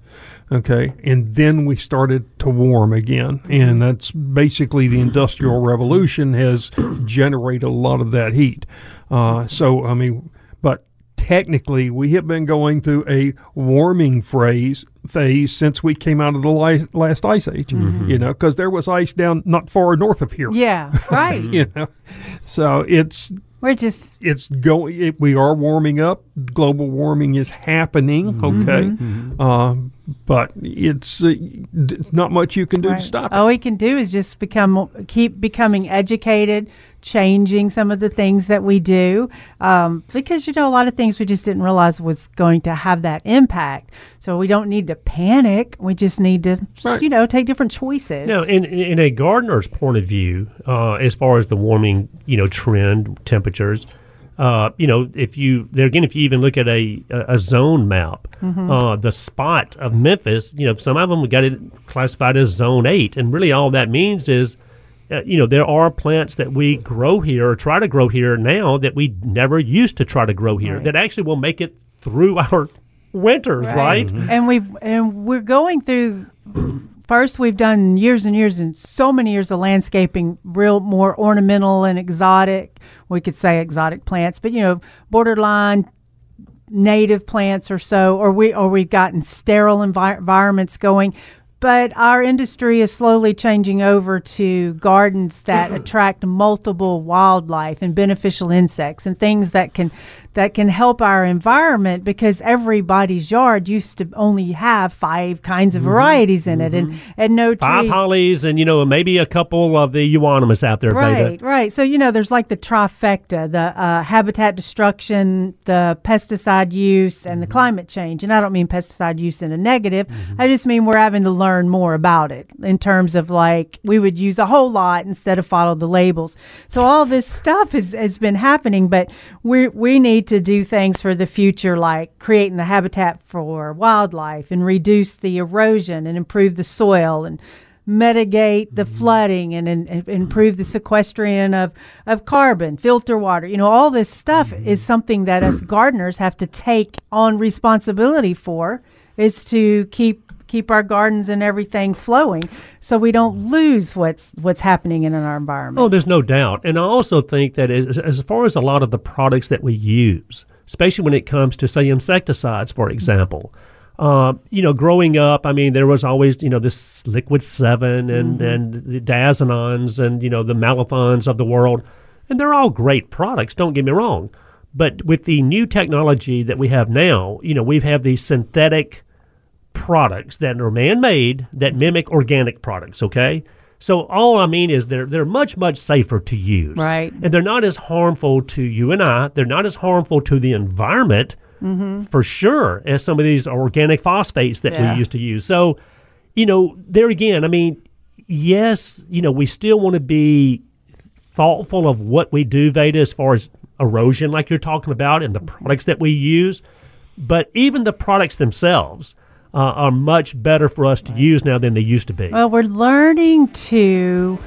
Okay, and then we started to warm again, and that's basically the Industrial Revolution has generated a lot of that heat. Uh, so, I mean, but technically we have been going through a warming phase phase since we came out of the li- last ice age you know because there was ice down not far north of here Yeah. Right. [laughs] you know so it's We're just it's going it, we are warming up. Global warming is happening okay? Um, but it's uh, d- not much you can do right. to stop it. All we can do is just become keep becoming educated, changing some of the things that we do, um, because you know a lot of things we just didn't realize was going to have that impact. So we don't need to panic. We just need to, Right. you know, take different choices. Now, in, in a gardener's point of view, uh, as far as the warming, you know, trend temperatures, uh, you know, if you there again, if you even look at a a, a zone map, uh, the spot of Memphis, you know, some of them we got it classified as zone eight, and really all that means is. Uh, you know, there are plants that we grow here or try to grow here now that we never used to try to grow here Right. that actually will make it through [laughs] our winters, right? and we've and we're going through [clears throat] first we've done years and years and so many years of landscaping real more ornamental and exotic we could say exotic plants but you know borderline native plants or so or we or we've gotten sterile envi- environments going but our industry is slowly changing over to gardens that [clears throat] attract multiple wildlife and beneficial insects and things that can that can help our environment because everybody's yard used to only have five kinds of varieties in it and, and no Mm-hmm. Five hollies and, you know, maybe a couple of the euonymus out there, Right, Veda. right. So you know, there's like the trifecta: the uh, habitat destruction, the pesticide use, and the climate change. And I don't mean pesticide use in a negative. I just mean we're having to learn more about it in terms of like we would use a whole lot instead of follow the labels. So all this stuff has has been happening, but we we need to do things for the future, like creating the habitat for wildlife and reduce the erosion and improve the soil and mitigate the mm-hmm. flooding and, and, and improve the sequestration of, of carbon, filter water. You know, all this stuff mm-hmm. is something that us [clears throat] gardeners have to take on responsibility for is to keep keep our gardens and everything flowing so we don't lose what's what's happening in our environment. Oh, there's no doubt. And I also think that as, as far as a lot of the products that we use, especially when it comes to, say, insecticides, for example, uh, you know, growing up, I mean, there was always, you know, this Liquid Sevin and, and the Diazinons and, you know, the Malathions of the world. And they're all great products, don't get me wrong. But with the new technology that we have now, you know, we have these synthetic products that are man-made that mimic organic products. Okay, so all I mean is they're they're much much safer to use, Right. And they're not as harmful to you and I. They're not as harmful to the environment, mm-hmm. for sure, as some of these organophosphates that Yeah. we used to use. So, you know, there again, I mean, yes, you know, we still want to be thoughtful of what we do, Veda, as far as erosion, like you're talking about, and the products that we use. But even the products themselves uh, are much better for us to use now than they used to be. Well, we're learning to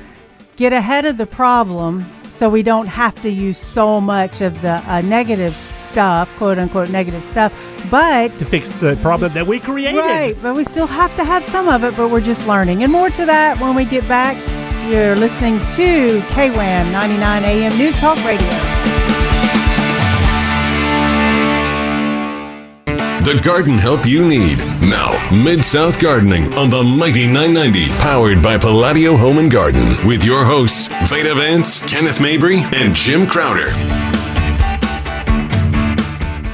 get ahead of the problem so we don't have to use so much of the uh, negative stuff, quote unquote negative stuff. But to fix the problem that we created. Right, but we still have to have some of it, but we're just learning. And more to that when we get back. You're listening to KWAM 99 AM News Talk Radio. The garden help you need. Now, Mid South Gardening on the Mighty 990, powered by Palladio Home and Garden, with your hosts, Veda Vance, Kenneth Mabry, and Jim Crowder.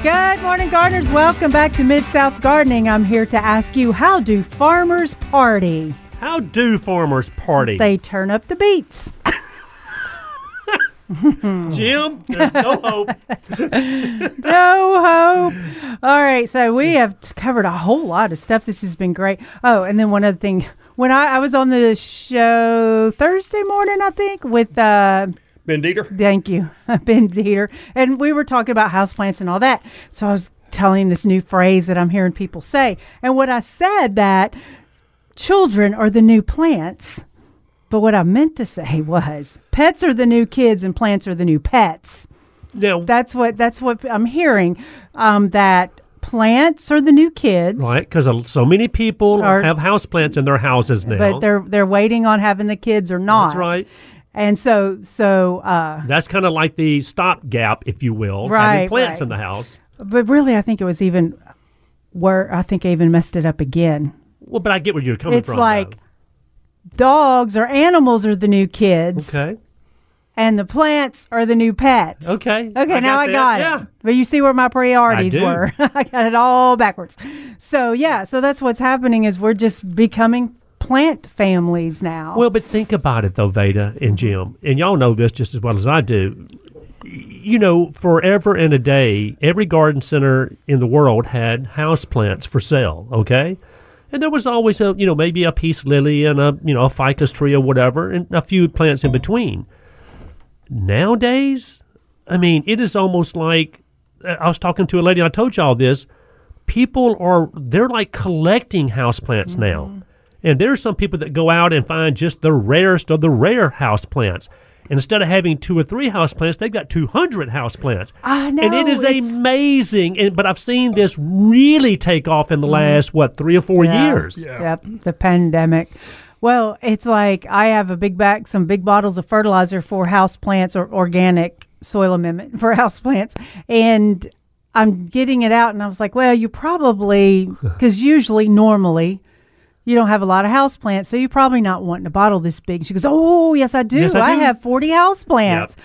Good morning, gardeners. Welcome back to Mid South Gardening. I'm here to ask you how do farmers party? How do farmers party? They turn up the beats. [laughs] [laughs] Jim, there's no hope. [laughs] no hope. All right, so we have covered a whole lot of stuff. This has been great. Oh, and then one other thing. When I, I was on the show Thursday morning, I think, with uh, Ben Dieter? Thank you, [laughs] Ben Dieter. And we were talking about houseplants and all that. So I was telling this new phrase that I'm hearing people say. And what I said that children are the new plants. But what I meant to say [laughs] was pets are the new kids and plants are the new pets. Now, That's what that's what I'm hearing. Um, that plants are the new kids. right? Because so many people Are- have houseplants in their houses now. But they're they're waiting on having the kids or not. That's right. And so so uh, That's kind of like the stopgap, if you will, Right, having plants right. in the house. But really, I think it was even where I think I even messed it up again. Well, but I get where you're coming It's from. It's like dogs or animals are the new kids, okay, and the plants are the new pets. okay, Okay, now I that. got yeah. it. But you see where my priorities I were. [laughs] I got it all backwards. So yeah, so that's what's happening is we're just becoming plant families now. Well, but think about it though, Veda and Jim, and y'all know this just as well as I do. You know, forever and a day, every garden center in the world had house plants for sale. Okay, and there was always a you know maybe a peace lily and a you know a ficus tree or whatever, and a few plants in between. Nowadays, I mean, it is almost like I was talking to a lady. I told y'all this. People are they're like collecting houseplants now. Mm-hmm. And there's some people that go out and find just the rarest of the rare houseplants. And instead of having two or three houseplants, they've got 200 houseplants. I know, And it is amazing. And, but I've seen this really take off in the mm. last, what, three or four Yeah. years. Yep, the pandemic. Well, it's like I have a big bag, some big bottles of fertilizer for house plants or organic soil amendment [laughs] for house plants, and I'm getting it out, and I was like, well, you probably because usually normally. You don't have a lot of house plants, so you're probably not wanting a bottle this big. She goes, "Oh, yes, I do. Yes, I do. have 40 house plants."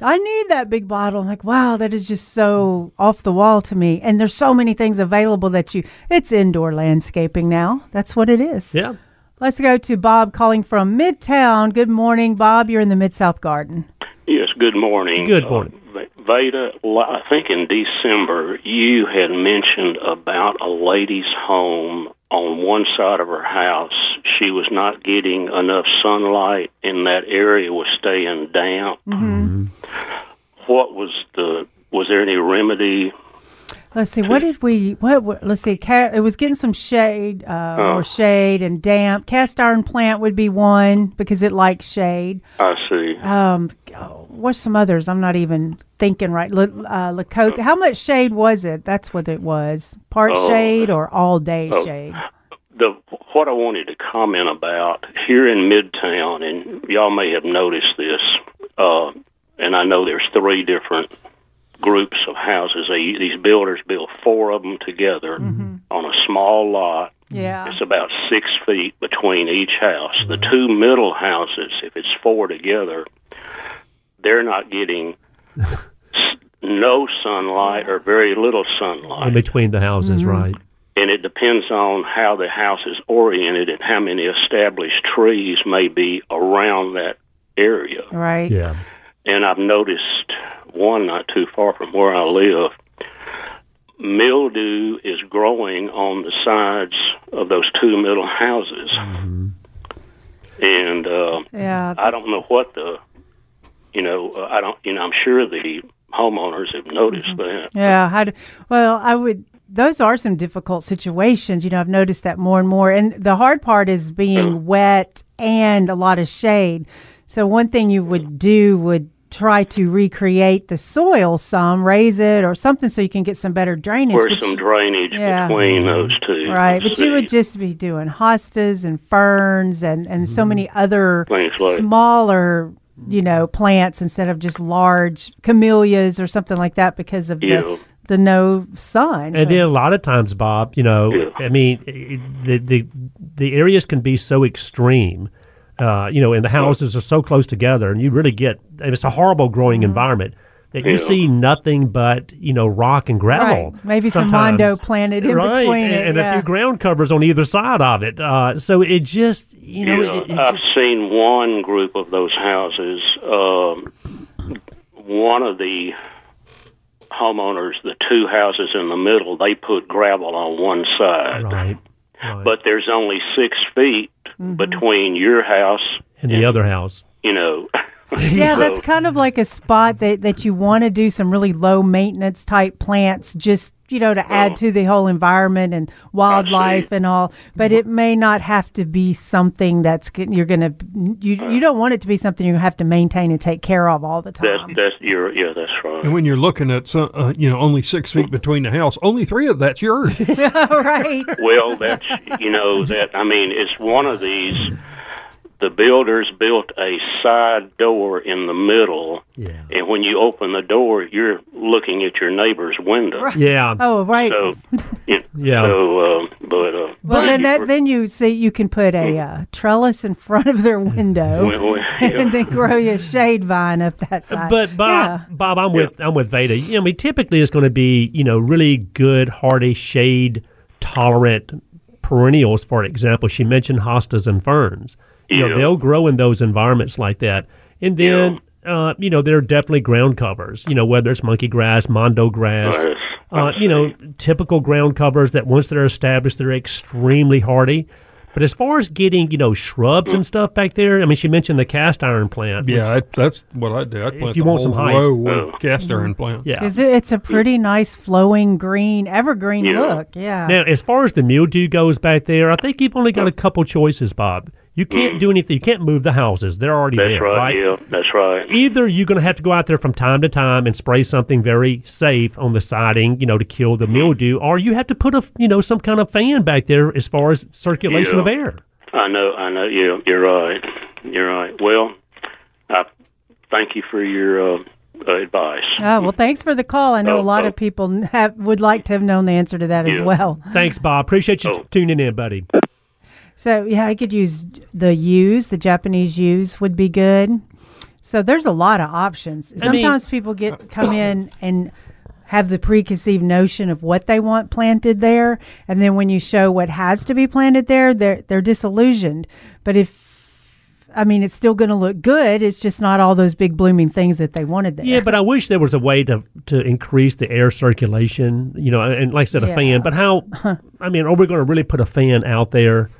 I need that big bottle. I'm like, wow, that is just so off the wall to me. And there's so many things available that you, it's indoor landscaping now. That's what it is. Yeah. Let's go to Bob calling from Midtown. Good morning, Bob. You're in the Mid South Garden. Yes, good morning. Good morning. Uh, Veda, I think in December you had mentioned about a lady's home on one side of her house. She was not getting enough sunlight, and that area was staying damp. Mm-hmm. What was the? Was there any remedy? Let's see. What did we? What? what let's see. Ca- it was getting some shade, uh, Oh. more shade and damp. Cast iron plant would be one because it likes shade. I see. Um, what's some others? I'm not even thinking right. Uh, Lakota. How much shade was it? That's what it was. Part Oh. shade or all day Oh. shade. the what I wanted to comment about here in Midtown, and y'all may have noticed this, uh, and I know there's three different groups of houses. They, these builders built four of them together on a small lot. Yeah. It's about six feet between each house. The two middle houses, if it's four together, they're not getting s- [laughs] no sunlight or very little sunlight In between the houses, Mm-hmm. right? and it depends on how the house is oriented and how many established trees may be around that area. Right. Yeah. And I've noticed one not too far from where I live. Mildew is growing on the sides of those two middle houses, and uh, Yeah. I don't know what the, you know, uh, I don't, you know, I'm sure the homeowners have noticed that. Yeah. How do, well, I would. Those are some difficult situations. You know, I've noticed that more and more. And the hard part is being wet and a lot of shade. So one thing you would do would try to recreate the soil some, raise it or something, so you can get some better drainage. Or some drainage Yeah. between those two? Right, Let's but you would just be doing hostas and ferns and, and so mm-hmm. many other like- smaller, you know, plants instead of just large camellias or something like that because of Yeah. the the no sun. And then a lot of times, Bob, you know, Yeah. I mean, the the the areas can be so extreme, uh, you know, and the houses are so close together, and you really get it's a horrible growing Mm-hmm. environment that you see nothing but you know rock and gravel. Right. Maybe some mondo planted in right, between and, it, and yeah. a few ground covers on either side of it. Uh, so it just you know, Yeah, it, it I've just- seen one group of those houses. Um, one of the homeowners, the two houses in the middle, they put gravel on one side, right. but there's only six feet Mm-hmm. between your house and the other house. you know. [laughs] [laughs] Yeah, So- that's kind of like a spot that, that you want to do some really low maintenance type plants, just you know, to add Oh. to the whole environment and wildlife and all. But it may not have to be something that's you're gonna you you don't want it to be something you have to maintain and take care of all the That's time. that's your yeah, that's right. And when you're looking at some, uh, you know, only six feet between the house, only three of that's yours. [laughs] right. Well, that's you know that I mean it's one of these. The builders built a side door in the middle, Yeah, and when you open the door, you're looking at your neighbor's window. yeah, Oh, right. So, [laughs] you Yeah. So, um, but uh, well, then you that then you see you can put a uh, trellis in front of their window. well, well, [laughs] And then grow your shade vine up that side. But Bob, yeah. Bob, I'm with I'm with Veda. You know, I mean, typically it's going to be you know really good, hardy, shade tolerant perennials. For example, she mentioned hostas and ferns. You know, they'll grow in those environments like that. And then, uh, you know, there are definitely ground covers. You know, whether it's monkey grass, mondo grass. Yes, Uh, you know, typical ground covers that once they're established, they're extremely hardy. But as far as getting, you know, shrubs and stuff back there, I mean, she mentioned the cast iron plant. which- yeah, I, that's what I do. I plant you the want whole some height. row Oh. of cast iron plant. yeah. Is it, it's a pretty nice flowing green, evergreen Yeah. look. Yeah. Now, as far as the mildew goes back there, I think you've only got a couple choices, Bob. You can't do anything. You can't move the houses; they're already that's there, right. Yeah, that's right. Either you're going to have to go out there from time to time and spray something very safe on the siding, you know, to kill the mildew, or you have to put a, you know, some kind of fan back there as far as circulation Yeah. of air. I know. I know. Yeah, you're right. You're right. Well, I thank you for your uh, uh, advice. Oh, well, thanks for the call. I know Oh, a lot oh. of people have, would like to have known the answer to that as well. Thanks, Bob. Appreciate you Oh. t- tuning in, buddy. So, yeah, I could use the yews, the Japanese yews would be good. So there's a lot of options. I mean- Sometimes people get come in and have the preconceived notion of what they want planted there, and then when you show what has to be planted there, they're they're disillusioned. But if I mean, it's still going to look good. It's just not all those big blooming things that they wanted there. Yeah, but I wish there was a way to to increase the air circulation. You know, and like I said, a Yeah. fan. But how? [laughs] I mean, are we going to really put a fan out there?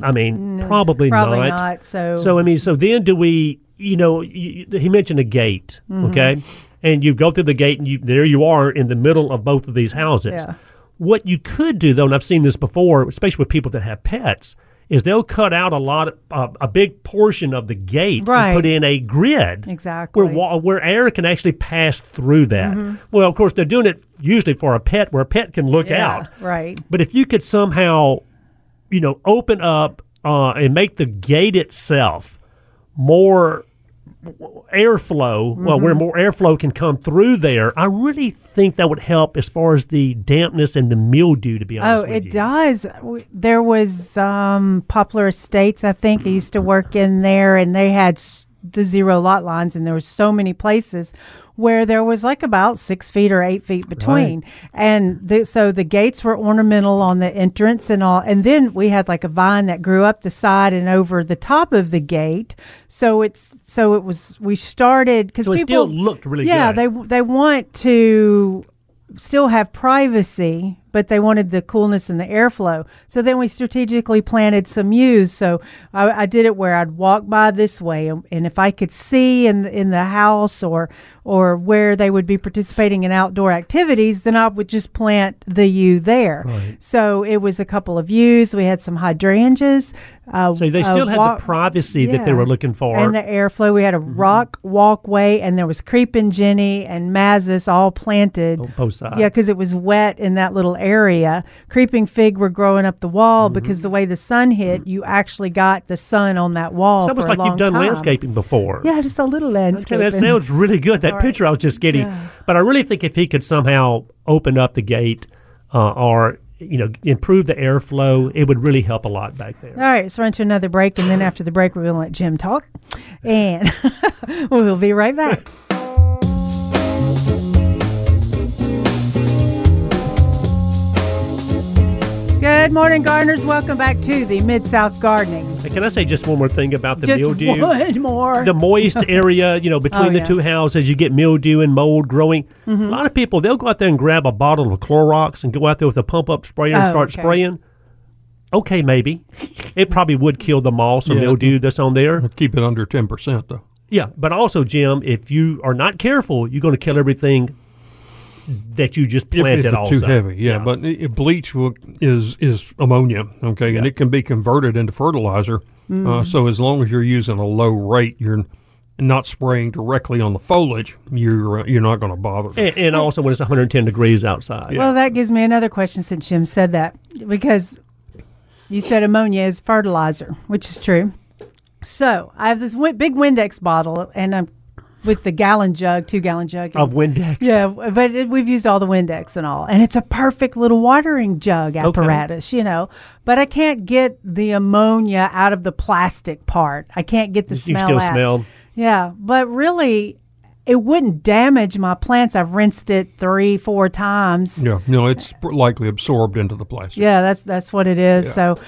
I mean, probably, probably not. So, So I mean, so then do we? You know, you, he mentioned a gate, Mm-hmm. okay, and you go through the gate, and you there you are in the middle of both of these houses. Yeah. What you could do, though, and I've seen this before, especially with people that have pets, is they'll cut out a lot, of, uh, a big portion of the gate Right. and put in a grid Exactly. where wa- where air can actually pass through that. Well, of course, they're doing it usually for a pet, where a pet can look yeah, out. right. But if you could somehow, you know, open up uh, and make the gate itself more airflow, well, Mm-hmm. where more airflow can come through there, I really think that would help as far as the dampness and the mildew. To be Oh, honest oh, it you. does. There was um, Poplar Estates, I think. I used to work in there, and they had the zero lot lines, and there were so many places where there was like about six feet or eight feet between, and the, so the gates were ornamental on the entrance and all, and then we had like a vine that grew up the side and over the top of the gate. So it's so it was we started because So it people still looked really yeah good. Yeah. They they want to still have privacy, but they wanted the coolness and the airflow. So then we strategically planted some yews. So I, I did it where I'd walk by this way, and, and if I could see in in the house or or where they would be participating in outdoor activities, then I would just plant the yew there. So it was a couple of yews. We had some hydrangeas. Uh, So they uh, still had wa- the privacy that they were looking for. And the airflow. We had a rock walkway, and there was creeping Jenny and mazus all planted. On both sides. Yeah, because it was wet in that little area. Creeping fig were growing up the wall Mm-hmm. because the way the sun hit, you actually got the sun on that wall. it's almost like you've done time. landscaping before. Yeah, just a little Okay, landscaping. that sounds really good. That Right. picture I was just getting, Yeah. but I really think if he could somehow open up the gate uh, or you know improve the airflow, it would really help a lot back there. All right, let's run to another break, and then after the break, we're going to let Jim talk, and [laughs] we'll be right back. Good morning, gardeners. Welcome back to the Mid South Gardening. Can I say just one more thing about the Just mildew? one more. The moist [laughs] area, you know, between Oh, the yeah. two houses, you get mildew and mold growing. Mm-hmm. A lot of people they'll go out there and grab a bottle of Clorox and go out there with a pump up sprayer and Oh, start okay. spraying. Okay, maybe it probably would kill the moss or Yeah. mildew that's on there. Keep it under ten percent though. Yeah, but also, Jim, if you are not careful, you're going to kill everything that you just If, if planted. it's also, too heavy, yeah. But i- i- bleach will, is is ammonia, okay, and it can be converted into fertilizer. Mm-hmm. Uh, so as long as you're using a low rate, you're not spraying directly on the foliage. You're uh, you're not going to bother. them. and, and also when it's 110 degrees outside. Well, that gives me another question since Jim said that because you said ammonia is fertilizer, which is true. So I have this big Windex bottle, and I'm with the gallon jug, two gallon jug. Of Windex. yeah, but it, we've used all the Windex and all, and it's a perfect little watering jug apparatus, you know. But I can't get the ammonia out of the plastic part. I can't get the You smell still out. smell. Yeah, but really, it wouldn't damage my plants. I've rinsed it three, four times. Yeah, no, it's likely absorbed into the plastic. Yeah, that's that's what it is. Yeah. So,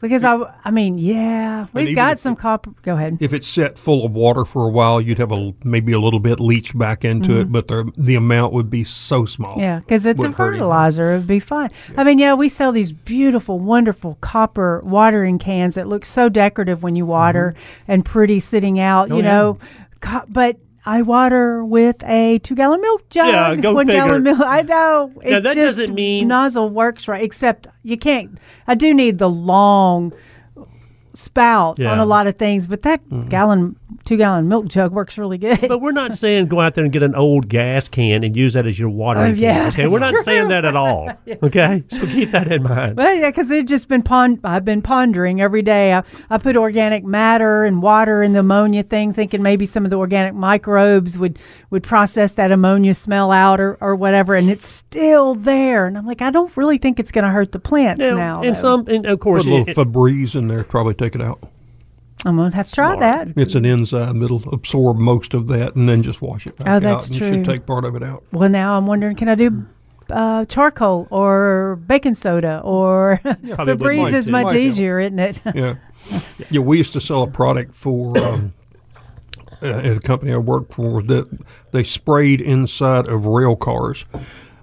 because I, I mean, yeah, we've got some copper. Go ahead. If it's set full of water for a while, you'd have a maybe a little bit leach back into it, but the the amount would be so small. Mm-hmm. Yeah, because it's a fertilizer. It would be fine. I mean, yeah, we sell these beautiful, wonderful copper watering cans that look so decorative when you water and pretty sitting out, Mm-hmm. Oh, you yeah. know. Co- but I water with a two gallon milk jug. Yeah, go one gallon milk. I know. Now, that doesn't mean- nozzle works right. Except you can't. I do need the long spout on Yeah. Mm-hmm. a lot of things, but that gallon, two gallon milk jug works really good. But we're not saying go out there and get an old gas can and use that as your watering Oh, yeah, can. Okay, we're not that's saying that at all. [laughs] Okay, so keep that in mind. Well, yeah, because they've just been pond. I've been pondering every day. I, I put organic matter and water in the ammonia thing, thinking maybe some of the organic microbes would would process that ammonia smell out or, or whatever, and it's still there. And I'm like, I don't really think it's going to hurt the plants now. and though. some, and of course, Put a little it- Febreze in there, probably take it out. I'm gonna have to try Smart. that. It's an enzyme it'll absorb most of that and then just wash it back Oh, out. that's and You should take part of it out. Well, now I'm wondering, can I do uh, charcoal or baking soda or [laughs] Probably Febreze is much Might do. easier, isn't it? [laughs] Yeah. yeah, we used to sell a product for um, uh, at a company I worked for that they sprayed inside of rail cars.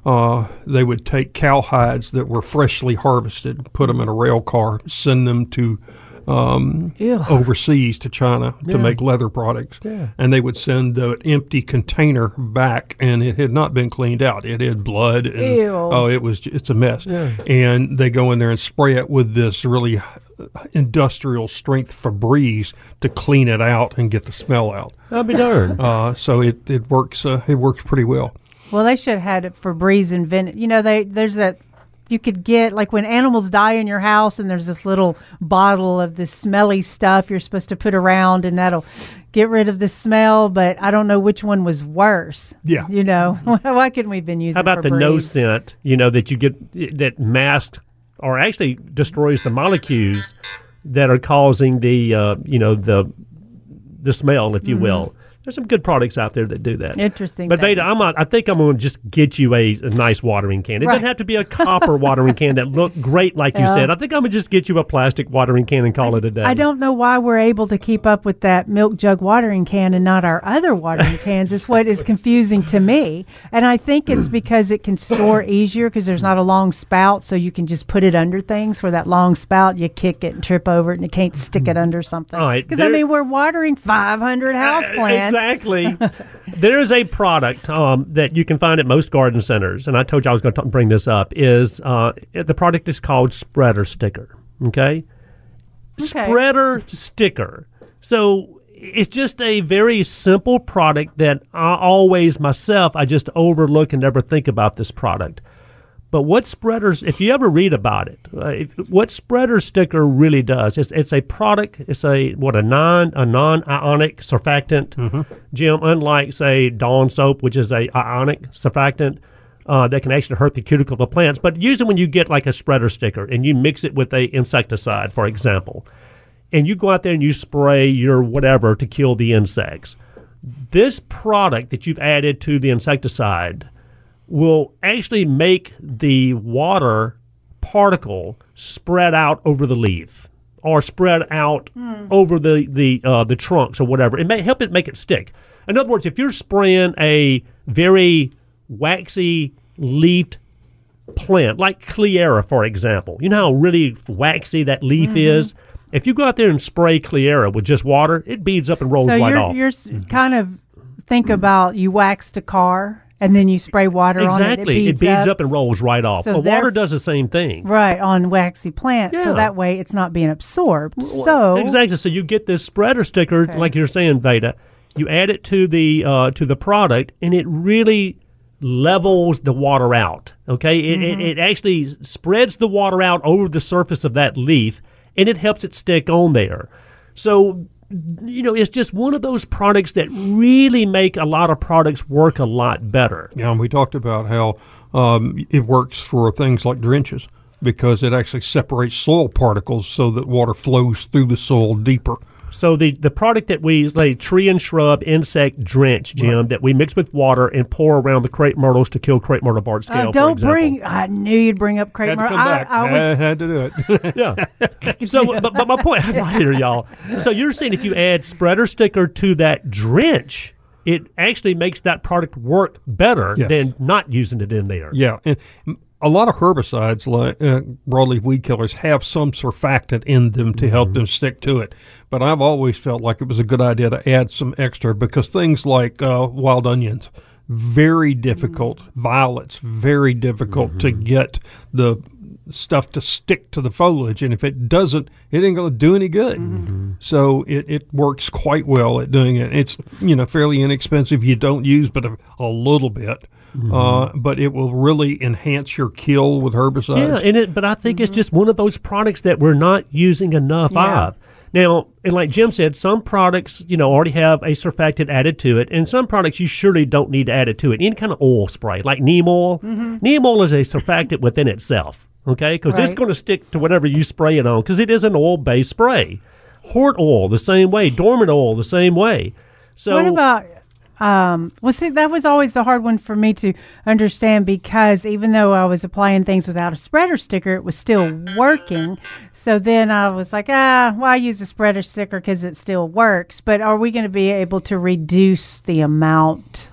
Uh, they would take cow hides that were freshly harvested, put them in a rail car, send them to um, overseas to China to make leather products. Yeah. And they would send the empty container back, and it had not been cleaned out. It had blood. And, Ew. Oh, it was. It's a mess. Yeah. And they go in there and spray it with this really industrial strength Febreze to clean it out and get the smell out. I'll be darned. Uh, so it it works. Uh, it works pretty well. Well, they should have had it for Breeze and Vin. You know, they there's that you could get like when animals die in your house, and there's this little bottle of this smelly stuff you're supposed to put around, and that'll get rid of the smell. But I don't know which one was worse. Yeah. you know, [laughs] why couldn't we have been using? How about the no scent? You know that you get that masks or actually destroys the molecules that are causing the uh, you know the the smell, if you will. There's some good products out there that do that. Interesting But Veda. I'm not, I think I'm going to just get you a, a nice watering can. It Right. doesn't have to be a copper [laughs] watering can that look great, like you said. I think I'm going to just get you a plastic watering can and call it a day. I don't know why we're able to keep up with that milk jug watering can and not our other watering [laughs] cans. Is what is confusing to me, and I think it's [clears throat] because it can store easier because there's not a long spout, so you can just put it under things. Where that long spout, you kick it and trip over it, and you can't stick it hmm. under something. All right, Because I mean, we're watering 500 house eh, plants. Exactly. There is a product um, that you can find at most garden centers, and I told you I was going to bring this up. Is uh, the product is called Spreader Sticker? Okay, Spreader Sticker. So it's just a very simple product that I always myself I just overlook and never think about this product. But what spreaders, if you ever read about it, uh, if, what spreader sticker really does, it's, it's a product, it's a, what, a non, a non-ionic surfactant, Jim, unlike, say, Dawn soap, which is a ionic surfactant, uh, that can actually hurt the cuticle of the plants. But usually when you get like a spreader sticker and you mix it with a insecticide, for example, and you go out there and you spray your whatever to kill the insects, this product that you've added to the insecticide will actually make the water particle spread out over the leaf or spread out hmm. over the the uh, the trunks or whatever. It may help it make it stick. In other words, if you're spraying a very waxy leafed plant like Cleyera, for example, you know how really waxy that leaf mm-hmm. is. If you go out there and spray Cleyera with just water, it beads up and rolls So right you're off. you're s mm-hmm. kind of think about you waxed a car and then you spray water on it. Exactly. It beads, up. and rolls right off. So well, water does the same thing. right on waxy plants, Yeah. so that way it's not being absorbed. So exactly. So you get this spreader sticker, Okay. like you're saying, Veda. You add it to the uh, to the product, and it really levels the water out. Okay, it, Mm-hmm. it, it actually spreads the water out over the surface of that leaf, and it helps it stick on there. So you know, it's just one of those products that really make a lot of products work a lot better. Yeah, and we talked about how um, it works for things like drenches because it actually separates soil particles so that water flows through the soil deeper. So the, the product that we like tree and shrub insect drench, Jim, that we mix with water and pour around the crepe myrtles to kill crepe myrtle bark scale. uh, don't example. bring. I knew you'd bring up crepe Had myrtle. come I, back. I I was had to do it. [laughs] [laughs] Yeah. so, [laughs] but, but my point right here, y'all. So you're saying if you add spreader sticker to that drench, it actually makes that product work better Yes. than not using it in there. yeah, and m- a lot of herbicides, like uh, broadleaf weed killers, have some surfactant in them to help mm-hmm. them stick to it. But I've always felt like it was a good idea to add some extra because things like uh, wild onions, very difficult. Mm-hmm. Violets, very difficult to mm-hmm. get the stuff to stick to the foliage, and if it doesn't, it ain't going to do any good. So it, it works quite well at doing it. It's you know fairly inexpensive. You don't use but a, a little bit, Mm-hmm. uh, but it will really enhance your kill with herbicides. Yeah, and it, but I think it's mm-hmm. just one of those products that we're not using enough Yeah. of. Now, and like Jim said, some products, you know, already have a surfactant added to it, and some products you surely don't need to add it to it. Any kind of oil spray, like neem oil, mm-hmm. neem oil is a surfactant within itself, okay? Because it's going to stick to whatever you spray it on, because it is an oil-based spray. Hort oil the same way, dormant oil the same way. So what about? Um, well, see, that was always the hard one for me to understand because even though I was applying things without a spreader sticker, it was still working. So then I was like, ah, well, I use a spreader sticker because it still works. But are we going to be able to reduce the amount?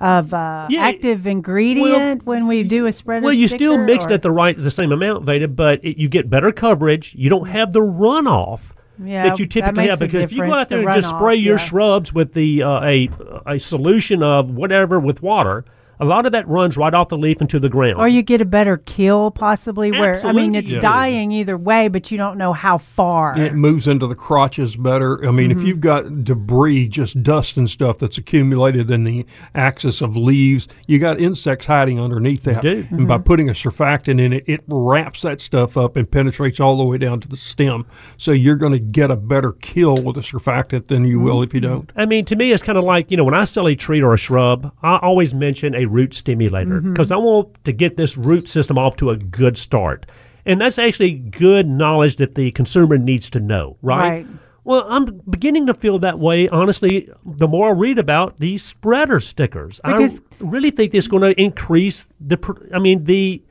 Of uh, Yeah, active ingredient when we do a spreader. Well, you still mixed or- at the right, the same amount, Veda, but it, you get better coverage. You don't have the runoff Yeah, that you typically makes have because if you go out there the and just spray your yeah. shrubs with the uh, a a solution of whatever with water, a lot of that runs right off the leaf into the ground. Or you get a better kill, possibly. Where I mean, it's you do. dying either way, but you don't know how far. It moves into the crotches better. I mean, Mm-hmm. if you've got debris, just dust and stuff that's accumulated in the axis of leaves, you got insects hiding underneath that. do. And by Mm-hmm. putting a surfactant in it, it wraps that stuff up and penetrates all the way down to the stem. So you're going to get a better kill with a surfactant than you will if you Mm-hmm. don't. I mean, to me, it's kind of like, you know, when I sell a tree or a shrub, I always mention a root stimulator Mm-hmm. because I want to get this root system off to a good start. And that's actually good knowledge that the consumer needs to know, right? Right. Well, I'm beginning to feel that way, honestly, the more I read about these spreader stickers. Because- I really think it's going to increase the, I mean, the,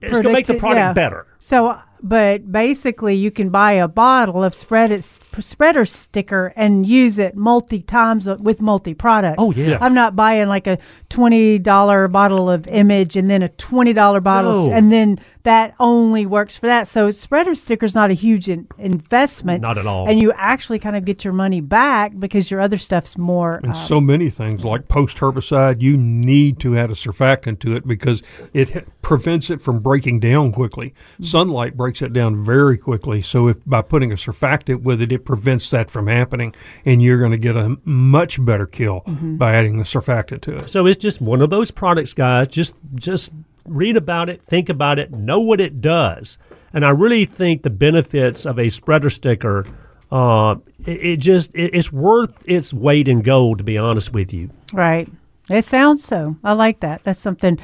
it's going to make the product yeah. better. So, but basically, you can buy a bottle of spread it, spreader sticker and use it multi times with multi products. Oh, yeah. I'm not buying like a twenty dollar bottle of Image and then a twenty dollar bottle, No. and then that only works for that. So, spreader sticker is not a huge in, investment. Not at all. And you actually kind of get your money back because your other stuff's more. And uh, so many things like post herbicide, you need to add a surfactant to it because it h- prevents it from breaking down quickly. Sunlight breaks it down very quickly. So if by putting a surfactant with it, it prevents that from happening, and you're going to get a much better kill by adding the surfactant to it. So it's just one of those products, guys. Just just read about it, think about it, know what it does, and I really think the benefits of a spreader sticker. Uh, it, it just it, it's worth its weight in gold. To be honest with you, Right. It sounds so. I like that. That's something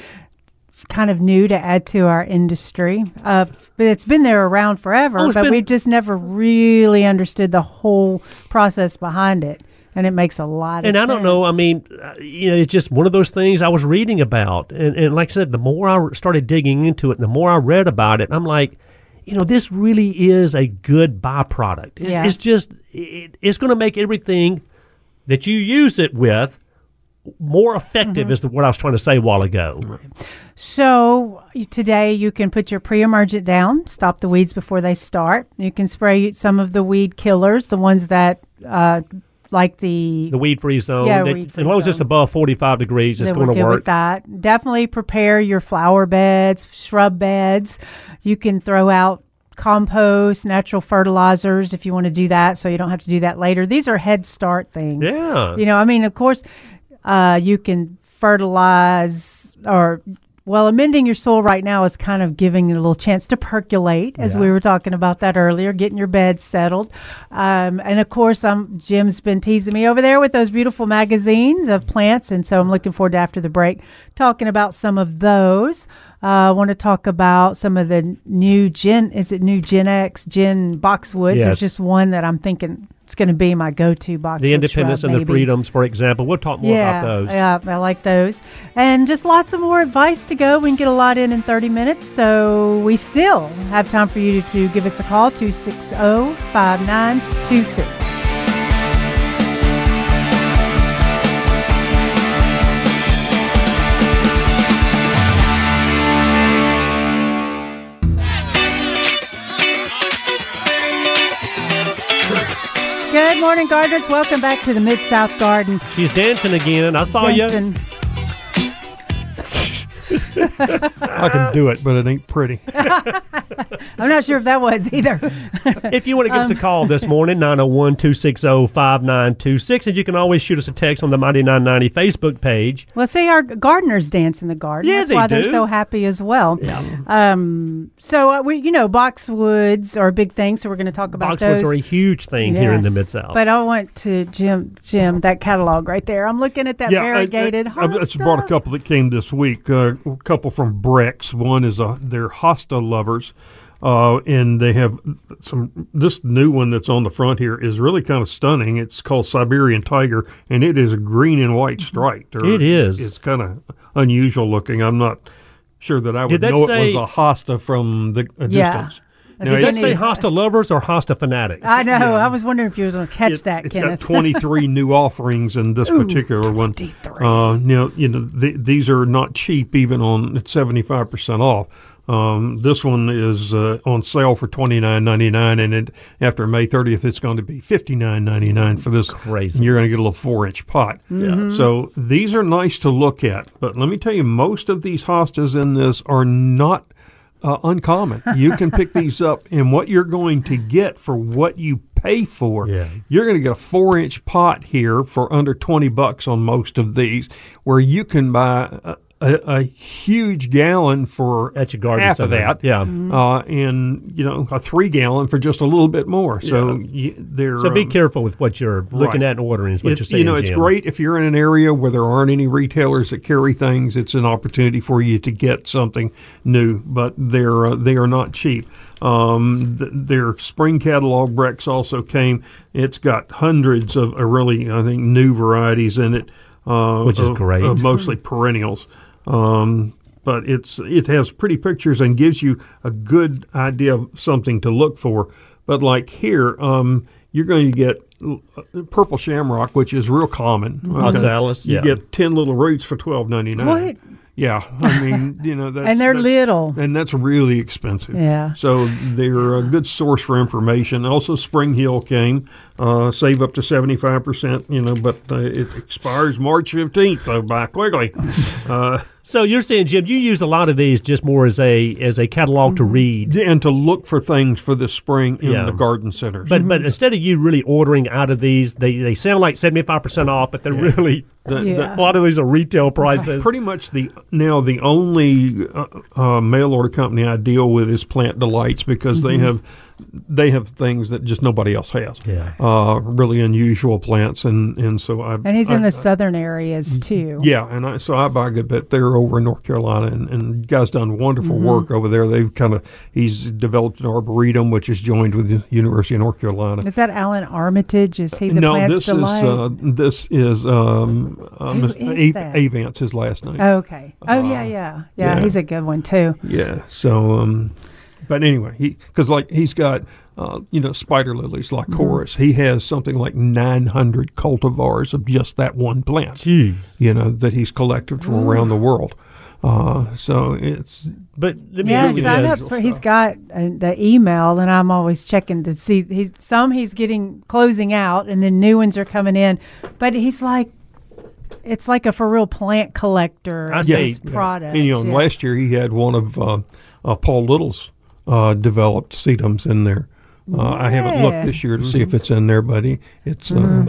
kind of new to add to our industry. Uh, but it's been there around forever, Oh, but been- we just never really understood the whole process behind it. And it makes a lot of and sense. I don't know. I mean, uh, you know, it's just one of those things I was reading about, and, and like I said, the more I started digging into it, and the more I read about it, I'm like, you know, this really is a good byproduct. It's, Yeah. it's just it, it's going to make everything that you use it with more effective. Mm-hmm. Is the, what I was trying to say a while ago. So today you can put your pre-emergent down, stop the weeds before they start. You can spray some of the weed killers, the ones that uh, like the The weed free zone. Yeah, that- weed-free as long as it's above 45 degrees, it's going to work. with that. Definitely prepare your flower beds, shrub beds. You can throw out compost, natural fertilizers if you want to do that, so you don't have to do that later. These are head start things. Yeah. You know, I mean, of course, uh, you can fertilize or. Well, amending your soil right now is kind of giving it a little chance to percolate, as we were talking about that earlier, getting your bed settled. Um, and of course, I'm, Jim's been teasing me over there with those beautiful magazines of plants. And so I'm looking forward to after the break talking about some of those. Uh, I want to talk about some of the new Gen, is it new Gen X, Gen Boxwoods? Yes. There's just one that I'm thinking it's going to be my go to box. the independence and the freedoms, for example. We'll talk more yeah, about those. Yeah, I like those. And just lots of more advice to go. We can get a lot in in 30 minutes. So we still have time for you to, to give us a call, 260 5926. Good morning, gardeners. Welcome back to the Mid South Garden. She's dancing again. I saw you. Dancing. I can do it, but it ain't pretty. [laughs] I'm not sure if that was either. If you want to give us Um, a call this morning, 901 260 5926. And you can always shoot us a text on the Mighty 990 Facebook page. Well, see, our gardeners dance in the garden. Yeah, That's they why they're do. so happy as well. Yeah. Um, so uh, we, you know, boxwoods are a big thing. So we're going to talk about Boxwoods those. are a huge thing here in the Mid South. But I want to Jim, Jim, that catalog right there. I'm looking at that variegated. I, I, I just brought a couple that came this week. Uh, a couple from Breck's. One is a they're Hosta lovers. Uh, and they have some. This new one that's on the front here is really kind of stunning. It's called Siberian Tiger, and it is green and white mm-hmm. striped. or It is. It's kind of unusual looking. I'm not sure that I would know say- it was a hosta from the uh, a Yeah. distance. That's Now, a Did it's- that say Any- Hosta lovers or Hosta fanatics? I know. I was wondering if you were going to catch It's- that, It's Kenneth. got [laughs] 23 new offerings in this particular one. 23. Uh, you know, you know th- these are not cheap, even on at 75 percent off. Um, this one is uh, on sale for twenty nine ninety nine, and it, after May 30th, it's going to be fifty nine ninety nine for this. Crazy. And you're going to get a little four inch pot. Yeah. So these are nice to look at, but let me tell you, most of these hostas in this are not uh, uncommon. You can pick [laughs] these up, and what you're going to get for what you pay for, Yeah. you're going to get a four inch pot here for under 20 bucks on most of these, where you can buy a, a, a huge gallon for At your garden half of that. Yeah. Uh, and, you know, a three gallon for just a little bit more. So you, they're. So be um, careful with what you're looking right. at and ordering. Is what it's, you're saying, you know, it's Jim. great if you're in an area where there aren't any retailers that carry things. It's an opportunity for you to get something new, but they're uh, they are not cheap. Um, th- their spring catalog Breck's also came. It's got hundreds of uh, really, I think, new varieties in it, uh, Which is of- great. of mostly perennials. Um, but it's it has pretty pictures and gives you a good idea of something to look for. But like here, um, you're going to get uh, purple shamrock, which is real common. Oxalis, you yeah. get ten little roots for twelve ninety nine. What? Yeah, I mean, [laughs] you know, that's, and they're that's- little. and that's really expensive. Yeah. So they're a good source for information. Also, Spring Hill came, uh, save up to seventy five percent. You know, but uh, it expires March fifteenth. So buy quickly. [laughs] Uh, So you're saying, Jim, you use a lot of these just more as a as a catalog to read. and to look for things for the spring in Yeah. the garden centers. But but instead of you really ordering out of these, they, they sound like seventy five percent off, but they're really The- the- a lot of these are retail prices. Pretty much the now the only uh, uh, mail order company I deal with is Plant Delights because they have they have things that just nobody else has. Yeah. uh, really unusual plants, and and so I And he's I- in the southern areas too. Yeah, and I, so I buy a good bit. They're over in North Carolina, and, and you guys done wonderful work over there. They've kind of he's developed an arboretum which is joined with the University of North Carolina. Is that Allan Armitage? Is he the no, plant's this delight? is uh, this is um, uh, Who Mis- is A- that? Avance his last name. oh, okay. Oh yeah, yeah, yeah, yeah. He's a good one too. Yeah. So, um, but anyway, he because like he's got uh, you know spider lilies Lycoris. He has something like nine hundred cultivars of just that one plant. Gee. You know that he's collected from around the world. Uh, so it's But let me Yeah, ask you sign up this. for. He's got uh, the email, and I'm always checking to see. He's some he's getting closing out, and then new ones are coming in. But he's like, it's like a for real plant collector. I of see. his products. and, you know yeah. last year he had one of uh, uh, Paul Little's uh, developed sedums in there. Uh, I haven't looked this year to see if it's in there, but he, it's. Uh,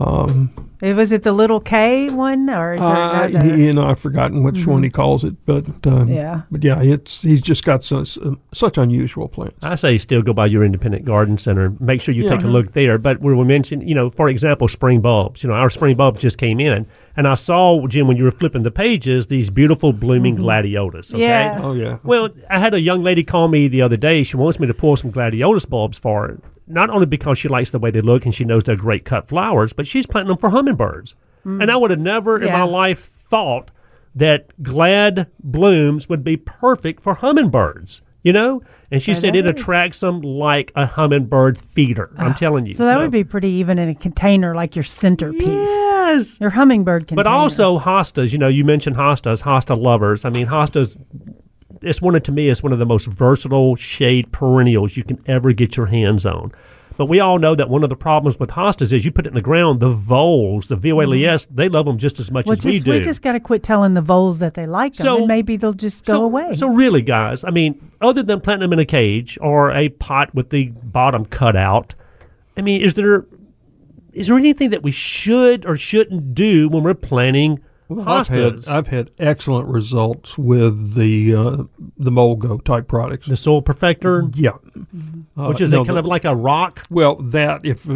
um, Uh, Was it the little K one, or is there Uh, another? he, you know, I've forgotten which one he calls it, but um, Yeah. but yeah, it's he's just got such such unusual plants. I say still go by your independent garden center. Make sure you Yeah. take a look there. But where we mentioned, you know, for example, spring bulbs. You know, our spring bulbs just came in, and I saw Jim when you were flipping the pages these beautiful blooming mm-hmm. gladiolas. Okay. Yeah. Oh yeah, Well, I had a young lady call me the other day. She wants me to pull some gladiolus bulbs for her. Not only because she likes the way they look and she knows they're great cut flowers, but she's planting them for hummingbirds. Mm. And I would have never in my life thought that glad blooms would be perfect for hummingbirds. You know, and she But said that it is- attracts them like a hummingbird feeder. I'm ah, telling you. So that would be pretty even in a container like your centerpiece. yes. Your hummingbird container. But also hostas, you know, you mentioned hostas, hosta lovers. I mean, hostas, it's one of, to me, it's one of the most versatile shade perennials you can ever get your hands on. But we all know that one of the problems with hostas is you put it in the ground, the voles, the VOLES, mm-hmm. they love them just as much well, as we just, do. we just got to quit telling the voles that they like them, So- and maybe they'll just go so, away. So really, guys, I mean, other than planting them in a cage or a pot with the bottom cut out, I mean, is there is there anything that we should or shouldn't do when we're planting I've had? I've had excellent results with the uh, the Mole Go type products. the soil perfector. yeah, Uh, Which is no, a kind the- of like a rock well that if,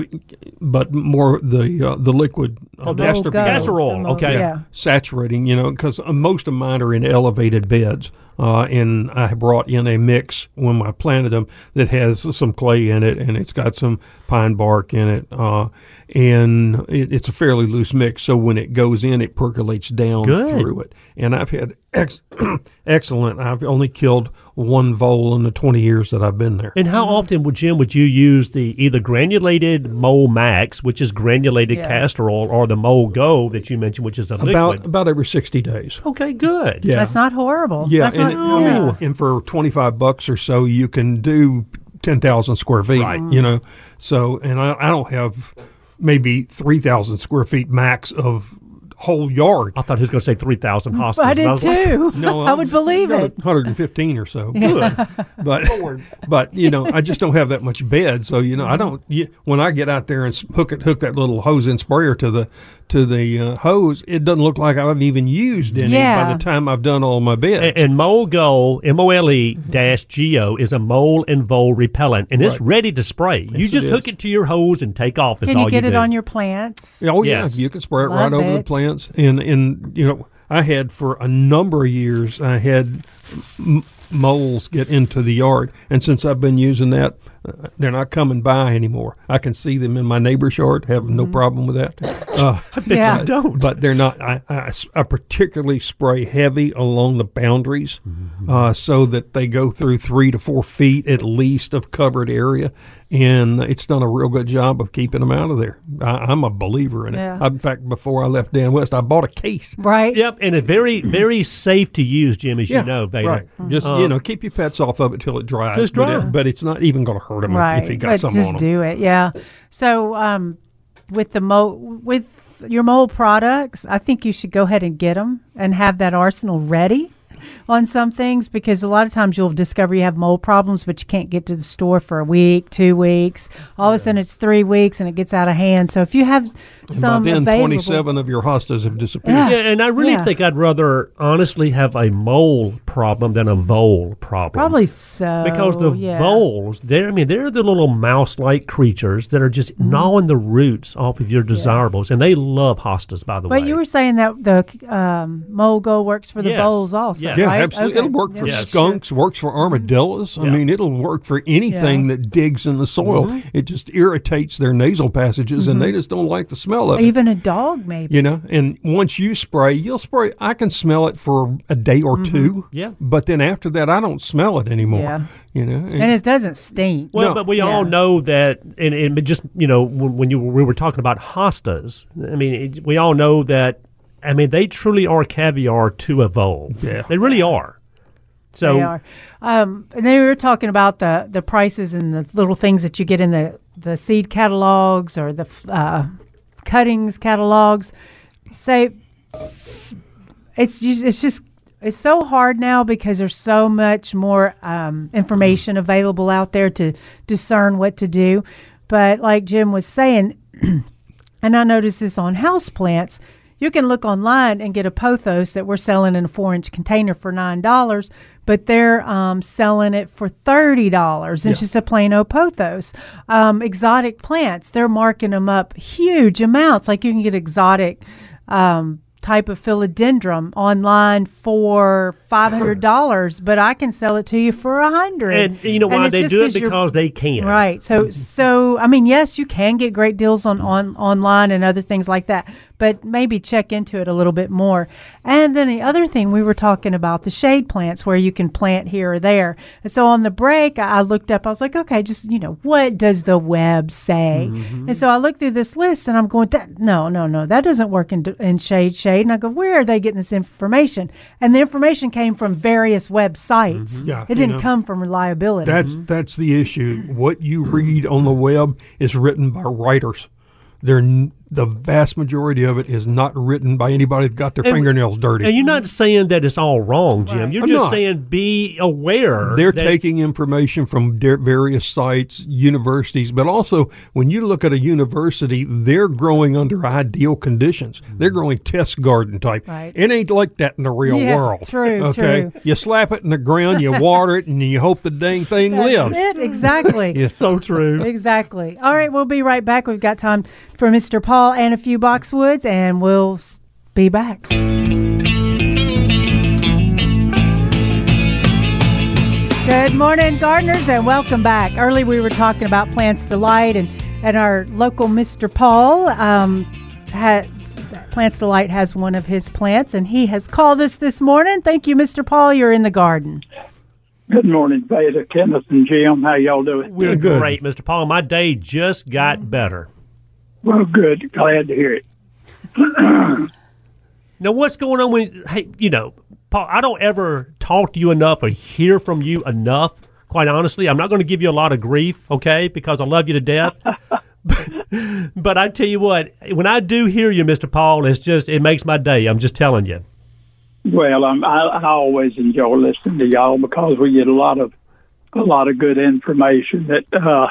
but more the uh, the liquid uh, Oh, the castor Go. bean Castor oil, The mo- okay. Yeah. saturating, you know, because most of mine are in elevated beds. Uh, and I brought in a mix when I planted them that has some clay in it and it's got some pine bark in it. Uh, and it, it's a fairly loose mix. So when it goes in, it percolates down Good. through it. And I've had ex- [clears throat] excellent, I've only killed one vole in the 20 years that I've been there. And how mm-hmm. often would Jim would you use the either granulated Mole Max, which is granulated Yeah. castor oil, or the Mole Go that you mentioned, which is a About, liquid? about every 60 days. Okay, good. Yeah. That's not horrible. Yeah, That's and, not, I yeah. mean, and for twenty five bucks or so, you can do ten thousand square feet. Right. You know, so and I, I don't have maybe three thousand square feet max of whole yard. I thought he was going to say three thousand hospitals. I and did was like, too. No, [laughs] I would believe it. 115 or so. Good, but [laughs] but you know, I just don't have that much bed. So you know, I don't. You, when I get out there and hook it, hook that little hose and sprayer to the to the uh, hose, it doesn't look like I've even used any by the time I've done all my beds. And, and Mole Go, M O L E dash G O, is a mole and vole repellent, and it's Right. ready to spray. you just it hook it to your hose and take off. Is Can all you get it do. on your plants? Oh yeah, Yes. you can spray it Love right over the plants, and and you know I had for a number of years I had m- moles get into the yard, and since I've been using that, uh, they're not coming by anymore. I can see them in my neighbor's yard, have no problem with that. Uh, [laughs] Yeah. You don't. but they're not. I I particularly spray heavy along the boundaries, uh, so that they go through three to four feet at least of covered area, and it's done a real good job of keeping them out of there. I, I'm a believer in it. Yeah. I- in fact, before I left Dan West, I bought a case. Right. Yep, and it's very, very safe to use, Jim, as you know, Veda. right. Just Uh, you know, keep your pets off of it till it dries. Just but, dry. it, but it's not even going to hurt them right. if you got but some just on them. do it. Yeah. So um, with the mo with your mole products, I think you should go ahead and get them and have that arsenal ready on some things because a lot of times you'll discover you have mold problems, but you can't get to the store for a week, two weeks. All of a sudden it's three weeks and it gets out of hand. So if you have And some by then, available, twenty-seven of your hostas have disappeared. Yeah. Yeah, and I really Yeah. think I'd rather honestly have a mole problem than a vole problem. probably so because the yeah. voles, they're I mean, they're the little mouse-like creatures that are just Mm-hmm. gnawing the roots off of your desirables, and they love hostas. By the way, But you were saying that the um, mole go works for the Yes. voles also, Yes. Yeah, right? absolutely. Okay. It'll work for Yeah, sure. skunks, works for armadillos. I Yeah. mean, it'll work for anything that digs in the soil. Mm-hmm. It just irritates their nasal passages, and they just don't like the smell of it. Even a dog, maybe. You know, and once you spray, you'll spray. I can smell it for a day or two. Yeah. But then after that, I don't smell it anymore. Yeah. You know, And it doesn't stink. Well, No. but we Yeah. all know that, and, and just you know, when, when you we were talking about hostas, I mean, it, we all know that. I mean, they truly are caviar to a vole. Yeah. they really are. So they are. Um, and then we were talking about the the prices and the little things that you get in the the seed catalogs or the uh, cuttings catalogs. Say, it's just, it's just it's so hard now because there's so much more um, information available out there to discern what to do. But like Jim was saying, [clears throat] and I noticed this on house plants. You can look online and get a pothos that we're selling in a four inch container for nine dollars, but they're um, selling it for thirty dollars. It's just a plain old pothos. Um, exotic plants, they're marking them up huge amounts. Like you can get exotic um, type of philodendron online for five hundred dollars, but I can sell it to you for a hundred. and you know why they do it 'cause because they can. Right. So so I mean, yes, you can get great deals on, on online and other things like that, but maybe check into it a little bit more. And then the other thing we were talking about the shade plants where you can plant here or there. And so on the break, I I looked up. I was like, okay, just you know, what does the web say? Mm-hmm. And so I looked through this list, and I'm going, that, no, no, no, that doesn't work in in shade shade. And I go, where are they getting this information? And the information came from various websites. Mm-hmm. Yeah, it didn't know. come from reliability. That's mm-hmm. that's the issue. What you read on the web is written by writers. They're n- the vast majority of it is not written by anybody that got their And- fingernails dirty. And you're not saying that it's all wrong, Jim. Right. You're I'm just not. saying be aware. They're that- taking information from their various sites, universities, but also when you look at a university, they're growing under ideal conditions. Mm-hmm. They're growing test garden type. Right. It ain't like that in the real Yeah, world. true, Okay. true. You slap it in the ground, you [laughs] water it, and you hope the dang thing lives. It, exactly. [laughs] Yeah. so true. Exactly. All right, we'll be right back. We've got time for Mr. Paul and a few boxwoods, and we'll be back. Good morning, gardeners, and welcome back. Early we were talking about Plants Delight, and, and our local Mr. Paul um, had. Plants Delight has one of his plants, and he has called us this morning. Thank you, Mr. Paul. You're in the garden. Good morning, Veda, Kenneth, and Jim. How y'all doing? We're good. great, Mr. Paul. My day just got better. Well, good. Glad to hear it. [clears throat] Now, what's going on when, hey, you know, Paul, I don't ever talk to you enough or hear from you enough, quite honestly. I'm not going to give you a lot of grief, okay, because I love you to death. [laughs] but I tell you what, when I do hear you, Mr. Paul, it's just, it makes my day. I'm just telling you. Well, I, I always enjoy listening to y'all because we get a lot of a lot of good information that uh,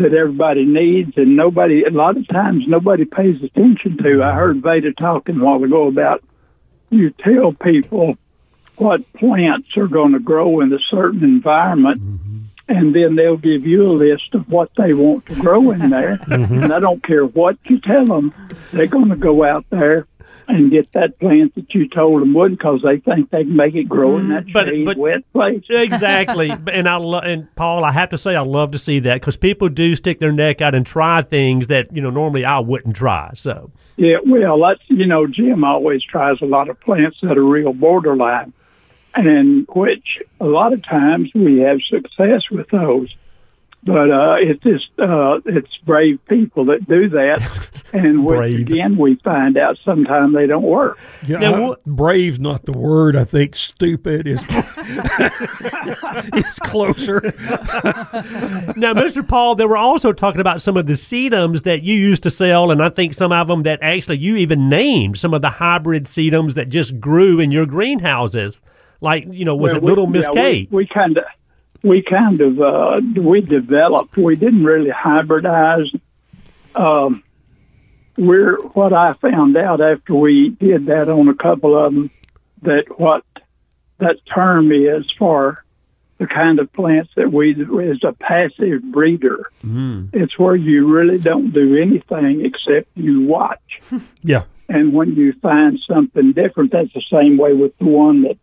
that everybody needs, and nobody. A lot of times, nobody pays attention to. I heard Veda talking a while ago about you tell people what plants are going to grow in a certain environment. Mm-hmm. And then they'll give you a list of what they want to grow in there. Mm-hmm. And I don't care what you tell them, they're going to go out there and get that plant that you told them wouldn't because they think they can make it grow in mm-hmm. that But- shade, but- wet place. [laughs] exactly. [laughs] And I lo- and Paul, I have to say, I love to see that because people do stick their neck out and try things that you know normally I wouldn't try. So Yeah, well, that's you know, Jim always tries a lot of plants that are real borderline, and which a lot of times we have success with those. But uh, it's just uh, it's brave people that do that, [laughs] and which, again we find out sometimes they don't work. Yeah, Now, I- what- brave's not the word. I think stupid is [laughs] is closer. [laughs] now, Mr. Paul, they were also talking about some of the sedums that you used to sell, and I think some of them that actually you even named some of the hybrid sedums that just grew in your greenhouses. Like you know, was Well, it we- Little Miss yeah, Kate? We kind of, we kind of, uh, we developed. We didn't really hybridize. Um, we're what I found out after we did that on a couple of them that what that term is for the kind of plants that we is a passive breeder. It's where you really don't do anything except you watch. [laughs] Yeah. And when you find something different, that's the same way with the one that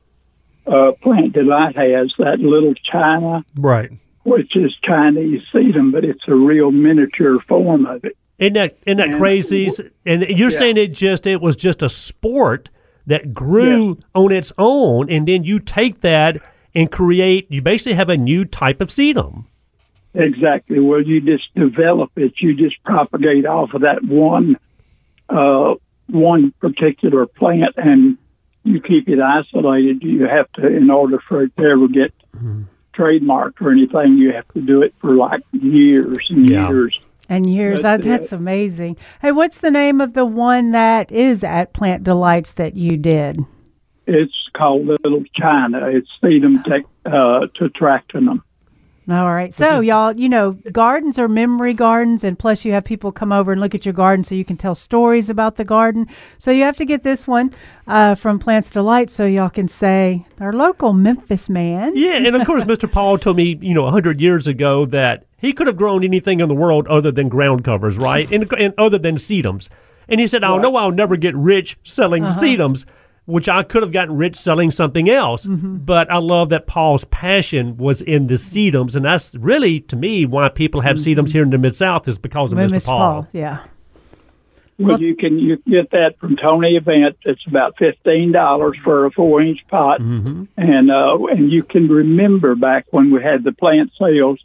uh, Plant Delight has, that little China, Right. which is Chinese sedum, but it's a real miniature form of it. Isn't that isn't that And- crazy? And you're Yeah. saying it just it was just a sport that grew on its own, and then you take that and create. You basically have a new type of sedum. Exactly. Well, you just develop it. You just propagate off of that one, uh, one particular plant, and you keep it isolated. You have to, in order for it to ever get trademarked or anything, you have to do it for like years and Yeah. years. And years. That's That, that's it. amazing. Hey, what's the name of the one that is at Plant Delights that you did? It's called Little China. It's sedum tec- uh, tetractinum. All right. So, y'all, you know, gardens are memory gardens, and plus you have people come over and look at your garden so you can tell stories about the garden. So, you have to get this one uh, from Plants Delight so y'all can say, our local Memphis man. Yeah, and of course, [laughs] Mr. Paul told me, you know, hundred years ago that he could have grown anything in the world other than ground covers, right? [laughs] and, and other than sedums. And he said, "I know I'll never get rich selling sedums." Which I could have gotten rich selling something else, but I love that Paul's passion was in the sedums, and that's really to me why people have sedums here in the mid South is because of Mr. Mr. Paul. Yeah. Well, you can you get that from Tony Avent. It's about fifteen dollars for a four inch pot, Mm-hmm. and uh, and you can remember back when we had the plant sales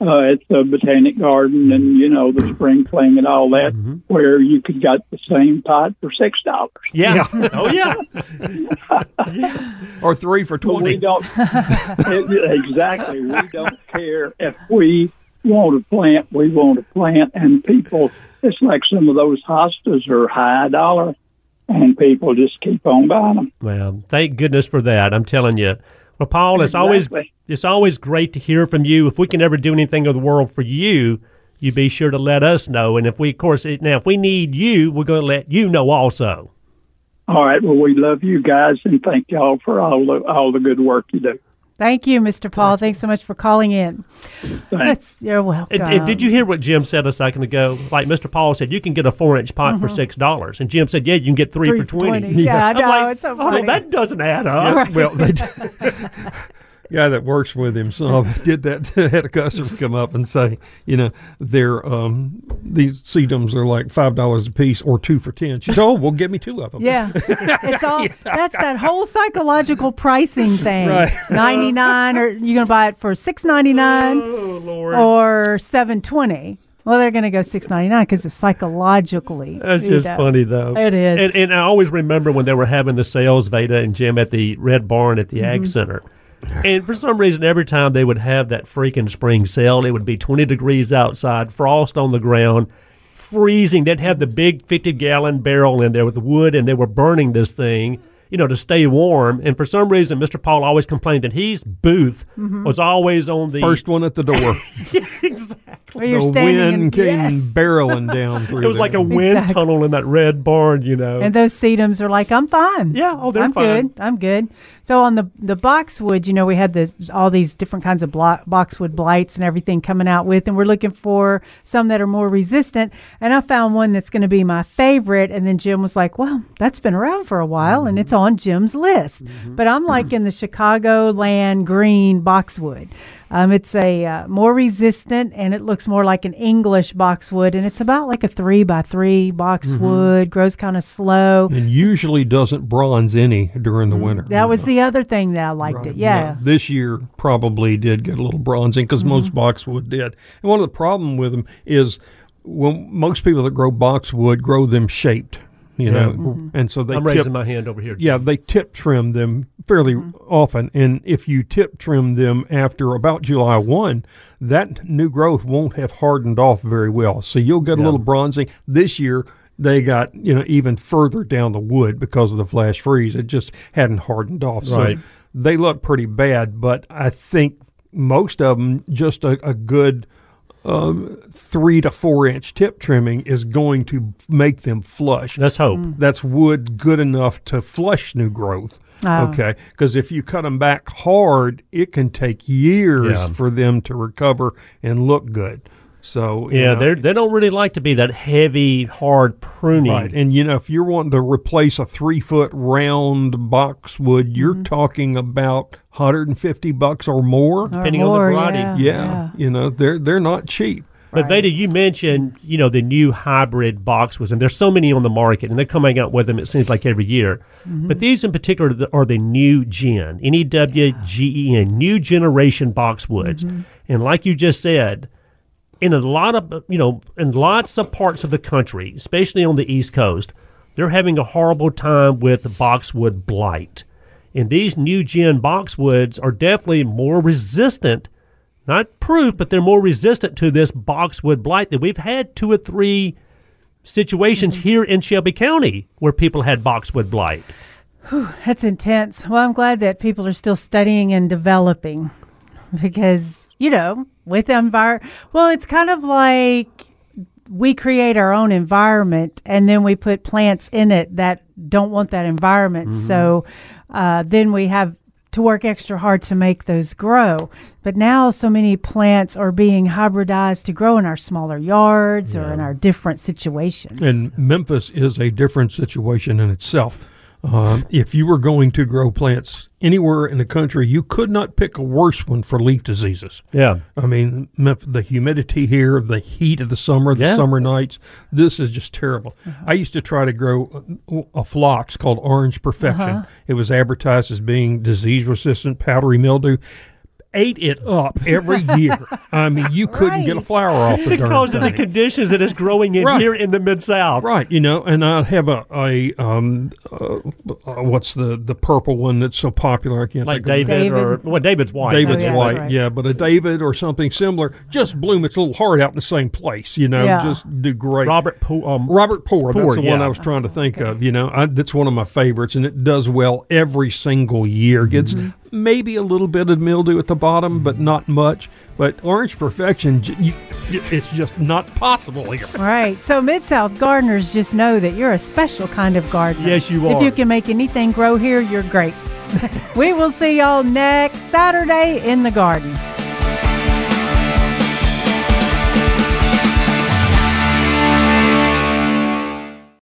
uh, at the Botanic Garden and you know the spring fling and all that, Mm-hmm. where you could get the same pot for six dollars. Yeah. [laughs] oh yeah. Or three for Well, we twenty. don't [laughs] exactly. We don't care if we want a plant. We want a plant, and people it's like some of those hostas are high dollar, and people just keep on buying them. Well, thank goodness for that. I'm telling you. Well, Paul, it's always Exactly. it's always great to hear from you. If we can ever do anything in the world for you, you be sure to let us know. And if we, of course, now if we need you, we're going to let you know also. All right. Well, we love you guys, and thank y'all for all the all the good work you do. Thank you, Mr. Paul. Thanks so much for calling in. That's, you're welcome. And, and did you hear what Jim said a second ago? Like Mr. Paul said, you can get a four inch pot for mm-hmm. six dollars, and Jim said, yeah, you can get three, Three for twenty. Yeah, I I'm know. like, it's so oh, funny. that doesn't add up. Right. Well, [laughs] [laughs] guy that works with him so [laughs] did that [laughs] had a customer come up and say, you know, they're um, these sedums are like five dollars a piece or two for ten. She said, oh, well, give me two of them. Yeah, [laughs] it's all that's that whole psychological pricing thing. Right. Ninety nine, or you're gonna buy it for six ninety nine Oh Lord. or seven twenty. Well, they're gonna go six ninety nine because it's psychologically. That's just know. funny, though. It is. And, and I always remember when they were having the sales, Veda and Jim, at the Red Barn at the Mm-hmm. Ag Center. [laughs] And for some reason, every time they would have that freaking spring sale, it would be 20 degrees outside, frost on the ground, freezing. They'd have the big 50 gallon barrel in there with wood, and they were burning this thing, you know, to stay warm. And for some reason, Mr. Paul always complained that his booth Mm-hmm. was always on the First one at the door. [laughs] Where you're the standing wind in, came yes. barreling down through [laughs] It was like a wind Exactly. tunnel in that red barn, you know. And those sedums are like, I'm fine. Yeah, oh, they're I'm fine. good. I'm good. So on the the boxwood, you know, we had this all these different kinds of blo- boxwood blights and everything coming out with, and we're looking for some that are more resistant. And I found one that's going to be my favorite. And then Jim was like, "Well, that's been around for a while, and it's on Jim's list." But I'm liking the Chicagoland Green boxwood. Um, it's a uh, more resistant, and it looks more like an English boxwood, and it's about like a three by three boxwood. Grows kind of slow. and usually doesn't bronze any during the winter. That was the other thing that I liked it. Yeah. Mm-hmm. This year probably did get a little bronzing because most boxwood did. And one of the problem with them is when most people that grow boxwood grow them shaped, you know, Mm-hmm. and so they I'm tip, raising my hand over here. Jim. yeah, they tip trim them fairly often. And if you tip trim them after about July 1, that new growth won't have hardened off very well. So you'll get a little bronzing. This year, they got, you know, even further down the wood because of the flash freeze. It just hadn't hardened off. Right. So they look pretty bad, but I think most of them, just a, a good um, three to four inch tip trimming is going to make them flush. Let's hope. That's wood good enough to flush new growth. Oh. Okay, because if you cut them back hard, it can take years Yeah. for them to recover and look good. So you Yeah, know, they they don't really like to be that heavy, hard pruning. Right, and you know if you're wanting to replace a three foot round boxwood, you're Mm-hmm. talking about 150 bucks or more. Or Depending on the more, variety. Yeah, yeah, you know they're they're not cheap. But Veda, you mentioned you know the new hybrid boxwoods, and there's so many on the market, and they're coming out with them. It seems like every year. But these in particular are the- are the new gen, N E W G E N, new generation boxwoods, and like you just said, in a lot of you know in lots of parts of the country, especially on the East Coast, they're having a horrible time with boxwood blight. And these new gen boxwoods are definitely more resistant, not proof, but they're more resistant to this boxwood blight that we've had two or three situations mm-hmm. here in Shelby County where people had boxwood blight. That's intense. Well, I'm glad that people are still studying and developing because, you know, with environment, well, it's kind of like we create our own environment and then we put plants in it that don't want that environment. So uh, then we have to work extra hard to make those grow. But now so many plants are being hybridized to grow in our smaller yards or in our different situations. And Memphis is a different situation in itself. Um, if you were going to grow plants anywhere in the country, you could not pick a worse one for leaf diseases. Yeah. I mean, the humidity here, the heat of the summer, the Yeah. summer nights, this is just terrible. I used to try to grow a, a phlox called Orange Perfection. It was advertised as being disease resistant, powdery mildew. Ate it up every year. I mean, you couldn't get a flower off the darn because of the conditions that it's growing in Right. here in the mid south. Right, you know, and I have a a um, uh, uh, what's the the purple one that's so popular? I can't Like think of. David, or David. well, David's white. David's Oh, yeah, white, right. yeah, but a David or something similar, just bloom its a little heart out in the same place, you know, Yeah. just do great. Robert Po- um, Robert Poore, Poore, that's the one. I was trying to think of. You know, I, that's one of my favorites, and it does well every single year. Gets Mm-hmm. Maybe a little bit of mildew at the bottom, but mm-hmm. not much. But Orange perfection, you, it's just not possible here. Right. So Mid South gardeners just know that you're a special kind of gardener. Yes, you are. If you can make anything grow here, you're great. [laughs] we will see y'all next Saturday in the garden.